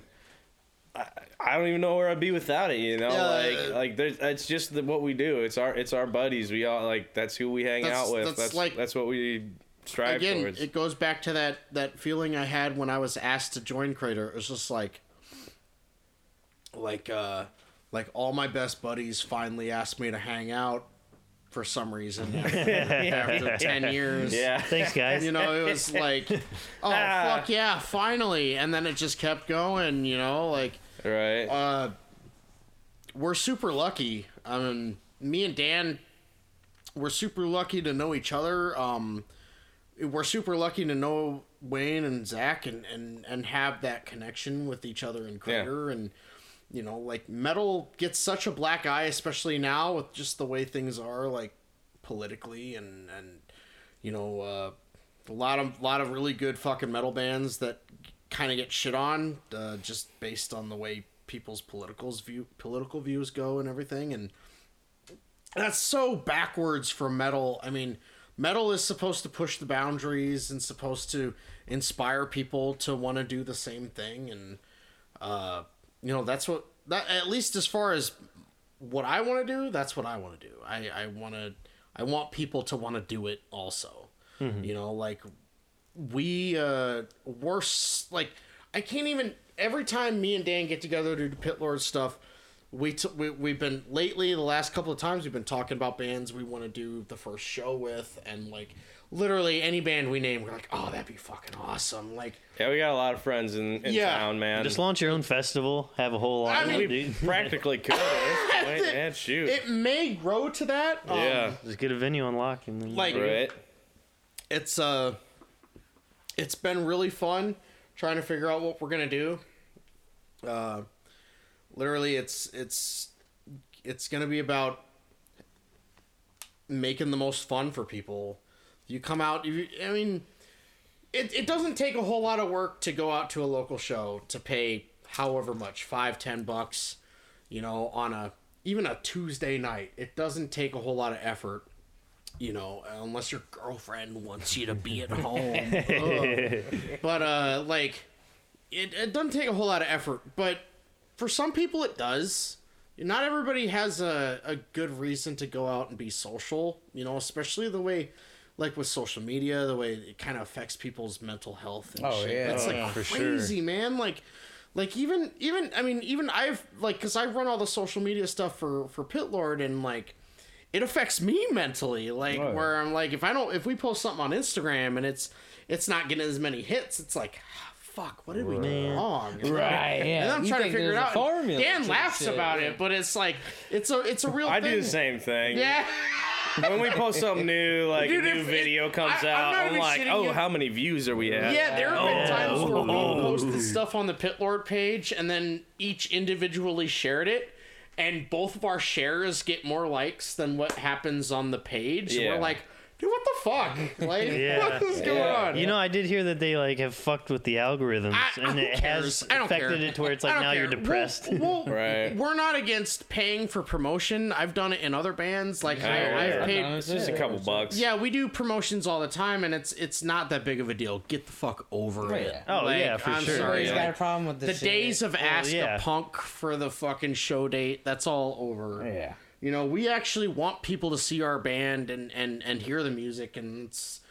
I, I don't even know where I'd be without it. You know, Yeah, like uh, like there's, it's just the, what we do. It's our it's our buddies. We all like that's who we hang out with. that's That's like- that's what we strive again. towards. It goes back to that that feeling I had when I was asked to join Crater. It was just like, like uh, like all my best buddies finally asked me to hang out for some reason after ten years. yeah. Thanks, guys. you know, it was like, oh Ah. fuck yeah, finally, and then it just kept going. You know, like Right. uh, we're super lucky. I mean, me and Dan, we're super lucky to know each other. Um, we're super lucky to know Wayne and Zach and, and, and have that connection with each other in Crater. And, you know, like metal gets such a black eye, especially now with just the way things are, like politically and, and you know, uh, a lot of lot of really good fucking metal bands that kind of get shit on uh, just based on the way people's politicals view political views go and everything and that's so backwards for metal. I mean metal is supposed to push the boundaries and supposed to inspire people to want to do the same thing and uh you know that's what that at least as far as what i want to do that's what i want to do. I i want to i want people to want to do it also. You know like we uh we're like I can't even every time me and Dan get together to do Pit Lord stuff we, t- we we've been lately the last couple of times we've been talking about bands we want to do the first show with and like literally any band we name we're like oh that'd be fucking awesome. Like yeah, we got a lot of friends in, in Yeah. town, man. Just launch your own festival. Have a whole I line. mean, dude. practically could. at this point, man, shoot. it may grow to that um, yeah. Just get a venue unlocked and then Like- Right. it's uh it's been really fun trying to figure out what we're gonna do uh literally it's it's it's gonna be about making the most fun for people you come out you i mean it, it doesn't take a whole lot of work to go out to a local show to pay however much five ten bucks you know on a even a tuesday night it doesn't take a whole lot of effort you know, unless your girlfriend wants you to be at home. But uh like it, it doesn't take a whole lot of effort, but for some people it does. Not everybody has a, a good reason to go out and be social, you know, especially the way like with social media, the way it kind of affects people's mental health and Oh, shit. yeah. It's Oh, like yeah, for sure. crazy, man. Like like even even I mean even I've like cuz I run all the social media stuff for for Pit Lord and like it affects me mentally like Right. where i'm like if i don't if we post something on instagram and it's it's not getting as many hits it's like ah, fuck what did we do wrong Right, yeah. and then i'm You trying to figure it out dan laughs shit, about yeah. it but it's like it's a it's a real I thing do the same thing. yeah When we post something new, like Dude, a new if- video comes I- I'm out, not I'm, even like, shitting oh, you. how many views are we at? Yeah, there have been Oh. times where we Oh. posted stuff on the Pit Lord page and then each individually shared it, and both of our shares get more likes than what happens on the page. Yeah. We're like, dude, what the fuck? Like, Yeah. what is going Yeah. on? You know, I did hear that they like have fucked with the algorithms, I- and it has cares? I don't affected care. it to where it's like don't now you're depressed. Well, well, Right. We're not against paying for promotion. I've done it in other bands. Like Oh, I, yeah. I've I've paid. done it It's just a couple bucks. Yeah, we do promotions all the time, and it's it's not that big of a deal. Get the fuck over oh, it. yeah. Oh, Like, yeah, for I'm sure. Sorry, Everybody's like, got a problem with the this. days of ask yeah. a punk for the fucking show date. That's all over. Yeah. You know, we actually want people to see our band and and and hear the music, and it's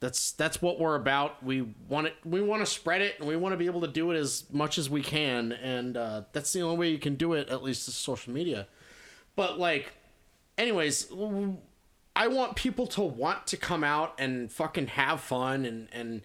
that's that's what we're about. We want it. We want to spread it, and we want to be able to do it as much as we can. And uh, that's the only way you can do it. At least is social media. But like, anyways, I want people to want to come out and fucking have fun and and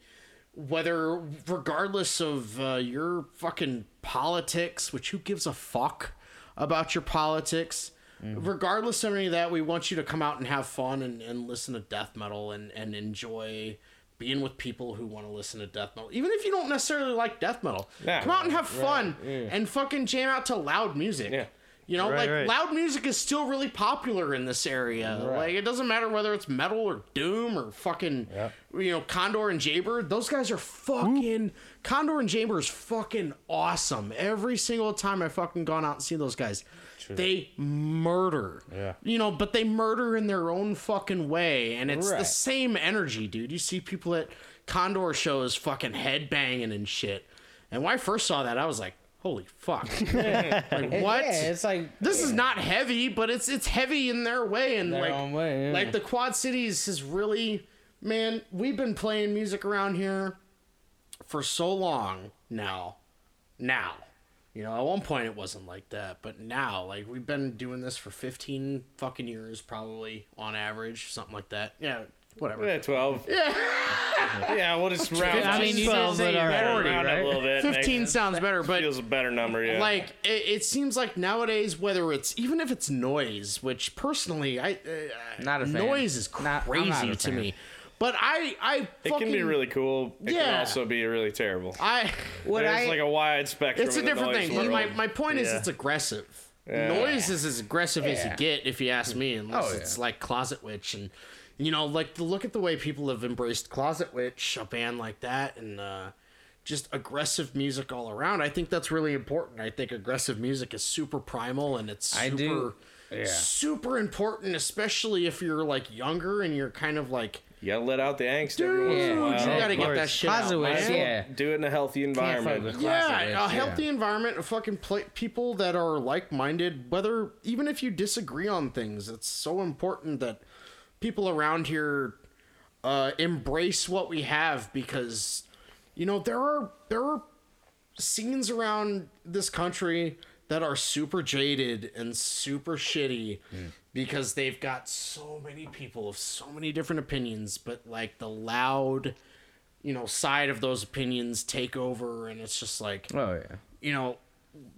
whether regardless of uh, your fucking politics, which who gives a fuck about your politics. Mm-hmm. Regardless of any of that, we want you to come out and have fun and, and listen to death metal and, and enjoy being with people who want to listen to death metal. Even if you don't necessarily like death metal. Yeah. come out and have fun yeah. and fucking jam out to loud music. Yeah. You know, Right, like right. loud music is still really popular in this area. Like it doesn't matter whether it's metal or doom or fucking you know, Condor and Jaybird. Those guys are fucking Condor and Jaybird is fucking awesome. Every single time I fucking gone out and seen those guys. They murder. Yeah. You know, but they murder in their own fucking way. And it's the same energy, dude. You see people at Condor shows fucking headbanging and shit. And when I first saw that, I was like, holy fuck. like, what? Yeah, it's like this is not heavy, but it's it's heavy in their way, and Their like own way, yeah. like the Quad Cities has really, man. We've been playing music around here for so long now. Now, you know, at one point it wasn't like that, but now, like we've been doing this for fifteen fucking years, probably on average, something like that. Yeah, whatever. Yeah, 12. Yeah, Yeah, we'll just round I mean, you Well, did say but all right. round 40, it right? a little bit. fifteen makes- sounds better, but feels a better number, yeah. like it, it seems like nowadays whether it's even if it's noise which personally i uh, Not a fan. noise is Not- not crazy to fan. me but i i it can be really cool. It can Yeah. also be really terrible. i what There's I like a wide spectrum. it's a different thing but world. my, my point is it's aggressive Yeah. noise is as aggressive as you get if you ask me unless Oh, yeah. it's like closet witch and you know like look at the way people have embraced closet witch a band like that and uh just aggressive music all around. I think that's really important. I think aggressive music is super primal and it's super I do- yeah. super important, especially if you're like younger and you're kind of like You gotta let out the angst every once in a Dude, while. you gotta get that shit out, Positive, man. yeah. Do it in a healthy environment. Yeah, a bitch, healthy environment of fucking play, people that are like-minded. Whether even if you disagree on things, it's so important that people around here uh, embrace what we have because you know there are there are scenes around this country that are super jaded and super shitty because they've got so many people of so many different opinions but like the loud you know side of those opinions take over and it's just like Oh yeah. you know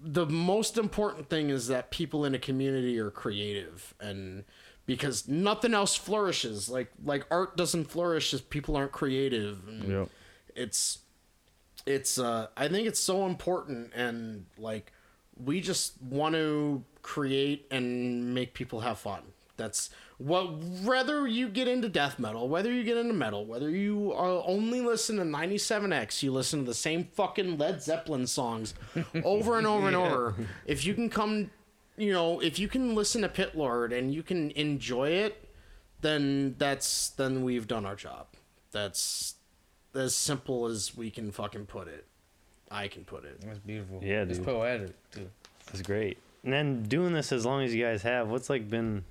the most important thing is that people in a community are creative and because nothing else flourishes like like art doesn't flourish if people aren't creative and Yep. it's it's uh i think it's so important and like we just want to create and make people have fun. That's what whether you get into death metal whether you get into metal whether you uh, only listen to 97x you listen to the same fucking led zeppelin songs over and over and over. If you can come you know if you can listen to pit lord and you can enjoy it then that's then we've done our job. That's as simple as we can fucking put it. I can put it. That's beautiful. Yeah, It's dude. poetic too. That's great. And then doing this as long as you guys have, what's like been,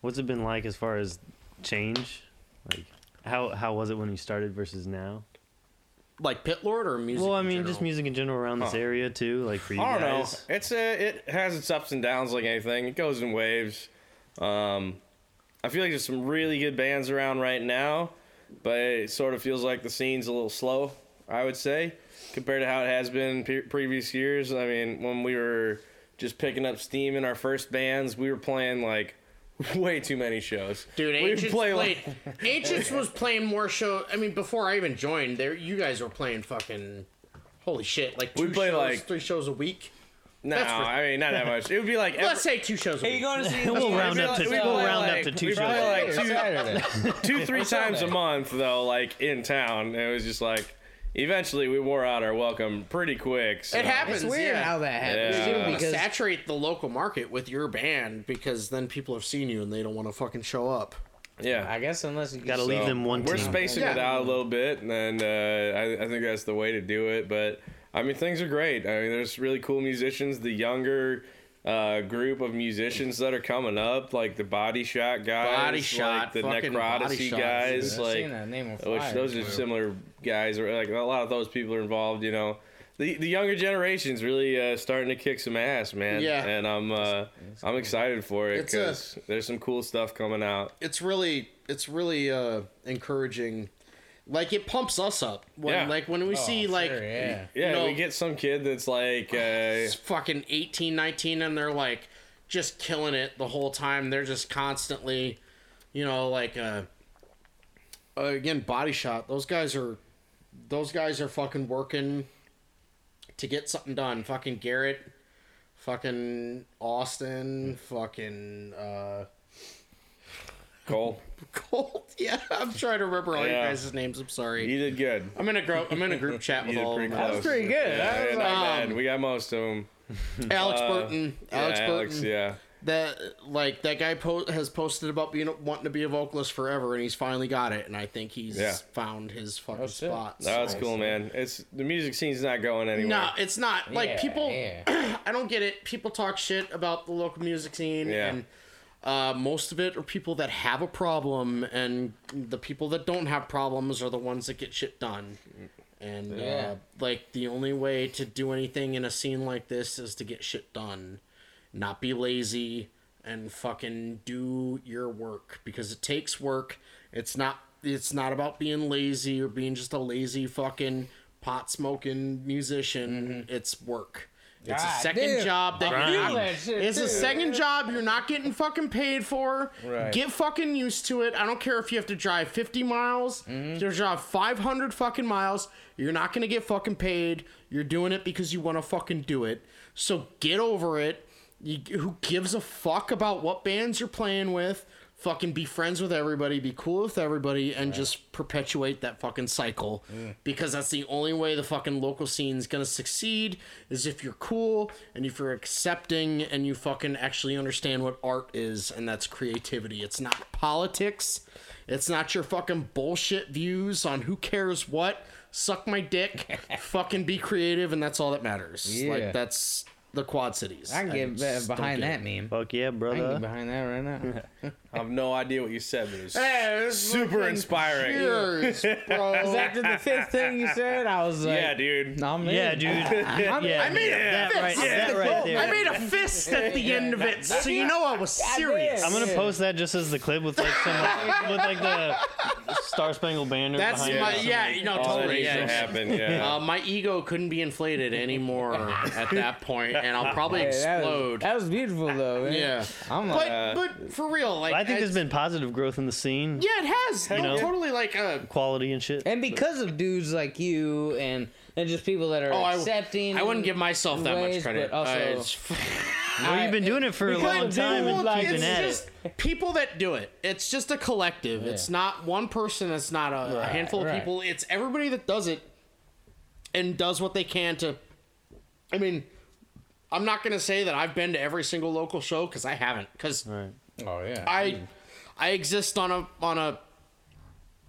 what's it been like as far as change? Like, how how was it when you started versus now? Like Pit Lord or music? well, I in mean, just music in general around this Huh. area too. Like for you I don't know. It's a, it has its ups and downs like anything. It goes in waves. Um, I feel like there's some really good bands around right now, but it sort of feels like the scene's a little slow. I would say compared to how it has been pre- previous years. I mean, when we were just picking up steam in our first bands, we were playing like way too many shows. Dude, we would Ancients play played. like Ancients was playing more show. I mean, before I even joined, there you guys were playing fucking. Holy shit! Like two We played, shows, like- three shows a week. No, That's for- I mean not that much. It would be like every, Let's say two shows. A Hey, you week. going to see? We'll round up to we we'll play round up to two we shows. play like two, Saturday. two, three times a month though, like in town. It was just like eventually we wore out our welcome pretty quick. So. It happens. It's weird yeah. how that happens Yeah. too, You You because saturate the local market with your band because then people have seen you and they don't want to fucking show up. Yeah. I guess unless you Gotta can- leave them one We're team. spacing it out a little bit, and uh, I, I think that's the way to do it. But I mean, things are great. I mean, there's really cool musicians. The younger uh, group of musicians that are coming up, like the Body Shot guys, Body like Shot, the fucking Body Necrodyssey Shot, guys, I've like seen that name on which flyers. those are similar guys. Or like a lot of those people are involved. You know, the the younger generation's really uh, starting to kick some ass, man. Yeah. and I'm uh, I'm excited for it It's a- because there's some cool stuff coming out. It's really it's really uh encouraging. Like it pumps us up when Yeah. like when we Oh, see sure, like yeah. Yeah, know- we get some kid that's like. Uh, fucking 18 19 and they're like just killing it the whole time they're just constantly you know like uh, uh again body shot those guys are those guys are fucking working to get something done fucking garrett fucking austin fucking uh Cole, Colt. Yeah, I'm trying to remember all Yeah. you guys' names. I'm sorry. you did good. I'm in a group. I'm in a group chat You with did all of pretty them. close. That was pretty good. Yeah, That was yeah, not Um, bad. We got most of them. Alex Uh, Burton. Alex yeah, Alex, Burton. yeah. That like that guy po- has posted about being wanting to be a vocalist forever, and he's finally got it. And I think he's Yeah. found his fucking shit. spot. That's so- cool, man. It's the music scene's not going anywhere. No, it's not. Like Yeah, people, yeah. I don't get it. People talk shit about the local music scene, Yeah. and uh, most of it are people that have a problem, and the people that don't have problems are the ones that get shit done. And Yeah. uh, like the only way to do anything in a scene like this is to get shit done, not be lazy, and fucking do your work because it takes work. It's not. It's not about being lazy or being just a lazy fucking pot smoking musician. It's work. It's a second damn. job that I you're not, that shit, it's a second job you're not getting fucking paid for. Right. Get fucking used to it. I don't care if you have to drive 50 miles, Mm-hmm. if you have to drive 500 fucking miles. You're not gonna get fucking paid. You're doing it because you want to fucking do it. So get over it. You, who gives a fuck about what bands you're playing with? Fucking be friends with everybody, be cool with everybody, and just perpetuate that fucking cycle. Because that's the only way the fucking local scene's gonna succeed is if you're cool and if you're accepting and you fucking actually understand what art is, and that's creativity. It's not politics. It's not your fucking bullshit views on who cares what. Suck my dick. fucking be creative, and that's all that matters. Yeah. Like that's the Quad Cities. I can get just behind that it. meme. Fuck yeah, I can brother. get behind that right now. I have no idea what you said, but it's Hey, this super fucking inspiring. Cheers, bro. After the fifth thing you said, I was like, Yeah, dude. No, I'm Yeah, in. dude. I'm- yeah, I made a fist. right, Yeah. right there. I made a fist at the end of it, so you know I was serious. I'm gonna post that just as the clip with like some like, with like the Star Spangled Banner. That's behind my it. yeah, you know, All that totally. needs to Yeah. happen. Yeah. Uh, my ego couldn't be inflated anymore at that point, and I'll probably Hey, that, explode. was, that was beautiful though. Man. yeah, I'm but like, Uh, but for real, like I think there's been positive growth in the scene, yeah, it has. No, know? totally like uh, quality and shit. and because of dudes like you and and just people that are Oh, I- accepting. I wouldn't give myself that much credit. but also- Uh, it's- Well, you've been doing it for a long time dudes and like- keeping it's at just it. people that do it. It's just a collective. It's not one person. It's not a, a Right, handful of people. It's everybody that does it and does what they can to. I mean, I'm not gonna say that I've been to every single local show because I haven't. Because Right. Oh yeah. I, I exist on a on a,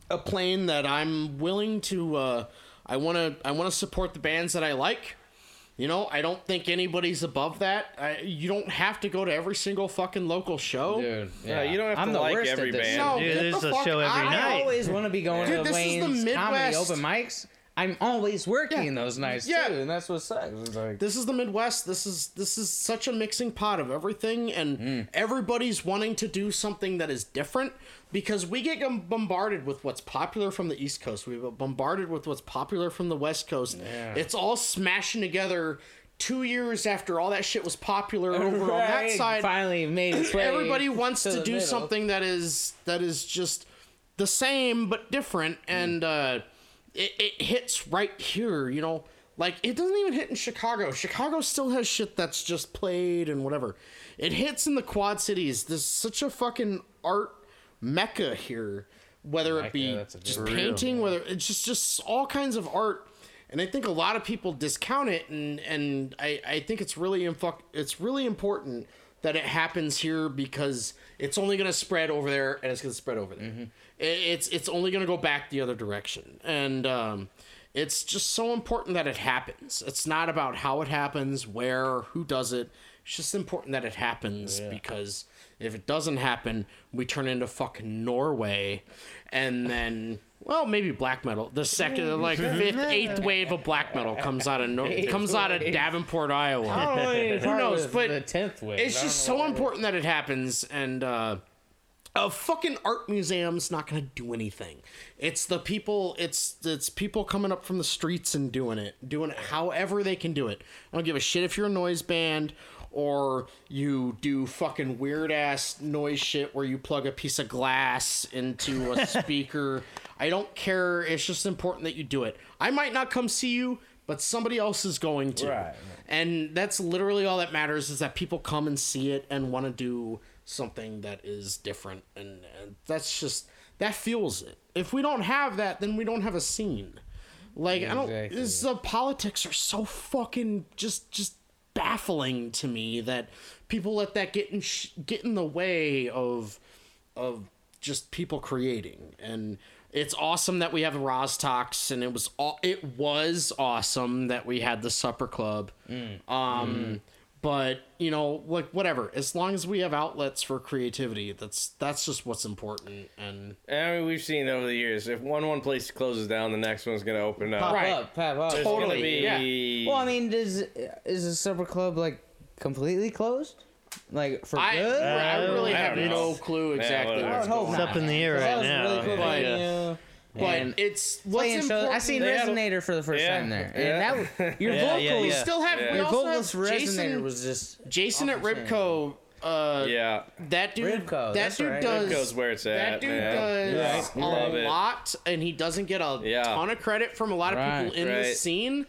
a plane that I'm willing to. Uh, I want to. I want to support the bands that I like. You know, I don't think anybody's above that. I, you don't have to go to every single fucking local show. Dude, Yeah, you don't have I'm to the like worst at every this. band. No, Dude, get there's the a fuck show every out of night. I always want to be going Dude, to this is the Wayne's comedy Midwest. open mics. I'm always working Yeah. those nights Yeah. too, and that's what sucks. It's like, this is the Midwest. This is this is such a mixing pot of everything, and everybody's wanting to do something that is different because we get bombarded with what's popular from the East Coast. We get bombarded with what's popular from the West Coast. Yeah. It's all smashing together. Two years after all that shit was popular over on that side, finally made its way. everybody wants to to do middle. something that is that is just the same but different Mm. and uh it, it hits right here you know Like it doesn't even hit in Chicago. Chicago still has shit that's just played and whatever. It hits in the Quad Cities. There's such a fucking art mecca here. Whether it be that's a good just painting, whether it's just just all kinds of art. And I think a lot of people discount it, and and I, I think it's really infu- it's really important that it happens here because it's only going to spread over there, and it's going to spread over there. It, it's it's only going to go back the other direction, and um, it's just so important that it happens. It's not about how it happens, where, who does it. It's just important that it happens because if it doesn't happen, we turn into fucking Norway, and then well, maybe black metal. The second, like fifth, eighth wave of black metal comes out of Nor- comes out of Davenport, Iowa. Who knows? But the tenth wave. it's just so important that it happens, and uh, a fucking art museum's not gonna do anything. It's the people. It's it's people coming up from the streets and doing it, doing it however they can do it. I don't give a shit if you're a noise band or you do fucking weird ass noise shit where you plug a piece of glass into a speaker. I don't care. It's just important that you do it. I might not come see you, but somebody else is going to. Right. And that's literally all that matters is that people come and see it and want to do something that is different. And, and that's just, that fuels it. If we don't have that, then we don't have a scene. Like, I don't, Exactly. the politics are so fucking just, just baffling to me that people let that get in, sh- get in the way of, of just people creating. And it's awesome that we have the Rostox and it was all it was awesome that we had the supper club. Um but you know like whatever as long as we have outlets for creativity that's that's just what's important and I mean, we've seen over the years if one one place closes down, the next one's gonna open up. Pop Right. up, pop up. There's Totally, gonna be. Well, I mean, does is the supper club like completely closed? Like for I, good? I really uh, I have don't no clue exactly whatever. I what's would hope going It's on. up in the air right now. really cool But- venue. but And it's what's playing shows. I important seen They had a- Resonator for the first Yeah. time there, and Yeah. that your Yeah, vocals, yeah, yeah. still have Yeah. we your also vocals have for Resonator Jason, was just Jason at off the chain. Ribco uh yeah, That dude, Ribco, that dude right. does. Ribco's where it's at. That dude man. does Yeah, a love it. lot, and he doesn't get a Yeah. ton of credit from a lot of Right, people in right. the scene.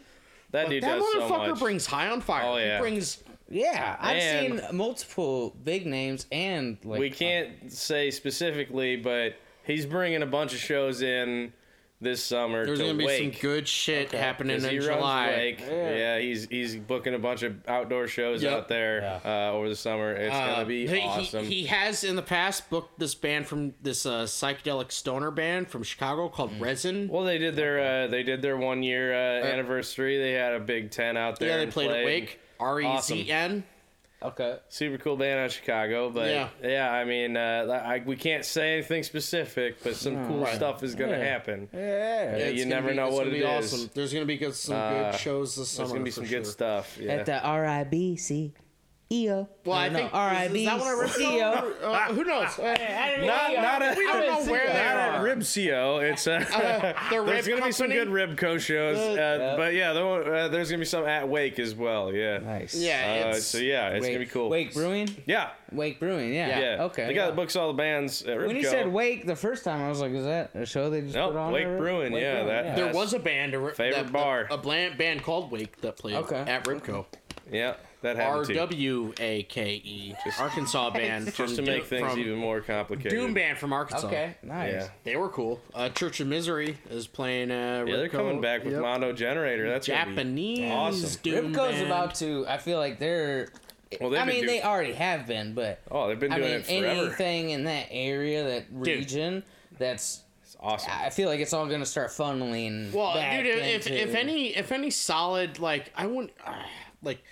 that But dude that does so motherfucker much. brings high on fire. Oh, yeah. He brings. Yeah, I've And- seen multiple big names and like we can't say specifically, but he's bringing a bunch of shows in this summer There's to gonna be some good shit happening in July. Wake. Yeah. he's he's booking a bunch of outdoor shows Yep. out there uh, over the summer. It's Uh, gonna be he, he- awesome. He, has in the past booked this band from this uh, psychedelic stoner band from Chicago called Mm. Rezn. well, they did their uh, they did their one year uh, anniversary. They had a big tent out there. yeah, they and played at Wake. R E Awesome. Z N. okay. Super cool band out of Chicago, but Yeah. yeah, I mean, uh, I, we can't say anything specific, but some cool Right. stuff is gonna Yeah. happen. Yeah. Yeah, you never be- know it's what gonna be. Awesome. There's gonna be good, some Uh, good shows this summer. There's gonna be some sure. good stuff. Yeah. At the R I B C E O. Well, I No, think R I is, is that what I C O. uh, Who knows? Uh, not, not a, we don't know where they not at are. Ribcio. It's uh, the there's gonna be some Company? good Ribco shows, uh, Yeah. but yeah, there, uh, there's gonna be some at Wake as well. Yeah. Nice. Yeah, Uh, so yeah, it's gonna be cool. Wake Brewing. Yeah. Wake Brewing. Yeah. Yeah. Okay. They got yeah. the books all the bands at Ribco. When you said Wake the first time, I was like, "Is that a show they just Nope, put on?" Wake? Brewing, Wake yeah, Brewing, that- there was a band, a, favorite bar. a, band called Wake that played at Ribco. yeah, that R happened too. W A K E, Arkansas band from Just to make Do- things from even more complicated. Doom band from Arkansas. Okay. Nice. Yeah. They were cool. Uh, Church of Misery is playing. Uh, Yeah, they're Ribco. coming back with Yep. Mondo Generator. That's gonna be Japanese awesome. Doom Ribco's band. about to. I feel like they're. Well, they've I mean, doing- they already have been, but Oh, they've been I doing mean, it forever. anything in that area, that region, that's. It's awesome. I feel like it's all gonna start funneling. Well, back dude, if into, if any if any solid like I wouldn't uh, like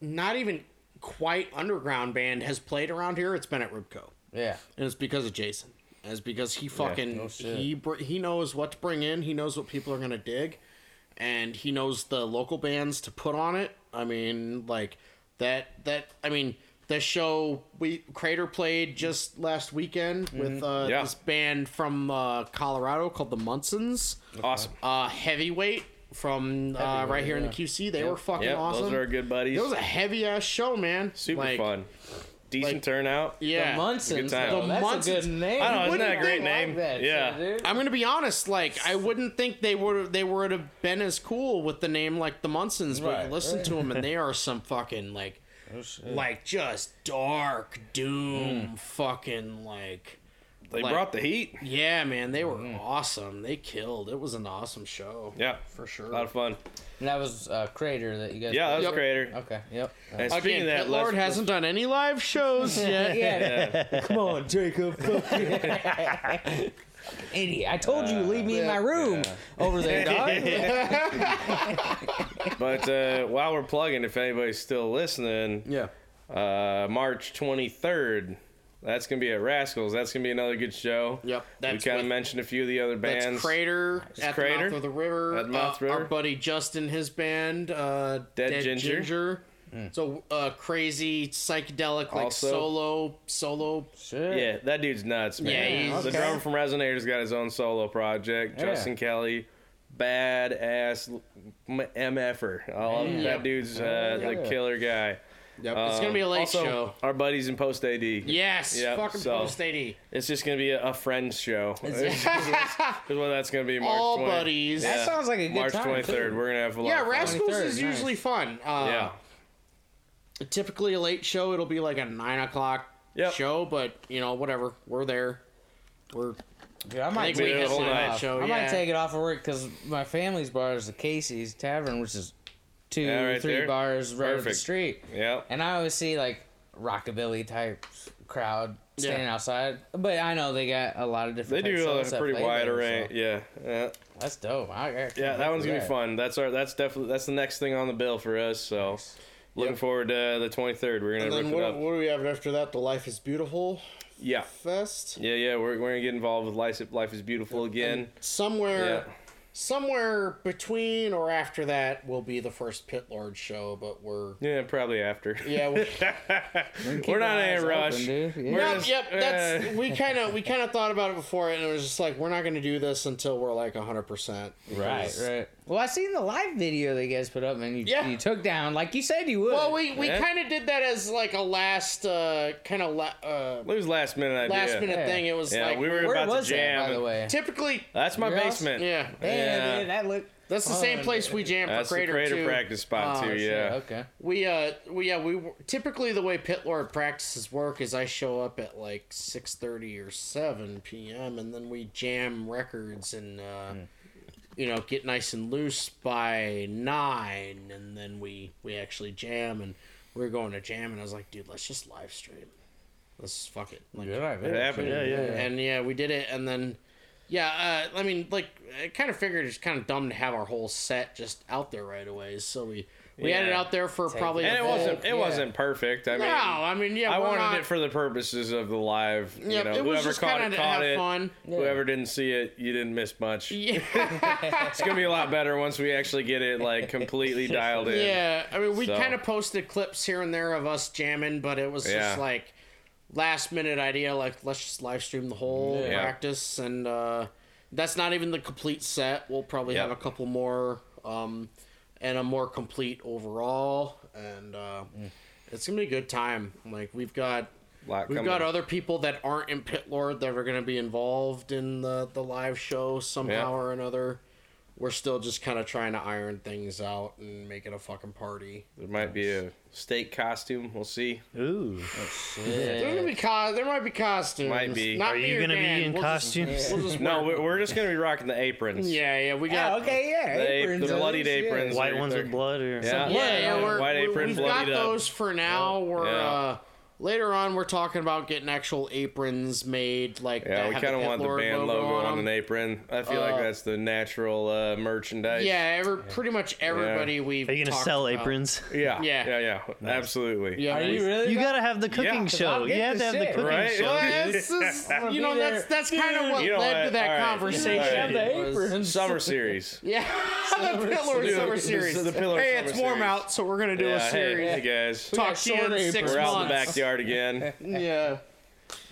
not even quite underground band has played around here, it's been at Ribco, yeah, and it's because of Jason. And It's because he fucking no he br- he knows what to bring in. He knows what people are gonna dig, and he knows the local bands to put on it. I mean, like that that I mean. The show we Crater played just last weekend with uh, Yeah. this band from uh, Colorado called the Munsons awesome. uh, heavyweight from uh, right here in the QC. They were fucking Yeah, awesome. those are our good buddies. It was a heavy ass show, man. Super Like, fun. decent Like- turnout. Yeah. The Munsons. time. though, The That's Munsons. a good name. I don't know, isn't that a Wouldn't great name? like that Yeah. shit, dude. I'm gonna be honest. Like, I wouldn't think they would they would have been as cool with the name like the Munsons, but Right, listen right. to them, and they are some fucking like, Oh, like just dark doom, fucking like. They Like- brought the heat. Yeah, man, they were awesome. They killed. It was an awesome show. Yeah, for sure. a lot of fun. And that was uh, Crater that you guys. Yeah, that was Yep. Crater. Okay. Yep. And speaking Again, of that, Pit Lord hasn't done any live shows yet. yeah. Come on, Jacob. Idiot. I told you to leave me in my room over there, dog. But uh, while we're plugging, if anybody's still listening, Yeah. uh, March 23rd, that's gonna be at Rascals. That's gonna be another good show. Yep. we kind of mentioned a few of the other That's bands. Crater at Crater? the mouth of the river. At the mouth Uh, river. Our buddy Justin, his band, uh, Dead Ginger. So uh, crazy psychedelic, like Also- solo, solo. Shit. Yeah, that dude's nuts, man. Yeah, he's- the drummer from Resonator's got his own solo project. Yeah. Justin Kelly, badass m- mf'er. I love Yeah. that dude's uh, Yeah. the killer guy. Yep. it's gonna be a late Um, also, show. Our buddies in Post AD. Yes. Yep, fucking so- post eighty. It's just gonna be a, a friends show. Is what that's gonna be. March All 20 buddies. That sounds like a good March time. twenty third. too. We're gonna have a lot. Yeah, of. Rascals 23rd, is nice. usually fun. Uh, Yeah. Typically a late show. It'll be like a nine o'clock Yep. show, but you know whatever. We're there. We're Yeah, I might think take had it whole off. night show, I yeah. might take it off of work because my family's bar is the Casey's Tavern, which is two, Yeah, right three there. bars right up the street. Yeah. And I always see like rockabilly type crowd standing Yeah. outside, but I know they got a lot of They different. type do shows a pretty play wide there, array. so Yeah. Yeah. That's dope. I, I Yeah, that one's gonna be fun. That's our. That's definitely. That's the next thing on the bill for us. So, looking forward to the twenty third. We're gonna rip it up. do we have after that? The Life is Beautiful Yeah. Fest. Yeah, yeah. We're, we're gonna get involved with Life. Life is beautiful again. Somewhere, Yeah. Somewhere between or after that will be the first Pit Lord show, but we're Yeah, probably after. yeah. We, Keep We're not in a rush. open. Yeah. We're yep, just- yep. That's uh, we kind of we kind of thought about it before, and it was just like we're not going to do this until we're like hundred percent. Right, right. Well, I seen the live video that you guys put up, and you, Yeah. you took down like you said you would. Well, we we Yeah. kind of did that as like a last uh, kind of la- uh, It was last minute idea. last minute Yeah. thing. It was Yeah, like we were Where about was to jam. that, by the way? typically That's my Your house? basement. yeah. Damn, Yeah. dude, that look. That's the same fun. place we jam for That's Crater, the Crater too. practice spot Oh, too. shit, Yeah. Okay. We uh we yeah we typically the way Pit Lord practices work is I show up at like six thirty or seven p.m. and then we jam records and uh, you know get nice and loose by nine and then we we actually jam and we are going to jam and I was like dude let's just live stream let's fuck it like Good idea. It happened. Yeah, yeah. and yeah, we did it, and then yeah, uh, I mean, like, I kind of figured it's kind of dumb to have our whole set just out there right away, so we we had it out there for probably. And a it full- wasn't. It yeah. wasn't perfect. I No, mean, I mean, yeah, I wanted not- it for the purposes of the live. You know, it was whoever just caught kinda it to caught have it. fun. Whoever didn't see it, you didn't miss much. Yeah, It's gonna be a lot better once we actually get it like completely dialed in. yeah. I mean, we So- kind of posted clips here and there of us jamming, but it was Yeah. just like last minute idea. Like, let's just live stream the whole Yeah. practice, and uh, that's not even the complete set. We'll probably Yep. have a couple more, um, and a more complete overall, and uh, Mm. it's gonna be a good time. Like we've got. We've coming. got other people that aren't in Pit Lord that are going to be involved in the, the live show somehow Yeah. or another. We're still just kind of trying to iron things out and make it a fucking party. There might be a steak costume. We'll see. Ooh. There's gonna be co- there might be costumes. Might be. Not Are you gonna be in We'll just- costumes? we'll just No, we're we're just gonna be rocking the aprons. yeah, yeah, we Yeah, got. okay, yeah. The, aprons, the bloodied shit. aprons. White ones with blood or Yeah. something? Yeah, yeah, Yeah, we're, white apron, we, have got bloodied up. those for now. We're Yeah. uh, later on. We're talking about getting actual aprons made, like Yeah, we kind of Pit want the band logo on, them. an apron. I feel like Uh, that's the natural uh, merchandise. Yeah, every, pretty much everybody we've. Are you gonna sell about. aprons? Yeah. Yeah. Yeah. Yeah. Absolutely. Yeah, Are you really? You gotta have the cooking Yeah. show. I'll get You have to have the cooking right? show. Well, dude. it's you know, that's that's kind of what You know led what? to that All right. conversation. All Have the was- aprons. Summer series. Yeah, the Pillar Summer Series. the Pillar hey, it's warm out, so we're gonna do a series. hey guys. Talk to you in six aprons. We're out in the months. Backyard again. Yeah.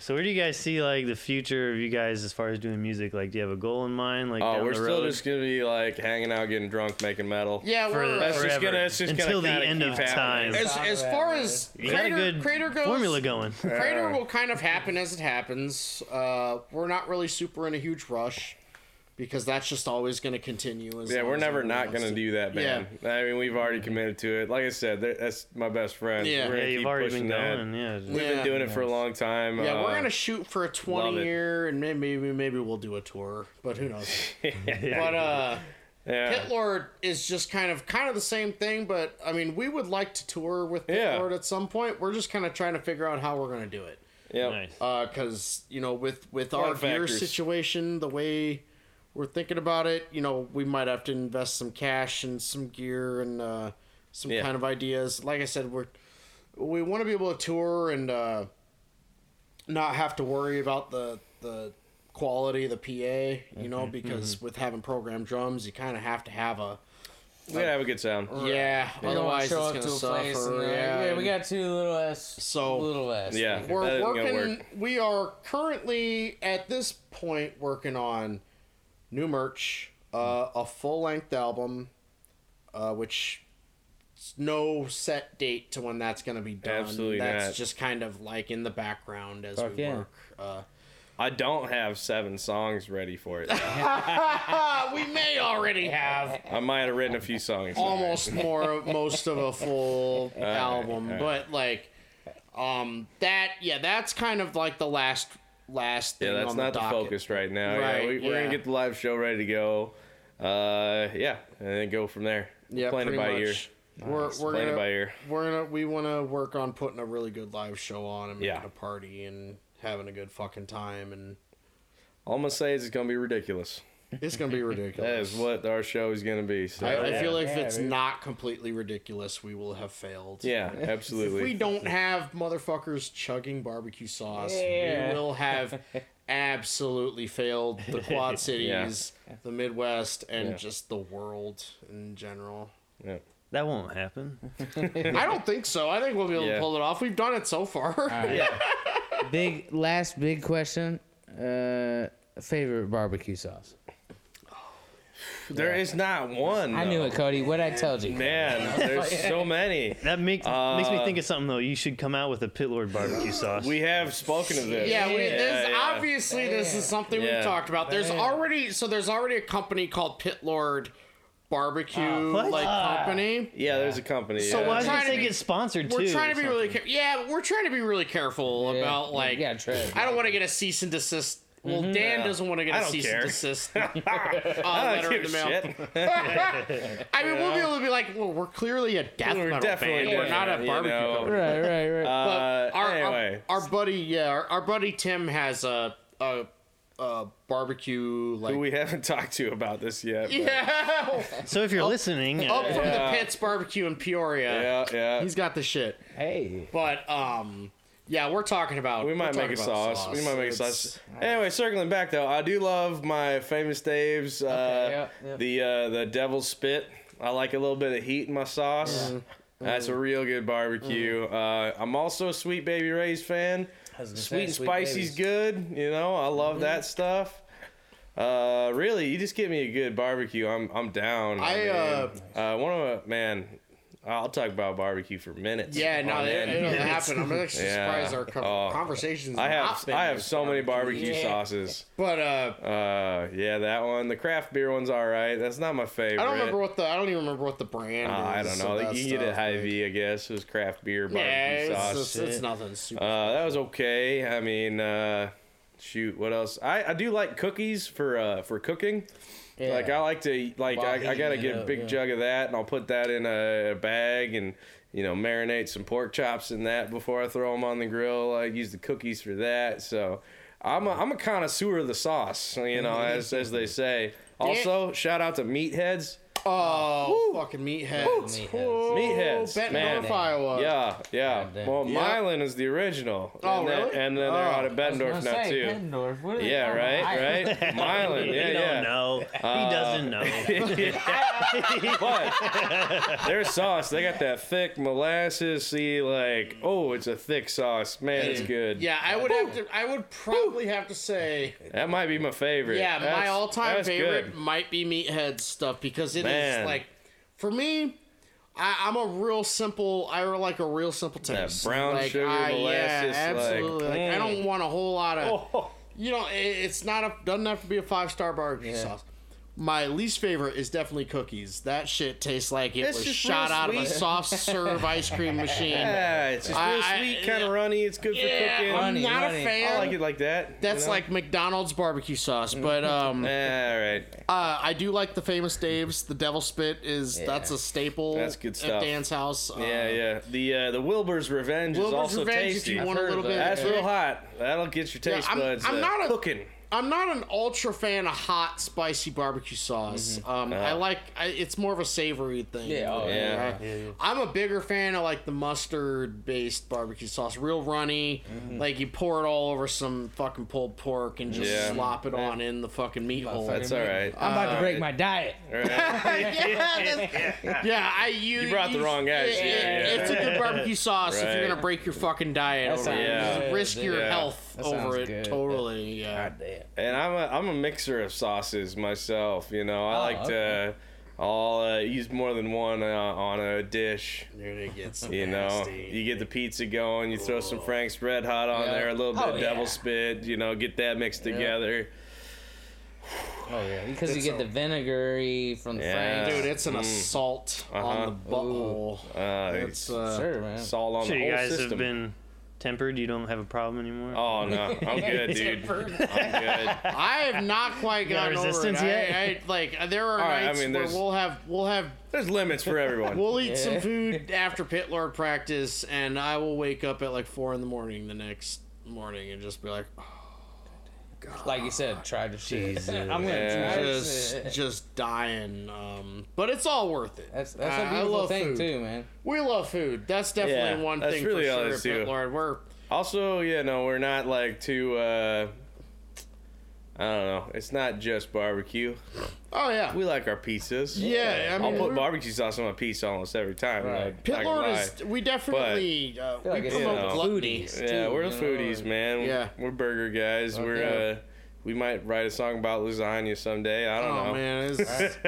So where do you guys see like the future of you guys as far as doing music? Like, do you have a goal in mind? Like, Oh, down we're the still road? just gonna be like hanging out, getting drunk, making metal. Yeah, For we're the- That's just forever. gonna- it's just gonna until the end of happening. time. as as far as You got a Crater, good Crater goes, formula going. Crater will kind of happen as it happens. Uh, we're not really super in a huge rush because that's just always going to continue. As Yeah, we're never not gonna do that, man. Yeah. I mean, we've already committed to it. Like I said, that's my best friend. Yeah. we're yeah, gonna you've already been that. going. Yeah. We've Yeah. been doing it for a long time. Yeah, we're uh, gonna shoot for a twenty year, and maybe maybe we'll do a tour, but who knows? Yeah. But uh, yeah. Pit Lord is just kind of kind of the same thing. But I mean, we would like to tour with Pit Yeah. Lord at some point. We're just kind of trying to figure out how we're gonna do it. Yep. Nice. because Uh, you know with with lot our of gear situation the way we're thinking about it you know we might have to invest some cash and some gear and uh, some Yeah. kind of ideas like i said we're we want to be able to tour and uh, not have to worry about the the quality of the pa you Mm-hmm, know because with having programmed drums you kind of have to have a We gotta have a good sound. yeah You don't otherwise it's gonna to a place and suffer yeah, yeah, we got two little s, So- little s. Yeah. We're working work. we are currently at this point working on new merch uh, a full-length album uh, which no set date to when that's going to be done Absolutely that's not. just kind of like in the background as Fuck we yeah. work uh, I don't have seven songs ready for it. we may already have I might have written a few songs. almost more most of a full album all right. but like um that yeah that's kind of like the last last thing Yeah, that's on not the, the, focus right now. Right, yeah, we, we're yeah. gonna get the live show ready to go. Uh, yeah, and then go from there. Yeah, playing it by ear. much. We're we're Playing gonna by ear. we're gonna we want to work on putting a really good live show on and making Yeah. a party and having a good fucking time and All I'm gonna say is it's gonna be ridiculous. It's gonna be ridiculous. that is what our show is gonna be. So, I, I yeah. feel like if it's dude. not completely ridiculous, we will have failed. yeah, absolutely. If we don't have motherfuckers chugging barbecue sauce, Yeah. we will have absolutely failed the Quad Cities, the Midwest, and Yeah. just the world in general. yeah. That won't happen. I don't think so. I think we'll be able Yeah. to pull it off. We've done it so far. Yeah. Big last big question. Uh, favorite barbecue sauce. There is not one. I knew it, Cody. What I told you. Man, there's so many. That makes makes me Uh, think of something though. You should come out with a Pit Lord barbecue sauce. We have spoken of this. Yeah, we, there's yeah. obviously this is something Yeah. we've talked about. There's Damn. already so there's already a company called Pit Lord Barbecue What? like company. Yeah, there's a company. So yeah. Why we're does trying it to say be- get sponsored too? We're too? trying to be really care- yeah, we're trying to be really careful Yeah. about like Yeah, tread. I don't want to get a cease and desist. Well, Dan doesn't want to get a don't cease care. and desist uh, I letter don't in the give mail. I mean, we'll be able to be like, well, we're clearly a death We're metal definitely band. We're not a different, you barbecue know. company. Right, right, right. Uh, But our, anyway, our, our buddy, yeah, our, our buddy Tim has a a, a barbecue like who we haven't talked to about this yet. yeah So if you're listening, up uh, from Yeah. the Pits Barbecue in Peoria. yeah, yeah. He's got the shit. hey. But um, yeah, we're talking about We might make a talking about sauce. We might make a sauce. Anyway, circling back though, I do love my famous Dave's. Uh, yeah, yeah. The uh, the Devil's Spit. I like a little bit of heat in my sauce. That's a real good barbecue. Uh, I'm also a Sweet Baby Ray's fan. Sweet and spicy's good. You know, I love that stuff. Uh, really, you just give me a good barbecue. I'm I'm down. I, mean, uh, one of my man. I'll talk about barbecue for minutes. Yeah, no, it, it'll happen. I'm actually Yeah. surprised our co- Oh. conversations. I have I have so many barbecue Yeah. sauces. But uh, Uh, yeah, that one. The craft beer one's all right. That's not my favorite. I don't remember what the I don't even remember what the brand. Uh, I don't know. You get it Hy-Vee, I guess. It was craft beer barbecue Yeah, it's, sauce. it's, it's nothing super. Uh, that was okay. I mean, uh, shoot, what else? I, I do like cookies for uh, for cooking. Yeah. Like I like to like I, I gotta get a up, big yeah. jug of that, and I'll put that in a, bag and you know marinate some pork chops in that before I throw them on the grill. I use the cookies for that. So I'm a, I'm a connoisseur of the sauce, you know, as as they say. Also, shout out to Meatheads. Oh, fucking meatheads. Meatheads. Meatheads, Benton man. North, Iowa. Yeah, yeah. God. Well, Yeah. Milan is the original. Oh, and then. And then they're Oh. out of Bettendorf now too. Yeah, right, right. Milan, yeah, he yeah. don't know. Uh, he doesn't know. but their sauce, they got that thick molasses. See, like, oh, it's a thick sauce. Man, it's good. Yeah, I would have to. I would probably have to say, That might be my favorite. yeah, my That's- all-time that's favorite good. might be Meathead stuff because it is Man. like, for me, I, I'm a real simple. I like a real simple That taste. brown like, sugar I, molasses, Yeah, absolutely. like, Like, I mm. don't want a whole lot of. Oh. You know, it, it's not a doesn't have to be a five star barbecue Yeah. sauce. My least favorite is definitely cookies. That shit tastes like it It's was just shot real out of a sweet. soft serve ice cream machine. Yeah, it's just I- real I- sweet, kind of runny. It's good for cooking. I'm Runny, not runny. a fan. I like it like that. That's you know? like McDonald's barbecue sauce, but um, Yeah, all right. uh, I do like the famous Dave's. The Devil Spit is Yeah. that's a staple. That's good at stuff. Dan's house. Uh, Yeah, yeah. The uh, the Wilbur's Revenge is also Revenge, tasty. if you I've want a heard little of bit. that. That's real hot. That'll get your taste I'm- buds I'm uh, not a- cooking. I'm not an ultra fan of hot, spicy barbecue sauce. Um, I like I, it's more of a savory thing. Yeah, oh, yeah. Uh, I'm a bigger fan of like the mustard based barbecue sauce, real runny. Like you pour it all over some fucking pulled pork and just Yeah. slop it on in the fucking meat hole. That's all right. I'm about to break my diet. All right. yeah, that's- yeah, I you, You brought the wrong guys it- here, it- It's a good barbecue sauce if you're gonna break your fucking diet over it. Yeah. Risk your Yeah. health That over it. good. Totally, yeah. God damn. And I'm a I'm a mixer of sauces myself. You know, I Oh, like to. I'll uh, use more than one uh, on a dish. There it gets You know, you get the pizza going, you throw some Frank's Red Hot on Yeah. there, a little bit Oh, of yeah. Devil Spit. You know, get that mixed together. Oh yeah, because you get a- the vinegary from the Yeah. Frank's. Dude, it's an Mm. assault Uh-huh. on the butthole. Uh, It's uh, Sure, man. salt on So the you whole guys system. have been tempered. You don't have a problem anymore. Oh no, I'm good, dude. I'm good. I have not quite You got gotten over it. resistance I, yet? I, like there are All right, I nights mean, where there's- we'll have we'll have There's limits for everyone. we'll eat some food after pit lord practice, and I will wake up at like four in the morning the next morning and just be like, oh, Like you said, try to shit. Jesus. I'm gonna Yeah. try just shit. just dying. Um, but it's all worth it. That's that's I- a I beautiful love thing food. too, man. We love food. That's definitely Yeah, one that's thing really for sure it at is, too. Pit Lord. We're Also, yeah, no, we're not like too. Uh, I don't know. It's not just barbecue. oh yeah, We like our pizzas. yeah. I mean, I'll put barbecue sauce on my pizza almost every time. Right. Like, Pit Lord is. We definitely uh, feel like we promote you know, gluttony. foodies. Yeah, too, we're you the know, foodies, man. Yeah. we're burger guys. We're uh, we might write a song about lasagna someday. I don't Oh know. man, it's,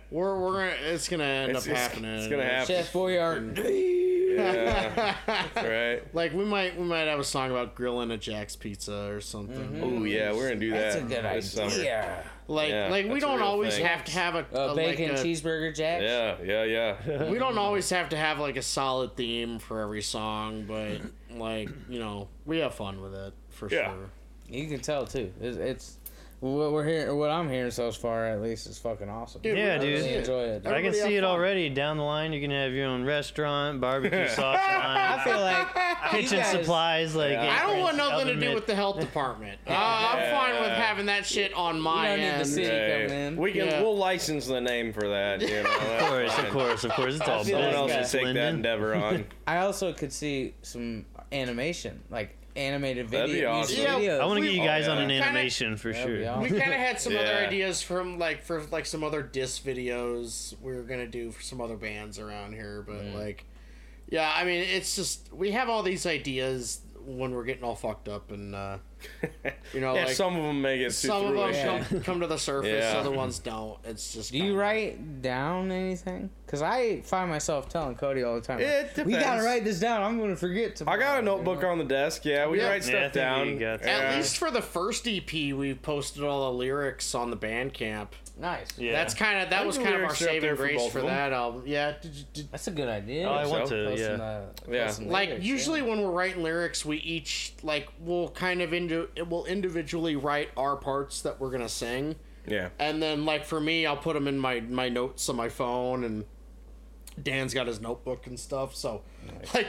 we're we're gonna, it's gonna end It's- up it's- happening. it's gonna happen. Chef Boyardee. yeah, right. Like we might we might have a song about grilling a Jack's Pizza or something. Oh yeah, we're gonna do that. That's a good this summer. idea. Like Yeah, like we don't always thing. have to have a, Uh, a bacon like a- cheeseburger Jack. Yeah, yeah, yeah. we don't always have to have like a solid theme for every song, but like you know we have fun with it for Yeah. sure. You can tell too. It's, it's what we're hearing. What I'm hearing so far, at least, is fucking awesome. Dude, Yeah, dude. really enjoy it. I can see it fun. already. Down the line, you can have your own restaurant, barbecue sauce I feel like kitchen guys- supplies. Like Yeah. I don't want nothing to do mitt. with the health department. Uh, I'm fine with having that shit on my don't need the end. city. Hey, coming in. We can Yeah. we'll license the name for that. You know, Of course, of course, of course. It's all feel Someone else that. should take that endeavor on. I also could see some animation, like animated video. That'd be awesome. Yeah, videos. I want to get you oh, guys oh, on an yeah. Kinda- animation for sure. awesome. we kind of had some other ideas from like for like some other disc videos we were gonna do for some other bands around here, but mm. like, yeah, I mean, it's just we have all these ideas when we're getting all fucked up, and uh, you know, yeah, like some of them make it to some of them. Yeah. come, come to the surface, Yeah. other ones don't. It's just Do you kinda- write down anything? Because I find myself telling Cody all the time. It We gotta write this down. I'm gonna forget to. I got a notebook on the desk. Yeah, we Yeah. write stuff think down. At Yeah. least for the first EP, we posted all the lyrics on the Bandcamp. Nice. Yeah. That's kind of that was kind of our lyrics saving there for grace for, them. that album. Yeah, did you, did, That's a good idea. Oh, I want to. Posting Yeah. the- uh, Yeah. like lyrics, usually yeah. when we're writing lyrics we each like we'll kind of into we'll individually write our parts that we're gonna sing yeah. and then like for me i'll put them in my my notes on my phone and dan's got his notebook and stuff so like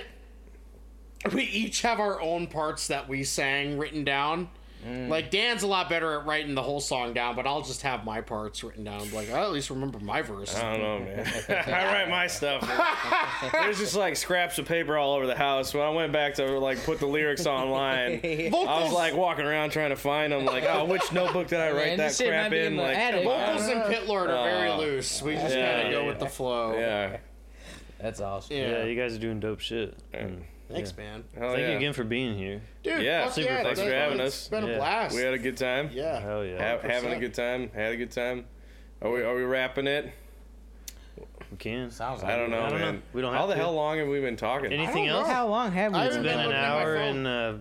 we each have our own parts that we sang written down Mm. Like Dan's a lot better at writing the whole song down, but I'll just have my parts written down. Like I at least remember my verse. I don't know, man. I write my stuff. There's just like scraps of paper all over the house. When I went back to like put the lyrics online, I was like walking around trying to find them. Like, oh, which notebook did I write Man, that crap in? in Like, attic. vocals and Pit Lord are very Oh. loose. We just Yeah, kind of go yeah, with the flow. Yeah. That's awesome. Yeah. Yeah, you guys are doing dope shit. And Thanks, man. Hell Thank yeah. you again for being here. Dude, Yeah, fuck super yeah, thanks for having it's us. It's been a blast. We had a good time. yeah. Hell yeah. Ha- having a good time. Had a good time. Are we are we wrapping it? We can. Sounds like I don't know, I don't know. man. We don't have. How the to. hell long have we been talking? Anything I don't else? know. How long have we I It's haven't been been an looking at my hour and uh,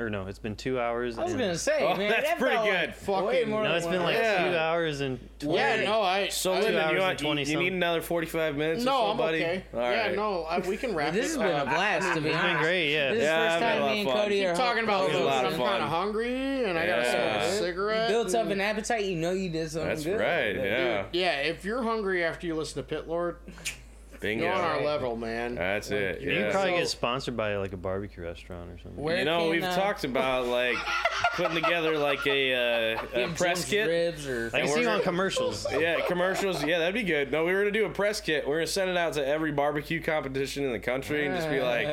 or no, it's been two hours. I was and, gonna say, Oh, man, that's that pretty felt good. Like Fucking- way more No, than it's been like. Yeah. two hours and twenty. Yeah, no, I. So, I, Lyndon, hours you, and want, you, 20 you need another 45 minutes no, or so, I'm buddy? okay. All yeah, right. no, I, we can wrap This it. has been a blast to be It's been honest. great, yeah. This is Yeah, the I've first had a time lot me of and fun. Cody are talking about It was a food. lot I'm kind of hungry, and I gotta smoke a cigarette. built up an appetite. You know you did something That's right, yeah. Yeah, if you're hungry after you listen to Pit Lord, Bingo. you're on our level, man. That's it. You Yeah. can probably So- get sponsored by like a barbecue restaurant or something. Where you know, can, we've uh, talked about like putting together like a, uh, a press Jones kit. ribs or I can see you on commercials. Yeah, commercials. Yeah, that'd be good. No, we were gonna do a press kit. We're gonna send it out to every barbecue competition in the country and just be like,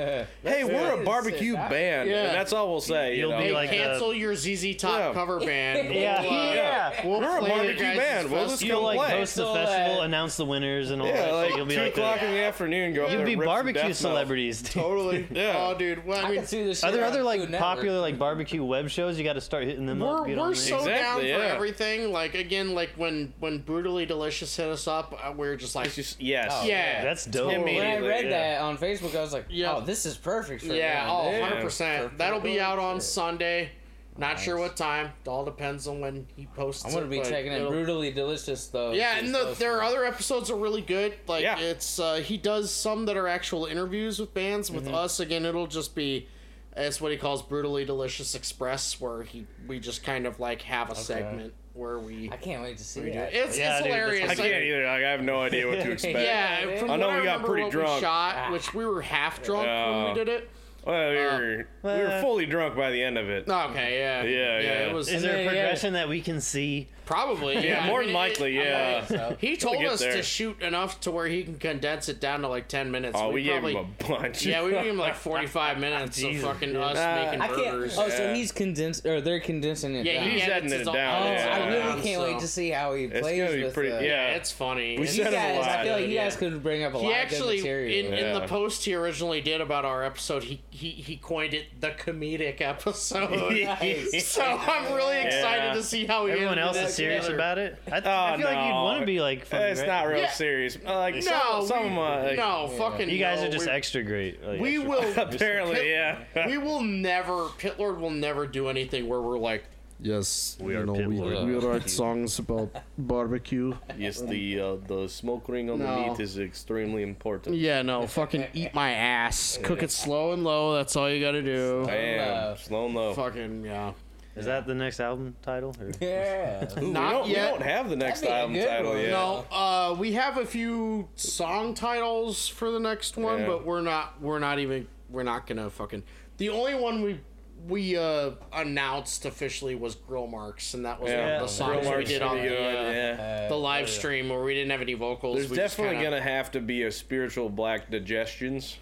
"Hey, we're a barbecue Sick. band," Yeah. and that's all we'll say. You You'll know? be Hey, like cancel your ZZ Top Yeah. cover band. Yeah, We'll, uh, yeah. We'll We're a barbecue band. We'll just festival. You'll like play. host the festival, announce the winners and all yeah, that. like. You'll be two like o'clock the, in the afternoon. Go up you'll there be rip some barbecue death metal. celebrities. Totally. Yeah. Oh, dude. Well, I I mean, can see this. Are there shit other like Food Network. popular like barbecue web shows? You got to start hitting them up. we're, get on we're there. so Exactly, down for yeah. everything. Like again, like when when brutally delicious hit us up, uh, we're just like, It's just yes. Oh, yeah, That's dope. Totally. When I Immediately, read yeah. that on Facebook, I was like, Yeah. "Oh, this is perfect for yeah, them, oh, dude." 100 percent. That'll be out on Shit. Sunday. Not sure what time. It all depends on when he posts. I'm gonna it, be but checking it. Brutally delicious though. Yeah, and the, so there are other episodes that are really good. Like Yeah. it's uh, he does some that are actual interviews with bands. Mm-hmm. With us, again, it'll just be it's what he calls brutally delicious express, where he we just kind of like have a segment where we. I can't wait to see we do that. it. It's, Yeah, it's dude, hilarious. I can't Like, either. Like, I have no idea what to expect. yeah, from I know what we I got pretty drunk. We shot, which we were half drunk when Uh, we did it. Well, we were, we were Uh, fully drunk by the end of it. Okay, yeah, Yeah, yeah. It was Is there a then, yeah. progression that we can see? Probably Yeah, I more than likely, it- yeah. So, He told us there. to shoot enough to where he can condense it down to like ten minutes. Oh, we, gave probably, him a bunch. Yeah, we gave him like 45 minutes of fucking dude. us Nah, making I can't. burgers. Oh, so he's condensed, or they're condensing it yeah, down. He's edits editing it own- down, Oh, yeah. I really can't wait to see how he It's plays gonna with pretty- the, yeah. It's funny. We You said it a guys, I feel like you guys could bring up a he lot actually of good material. in, in the post he originally did about our episode, he he, he coined it the comedic episode. So I'm really excited to see how he Everyone edited else that is serious together. about it. I, I Oh, feel like you'd no. want to be like funny, It's right? not real Yeah. serious. Uh, Like No, some, some of my, like, no, fucking. You guys no, are just extra great. Like, We extra- will. apparently, yeah. we will never. Pitlord will never do anything where we're like. Yes, We you are know, we, we write songs about barbecue. yes, the uh, the smoke ring on No. the meat is extremely important. Yeah, no, fucking eat my ass. Cook it slow and low. That's all you gotta do. Damn, love. slow and low. Fucking yeah. Is that the next album title? Or? Yeah. Ooh, we, Not don't, we don't have the next That'd be a album title one. yet. No, uh, we have a few song titles for the next one, Yeah. but we're not. We're not even. We're not gonna fucking. The only one we we uh announced officially was Grill Marks, and that was one Yeah, of the songs we did on the, uh, yeah. the live stream where we didn't have any vocals. There's we definitely kinda- gonna have to be a spiritual black digestions.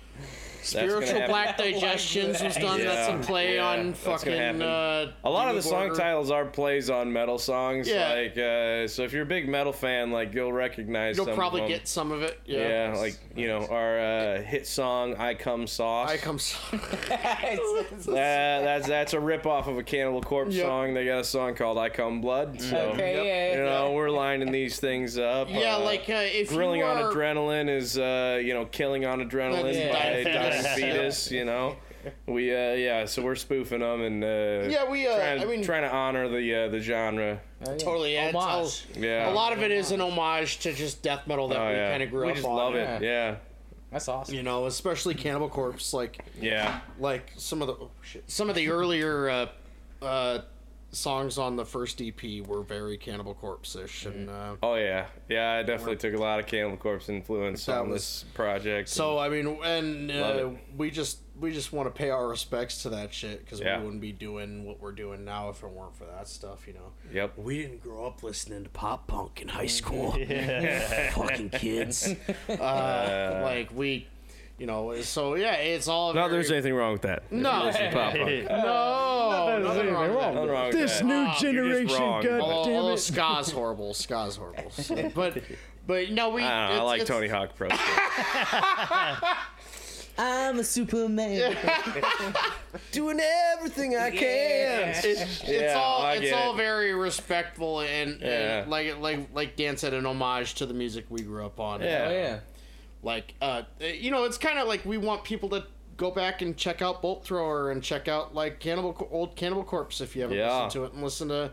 Spiritual Black. Digestions was done. That's a play yeah, on that's fucking. Uh, A lot of the song Border. titles are plays on metal songs. Yeah. Like, uh, so if you're a big metal fan, like you'll recognize. You'll some probably of them. get some of it. Yeah, Yeah, like you know our uh, hit song "I Come Sauce." I come. That, that's that's a rip off of a Cannibal Corpse Yep. song. They got a song called "I Come Blood." So Okay, you yeah. know we're lining these things up. yeah, Uh, like uh, if grilling you on adrenaline is uh, you know killing on adrenaline That's by dying dying fetus. fetus. You know, we uh, yeah, so we're spoofing them and uh, Yeah, we. Uh, trying, I mean, trying to honor the uh, the genre. totally. Yeah, it's all- Homage. Yeah, a lot of it is an homage to just death metal that Oh, we yeah. kind of grew we up just on. love Yeah. it. Yeah, That's awesome. You know, especially Cannibal Corpse, like yeah. like some of the oh, shit, some of the earlier uh, uh, songs on the first EP were very Cannibal Corpse-ish, and uh, Oh yeah, yeah. I definitely took a lot of Cannibal Corpse influence on was- this project. so I mean, and uh, we just we just want to pay our respects to that shit because Yeah. we wouldn't be doing what we're doing now if it weren't for that stuff, you know. yep. We didn't grow up listening to pop punk in high school. Fucking kids. Uh, like we, you know. So yeah, it's all. Not very- there's anything wrong with that. No. Listen to pop punk. No, nothing wrong with. Nothing wrong with This that. new You're generation, wrong. god Although, damn it. ska's horrible, ska's horrible. So, but, but no, we. I, don't know, I like it's- Tony Hawk Pro. Skater. I'm a Superman. Doing everything I can. It, it's Yeah, all I it's all it. very respectful and, Yeah. and like like like Dan said, an homage to the music we grew up on. Yeah. Oh yeah. Like uh, you know, it's kind of like we want people to go back and check out Bolt Thrower and check out like Cannibal old Cannibal Corpse if you haven't Yeah. listened to it and listen to.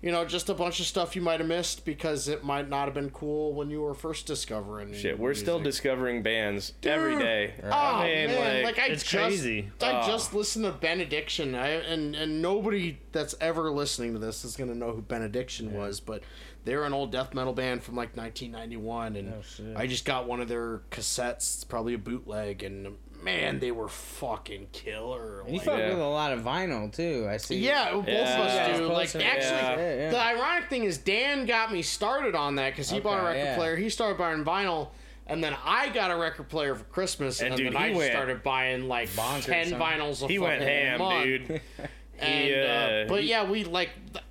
You know, just a bunch of stuff you might have missed because it might not have been cool when you were first discovering. Shit, we're still discovering bands every Dude. day. Oh I mean, man, like, like, I it's just, crazy. I Oh. just listened to Benediction, I, and and nobody that's ever listening to this is gonna know who Benediction was, but they're an old death metal band from like 1991, and Oh. I just got one of their cassettes, it's probably a bootleg, and man, they were fucking killer. And you like- fuck Yeah. with a lot of vinyl too. I see. yeah, both Yeah. of us Yeah, do. Like, closer. actually, Yeah, yeah. the ironic thing is Dan got me started on that because he bought a record yeah. player. He started buying vinyl, and then I got a record player for Christmas, and, And dude, then I went- started buying like ten vinyls. A he went fucking ham, month. dude. And, He, uh, uh, but he- yeah, we like th-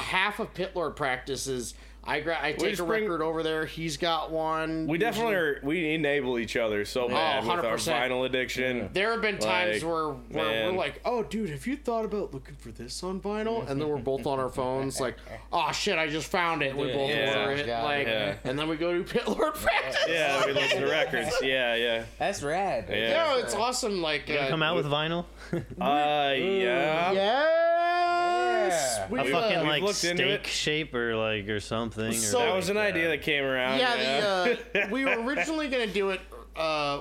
half of Pitlord practices. I gra- I take a bring- record over there. He's got one. We definitely are. We enable each other so bad with our 100%. vinyl addiction. There have been times Like, where, where we're like, "Oh, dude, have you thought about looking for this on vinyl?" And then we're both on our phones, like, "Oh shit, I just found it." We Yeah, both yeah, order it, yeah, like, yeah. and then we go to Pit Lord practice. Yeah, we listen to records. Yeah, yeah. That's rad. Yeah. No, it's awesome. Like, Gonna uh, come out with vinyl. Uh, yeah. yes, Yeah. we, a uh, fucking we've like looked into steak it. shape or like or something. Or So- That like was an idea that came around. yeah, Yeah. the uh, we were originally gonna do it, uh,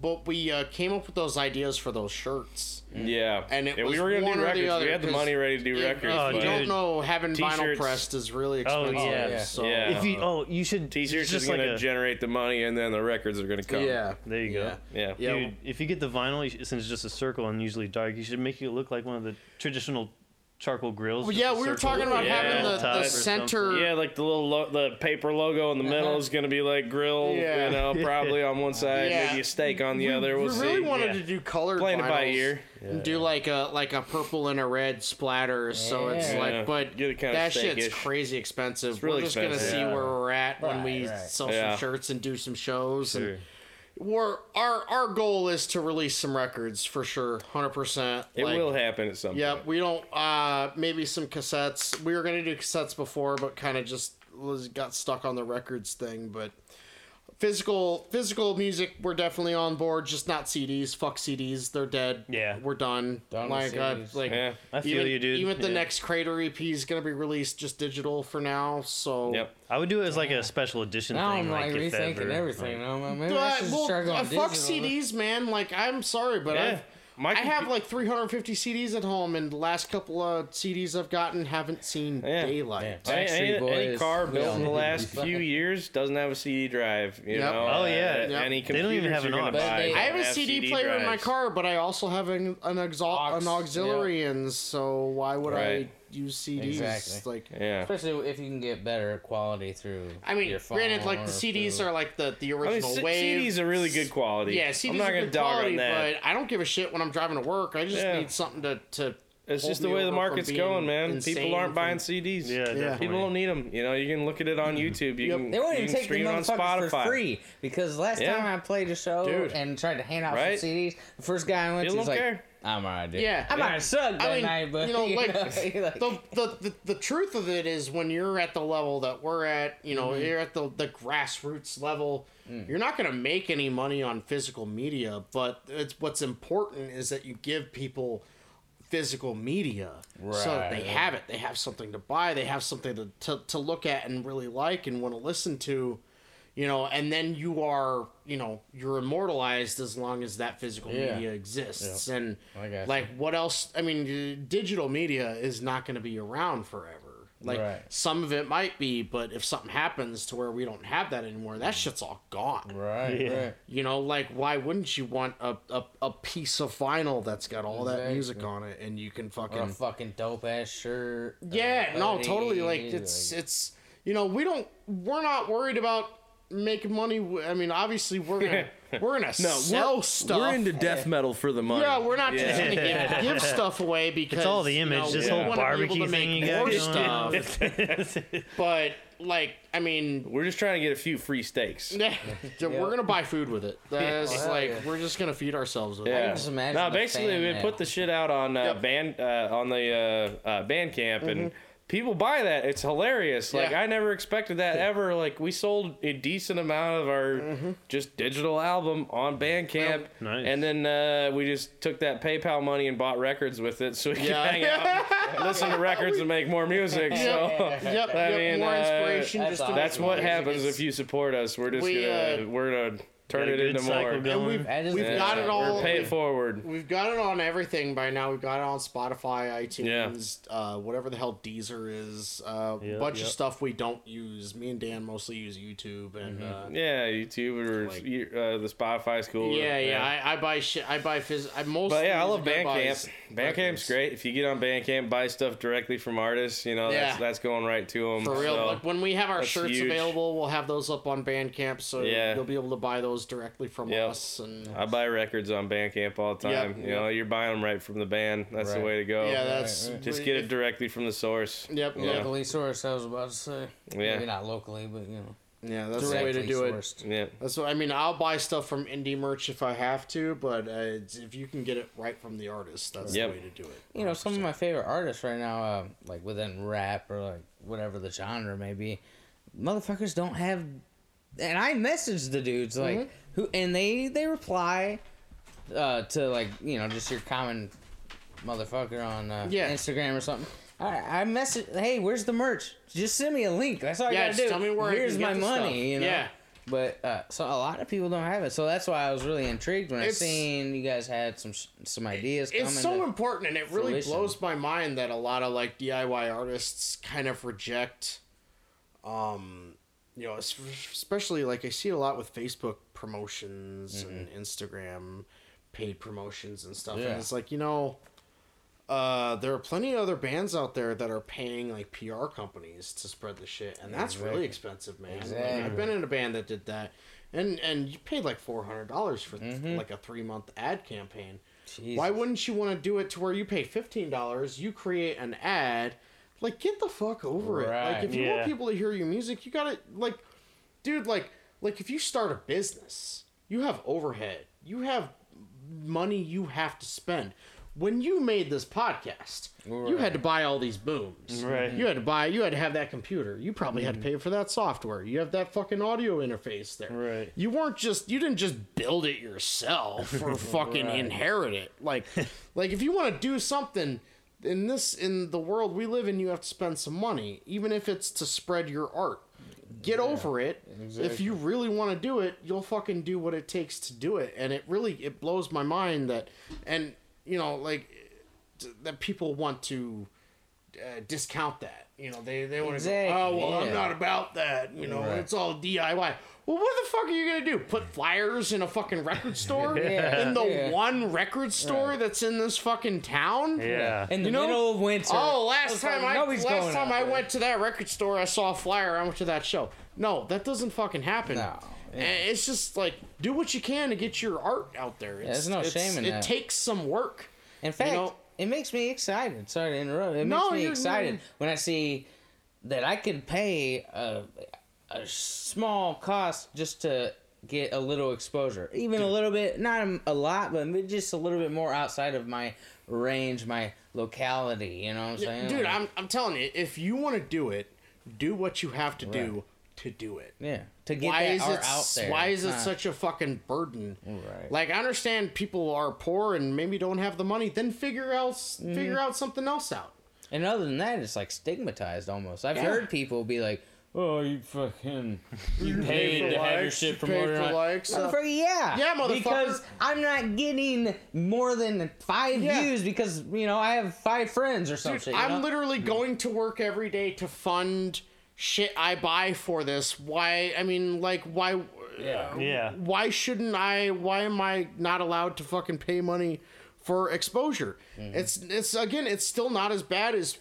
but we uh, came up with those ideas for those shirts. yeah. and it yeah, was we were gonna one do records. other, we had the money ready to do If- records. Oh, if you but don't know, having vinyl T-shirts. pressed is really Oh, expensive. yeah. yeah. So, Yeah. If you oh you should T-shirts it's just is like gonna a, generate the money, and then the records are gonna come. yeah, there you go. Yeah. Yeah. Yeah. Dude, if you get the vinyl, since it's just a circle and usually dark, you should make it look like one of the traditional charcoal grills. Well, yeah, we were talking about Yeah. having the, the center. Yeah, like the little lo- the paper logo in the middle is gonna be like grill, Yeah. you know, probably on one side, Yeah. maybe a steak on the we, other. We'll we really see. wanted Yeah. to do colored Playing it by vinyls ear. and do like a like a purple and a red splatter. So it's Yeah. like, but Get it kinda that shit's crazy expensive. really we're just gonna expensive. see where we're at when we Right, right. sell Yeah. some shirts and do some shows. Sure. And we're our our goal is to release some records for sure, hundred percent. It will happen at some Yep, point. we don't. Uh, maybe some cassettes. We were gonna do cassettes before, but kind of just was got stuck on the records thing. But physical physical music, we're definitely on board. Just not CDs. Fuck CDs. They're dead. Yeah. we're done. Done with like, uh, like Yeah. I feel even, you, dude. Even the Yeah. next Crater EP is gonna be released just digital for now. So Yep. I would do it as like a special edition Now thing. I'm like, if rethinking ever, everything. like- I'm like, maybe Uh, I should well, start going uh, fuck digital. CDs, man. Like, I'm sorry, but Yeah. I've, My I have like 350 CDs at home, and the last couple of CDs I've gotten haven't seen Yeah. daylight. Yeah. Any, any, any car built in the last few years doesn't have a CD drive. You Yep. know, Oh, yeah. Uh, Yep. Any They don't even computers have you're an gonna buy They- I have a have CD, player in my car, but I also have an an, exalt, an Aux, auxiliary, and so why would I Right. Use CDs? Exactly. Like, Yeah. Especially if you can get better quality through. I mean, your phone granted, like the CDs through- are like the the I mean, original C- wave. CDs are really good quality. yeah, CDs I'm not are gonna good dog quality, on that. but I don't give a shit when I'm driving to work. I just Yeah. need something to to. It's just the way the market's going, man. People aren't from- buying CDs. Yeah, definitely. People don't need them. You know, you can look at it on YouTube. You Yep. can, They won't you even can take the stream it on motherfuckers Spotify. for free because last Yeah. time I played a show Dude. and tried to hand out Right? some CDs, the first guy I went People to was don't like, care. "I'm alright, dude. Yeah. I might have sucked that I mean, night, but you know, like, you're like- the, the, the the truth of it is when you're at the level that we're at, you know, Mm-hmm. you're at the the grassroots level. Mm. You're not going to make any money on physical media, but it's what's important is that you give people physical media so that they have it. They have something to buy. They have something to, to, to look at and really like and want to listen to. You you know, and then you are, you know, you're immortalized as long as that physical Yeah. media exists. And I got like, what else? I mean, uh, digital media is not going to be around forever. Like Right. some of it might be, but if something happens to where we don't have that anymore, that shit's all gone. Right. Yeah. Right. You know, like why wouldn't you want a, a, a piece of vinyl that's got all that music on it and you can Or a fucking fucking dope ass shirt. yeah, no, totally. Like it's like- it's you know we don't we're not worried about making money. I mean, obviously we're gonna we're gonna sell we're, stuff. We're into death metal for the money. yeah, we're not just gonna give, give stuff away because all the you image, know, this we whole wanna be able barbecue thing make you got more stuff. but like, I mean, We're just trying to get a few free steaks. yeah, we're gonna buy food with it. That's Hell like yeah. we're just gonna feed ourselves with Yeah. it. just imagine No, basically we mail. put the shit out on uh, Yep. band uh, on the uh, uh, Bandcamp and people buy that. It's hilarious. Like Yeah. I never expected that ever. Like we sold a decent amount of our just digital album on Bandcamp, Nice. and then uh, we just took that PayPal money and bought records with it, so we Yeah. could hang out, and listen to records, and make more music. So. Yep, I yep, mean, more uh, inspiration. that's just awesome. That's what happens if you support us. We're just We, gonna uh, we're gonna turn it into more. going. we've, That is we've good. got it all. Or pay it forward. We've got it on everything by now. We've got it on Spotify, iTunes, uh, whatever the hell Deezer is. A Yep, bunch yep. of stuff we don't use. Me and Dan mostly use YouTube, and uh, Yeah, YouTube or Like- uh, the Spotify's cool. yeah, yeah. I, I buy shit. I buy phys. I most. But yeah, I love Bandcamp. Bandcamp's great. If you get on Bandcamp, buy stuff directly from artists. You know, that's Yeah. that's going right to them. For real, So, like when we have our that's shirts huge. available, we'll have those up on Bandcamp, so Yeah. you'll be able to buy those directly from Yep. us. And I buy records on Bandcamp all the Yep, time. You know, you're buying them right from the band. That's the way to go. yeah, that's right. Just get it directly from the source. Yep, Yeah. yep. locally sourced. I was about to say. Yeah. Maybe not locally, but you know, Yeah, that's the way to directly do it. Yeah. That's what I mean. I'll buy stuff from indie merch if I have to, but uh, it's, if you can get it right from the artist, that's Yep. the way to do it. You know, some of my favorite artists right now, uh, like within rap or like whatever the genre may be, motherfuckers don't have. And I message the dudes like Mm-hmm. who, and they they reply uh, to like you know just your common motherfucker on uh, Yeah. Instagram or something. I, I message, hey, where's the merch? Just send me a link. That's all Yeah, I gotta do. tell me where I Here's my money. stuff. You know. Yeah. But uh, so a lot of people don't have it, so that's why I was really intrigued when I It's- seen you guys had some some ideas. coming It's so important, and it really fruition. blows my mind that a lot of like DIY artists kind of reject, um, you know, especially like I see it a lot with Facebook promotions and Instagram paid promotions and stuff, Yeah. and it's like you know. Uh, there are plenty of other bands out there that are paying like PR companies to spread the shit, and that's really expensive, man. Like, I've been in a band that did that, and and you paid like four hundred dollars for Mm-hmm. like a three month ad campaign. Jesus. Why wouldn't you want to do it to where you pay fifteen dollars, you create an ad, like get the fuck over it. Like if you Yeah. want people to hear your music, you gotta like, dude, like like if you start a business, you have overhead, you have money you have to spend. When you made this podcast, you had to buy all these booms. Right. You had to buy. You had to have that computer. You probably had to pay for that software. You have that fucking audio interface there. Right. You weren't just. You didn't just build it yourself or fucking inherit it. Like, like if you want to do something in this in the world we live in, you have to spend some money, even if it's to spread your art. Get over it. If you really want to do it, you'll fucking do what it takes to do it. And it really it blows my mind that, and you know, like that people want to uh, discount that. You know, they they want to Exactly, go, oh well, I'm not about that. You know, Right. it's all DIY. Well, what the fuck are you gonna do? Put flyers in a fucking record store? Yeah, In the yeah. one record store that's in this fucking town? Yeah. in the You know- middle of winter. Oh, last time like, I last time out I there. went to that record store, I saw a flyer. I went to that show. No, that doesn't fucking happen. No, eh, yeah. It's just like do what you can to get your art out there. It's, there's no it's- shame in it that. It takes some work. In fact, know- it makes me excited. Sorry to interrupt. It No, makes me excited you're- when I see that I could pay a, a small cost just to get a little exposure, even a little bit, not a, lot, but just a little bit more outside of my range, my locality. You know what I'm saying? Dude, Like, I'm I'm telling you, if you want to do it, do what you have to do to do it. yeah, to get why is it out there. why is it Nah. such a fucking burden Right. like i understand people are poor and maybe don't have the money then figure else Mm-hmm. figure out something else out And other than that, it's like stigmatized almost. I've Yeah. heard people be like, oh, you fucking, you paid for to have your likes, shit you promoted. for on-" likes, uh, Motherfucker, yeah. Yeah, motherfucker. Because I'm not getting more than five Yeah. views because, you know, I have five friends or some Dude, shit. you I'm know? literally going to work every day to fund shit I buy for this. Why? I mean, like, why? Yeah. Yeah. Why shouldn't I? Why am I not allowed to fucking pay money for exposure? Mm-hmm. It's it's again, it's still not as bad as.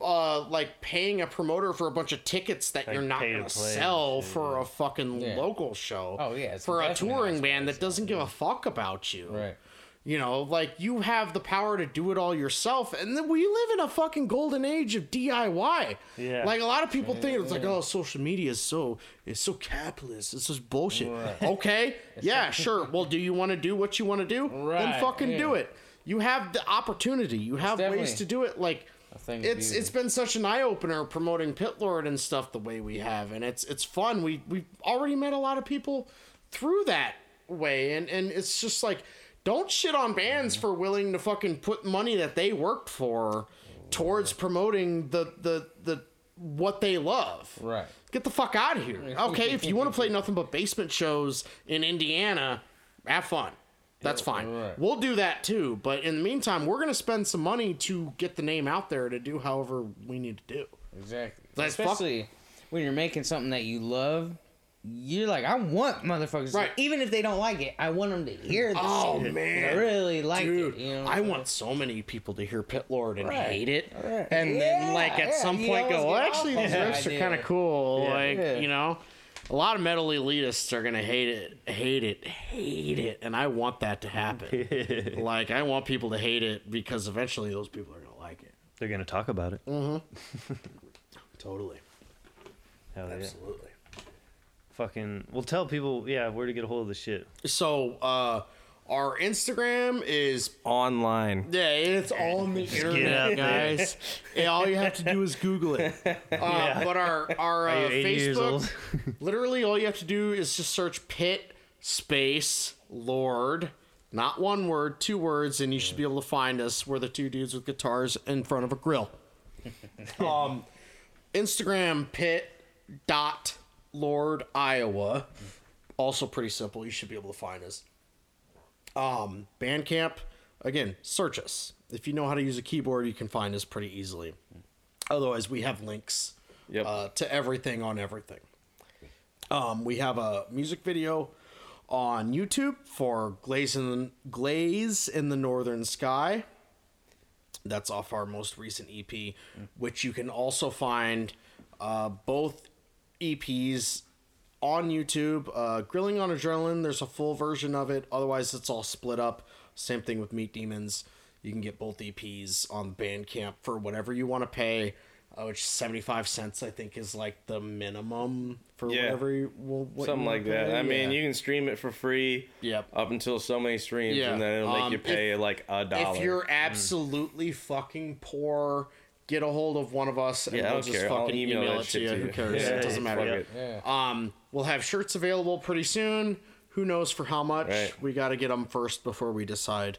Uh, like paying a promoter for a bunch of tickets that Like you're not pay to gonna sell shit, for a fucking Yeah. local show. Oh, yeah, it's for a touring band that doesn't give a fuck about you. Right. You know, like you have the power to do it all yourself, and then we live in a fucking golden age of DIY. Yeah. Like a lot of people think it's like, oh, social media is so it's so capitalist. It's just bullshit. Okay, yeah, sure. Well, do you want to do what you want to do? Then Right, fucking do it. You have the opportunity. You have ways to do it. Like thing it's it's been such an eye opener promoting Pit Lord and stuff the way we have, and it's it's fun. We we already met a lot of people through that way, and and it's just like don't shit on bands for willing to fucking put money that they worked for towards promoting the the the what they love. Right. Get the fuck out of here. Okay, if you want to play nothing but basement shows in Indiana, have fun. That's fine. right. We'll do that too. But in the meantime, we're gonna spend some money to get the name out there to do however we need to do. Exactly. That's fuck- Especially when you're making something that you love. You're like, I want motherfuckers, Right. even if they don't like it, I want them to hear this. Oh shit. man, I really like dude, it. You know, I want so many people to hear Pit Lord and Right. hate it, Right. and then like at yeah, some point go, well, actually these riffs are kind of cool. Yeah. like Yeah. you know, a lot of metal elitists are gonna hate it, hate it, hate it, and I want that to happen. like I want people to hate it because eventually those people are gonna like it. They're gonna talk about it. Totally, Hell yeah. absolutely. Fucking. Well, tell people, yeah, where to get a hold of the shit. So uh, our Instagram is Online. Yeah, it's on the out internet, there. guys. Yeah, all you have to do is Google it. Uh, But our our uh, Are you 80 years Facebook, literally, all you have to do is just search Pit Space Lord, not one word, two words, and you should be able to find us. We're the two dudes with guitars in front of a grill. um, Instagram Pit dot Lord Iowa, also pretty simple. You should be able to find us. Um, Bandcamp, again, search us. If you know how to use a keyboard, you can find us pretty easily. Otherwise, we have links Yep. uh, to everything on everything. Um, we have a music video on YouTube for Glaze in the, Glaze in the Northern Sky. That's off our most recent EP, which you can also find uh, both EPs on YouTube. Uh, Grilling on Adrenaline, there's a full version of it. Otherwise, it's all split up. Same thing with Meat Demons. You can get both EPs on Bandcamp for whatever you want to pay, uh, which 75 cents, I think, is like the minimum for Yeah. whatever you, well, what Something wanna like that. pay. I mean, you can stream it for free. Yep. Up until so many streams, Yeah. and then it'll make Um, you pay if- like a dollar. If you're absolutely fucking poor, get a hold of one of us and Yeah, I we'll just care. I'll fucking email email, it to you. to Who cares? Yeah, it doesn't matter. it. Yeah. Um, we'll have shirts available pretty soon. Who knows for how much? Right. We got to get them first before we decide.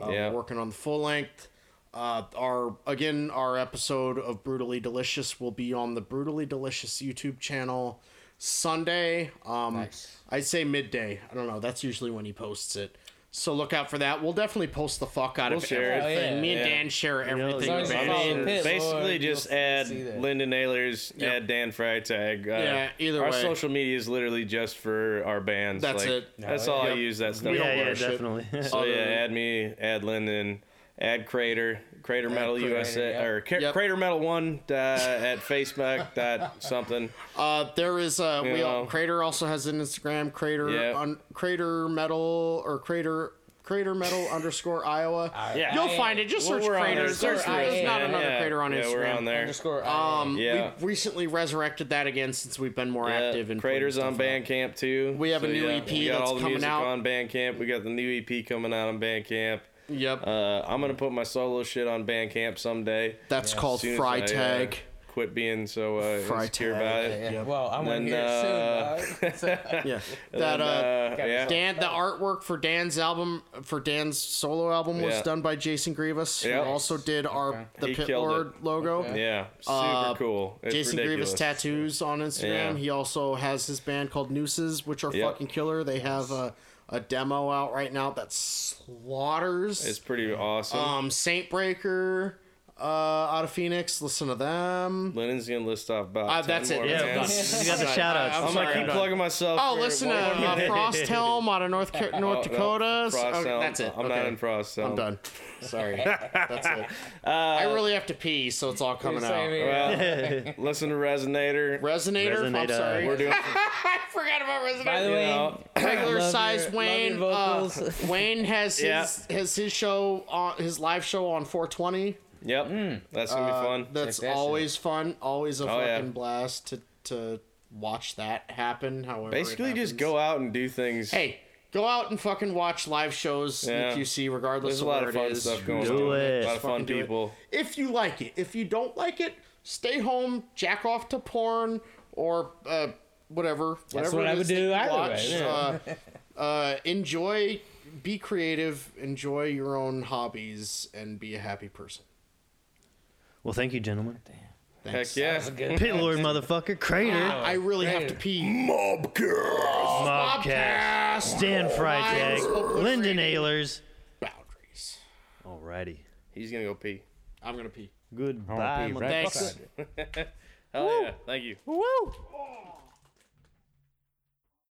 Uh, Yeah. Working on the full length. Uh, our again, our episode of Brutally Delicious will be on the Brutally Delicious YouTube channel Sunday. Um, Nice. I'd say midday. I don't know. That's usually when he posts it. So look out for that. We'll definitely post the fuck out We'll of share it. everything. Oh, yeah. Me and Yeah. Dan share everything. as long you about I mean, Pit basically Lord, just add see that. Lyndon Ahlers, Yep. add Dan Freitag. Uh, Yeah, either our way. Our social media is literally just for our bands. That's like, it. That's Oh, all I use that stuff. We yeah, don't yeah, worship. definitely. So yeah, add me, add Lyndon, add Crater, Crater Metal Crater, USA, yeah. or Ca- Yep. Crater Metal One uh, at Facebook. That something. Uh, there is uh, we all. Crater also has an Instagram. Crater Yeah. on Crater Metal or Crater Crater Metal underscore Iowa. Yeah. You'll find it. Just Well, search we're Crater. there. There's, Search there's not another yeah. Crater on yeah, Instagram. we're on there. Underscore. Um, Yeah. we recently resurrected that again since we've been more active Yeah, and Craters on stuff out. Bandcamp too. We have a new yeah, EP we got that's all the coming music out. on Bandcamp. We got the new EP coming out on Bandcamp. Yep, Uh, I'm gonna put my solo shit on Bandcamp someday. that's called Soon Fry I, uh, Tag. quit being so uh, Fry insecure tag. about it. Yeah, well, I'm gonna Then, hear uh, it soon. Yeah, that then, uh, yeah. Dan, the artwork for Dan's album, for Dan's solo album, was Yeah. done by Jason Grievous, who also did our the He Pit Lord it. logo. Yeah, super Uh, cool. It's Jason ridiculous. Grievous tattoos on Instagram. Yeah. He also has his band called Nooses, which are Yep. fucking killer. They have a, a demo out right now that slaughters. It's pretty awesome. um, Saint Breaker, uh, out of Phoenix. Listen to them. Lennon's gonna list off about. Uh, 10 that's it. more Yeah, bands. You got the shout outs. I'm I'm sorry, gonna keep I'm done. plugging myself. Oh, for listen to one more uh, minute. Frosthelm out of North Ca- North Oh, no, Dakota. Frost Okay, Helm. that's it. I'm okay. not in Frost Helm. I'm done. Sorry. That's it. Uh, I really have to pee, so it's all coming out. here. Well, listen to Resonator. Resonator. I'm Resonator. sorry. We're doing. I forgot about Resonator. By the way, know, regular love sized your- love Wayne. your Uh, vocals. Wayne has his Yeah. has his show on his live show on 420. Yep, Mm. that's gonna Uh, be fun. That's Check that always fun. Always a Oh, fucking yeah. blast to to watch that happen. However, it Basically, just go out and do things. Hey, go out and fucking watch live shows Yeah. in QC, regardless there's a of lot where of fun is. stuff going Do on. it. A lot of fun Fucking do it. people. If you like it, if you don't like it, stay home, jack off to porn or uh, whatever. whatever what it I would that do you either way, watch. yeah. Uh, uh, enjoy, be creative, enjoy your own hobbies, and be a happy person. Well, thank you, gentlemen. Heck yeah. That's a good. Pit Lord motherfucker, Crater, I really have to pee. Mobcast, Dan Freitag, Lines of Lyndon liberating Ahlers. Boundaries. Alrighty. He's gonna go pee. I'm gonna pee. Goodbye. be motherfucker. right Thanks. Hell yeah. Thank you. Woo!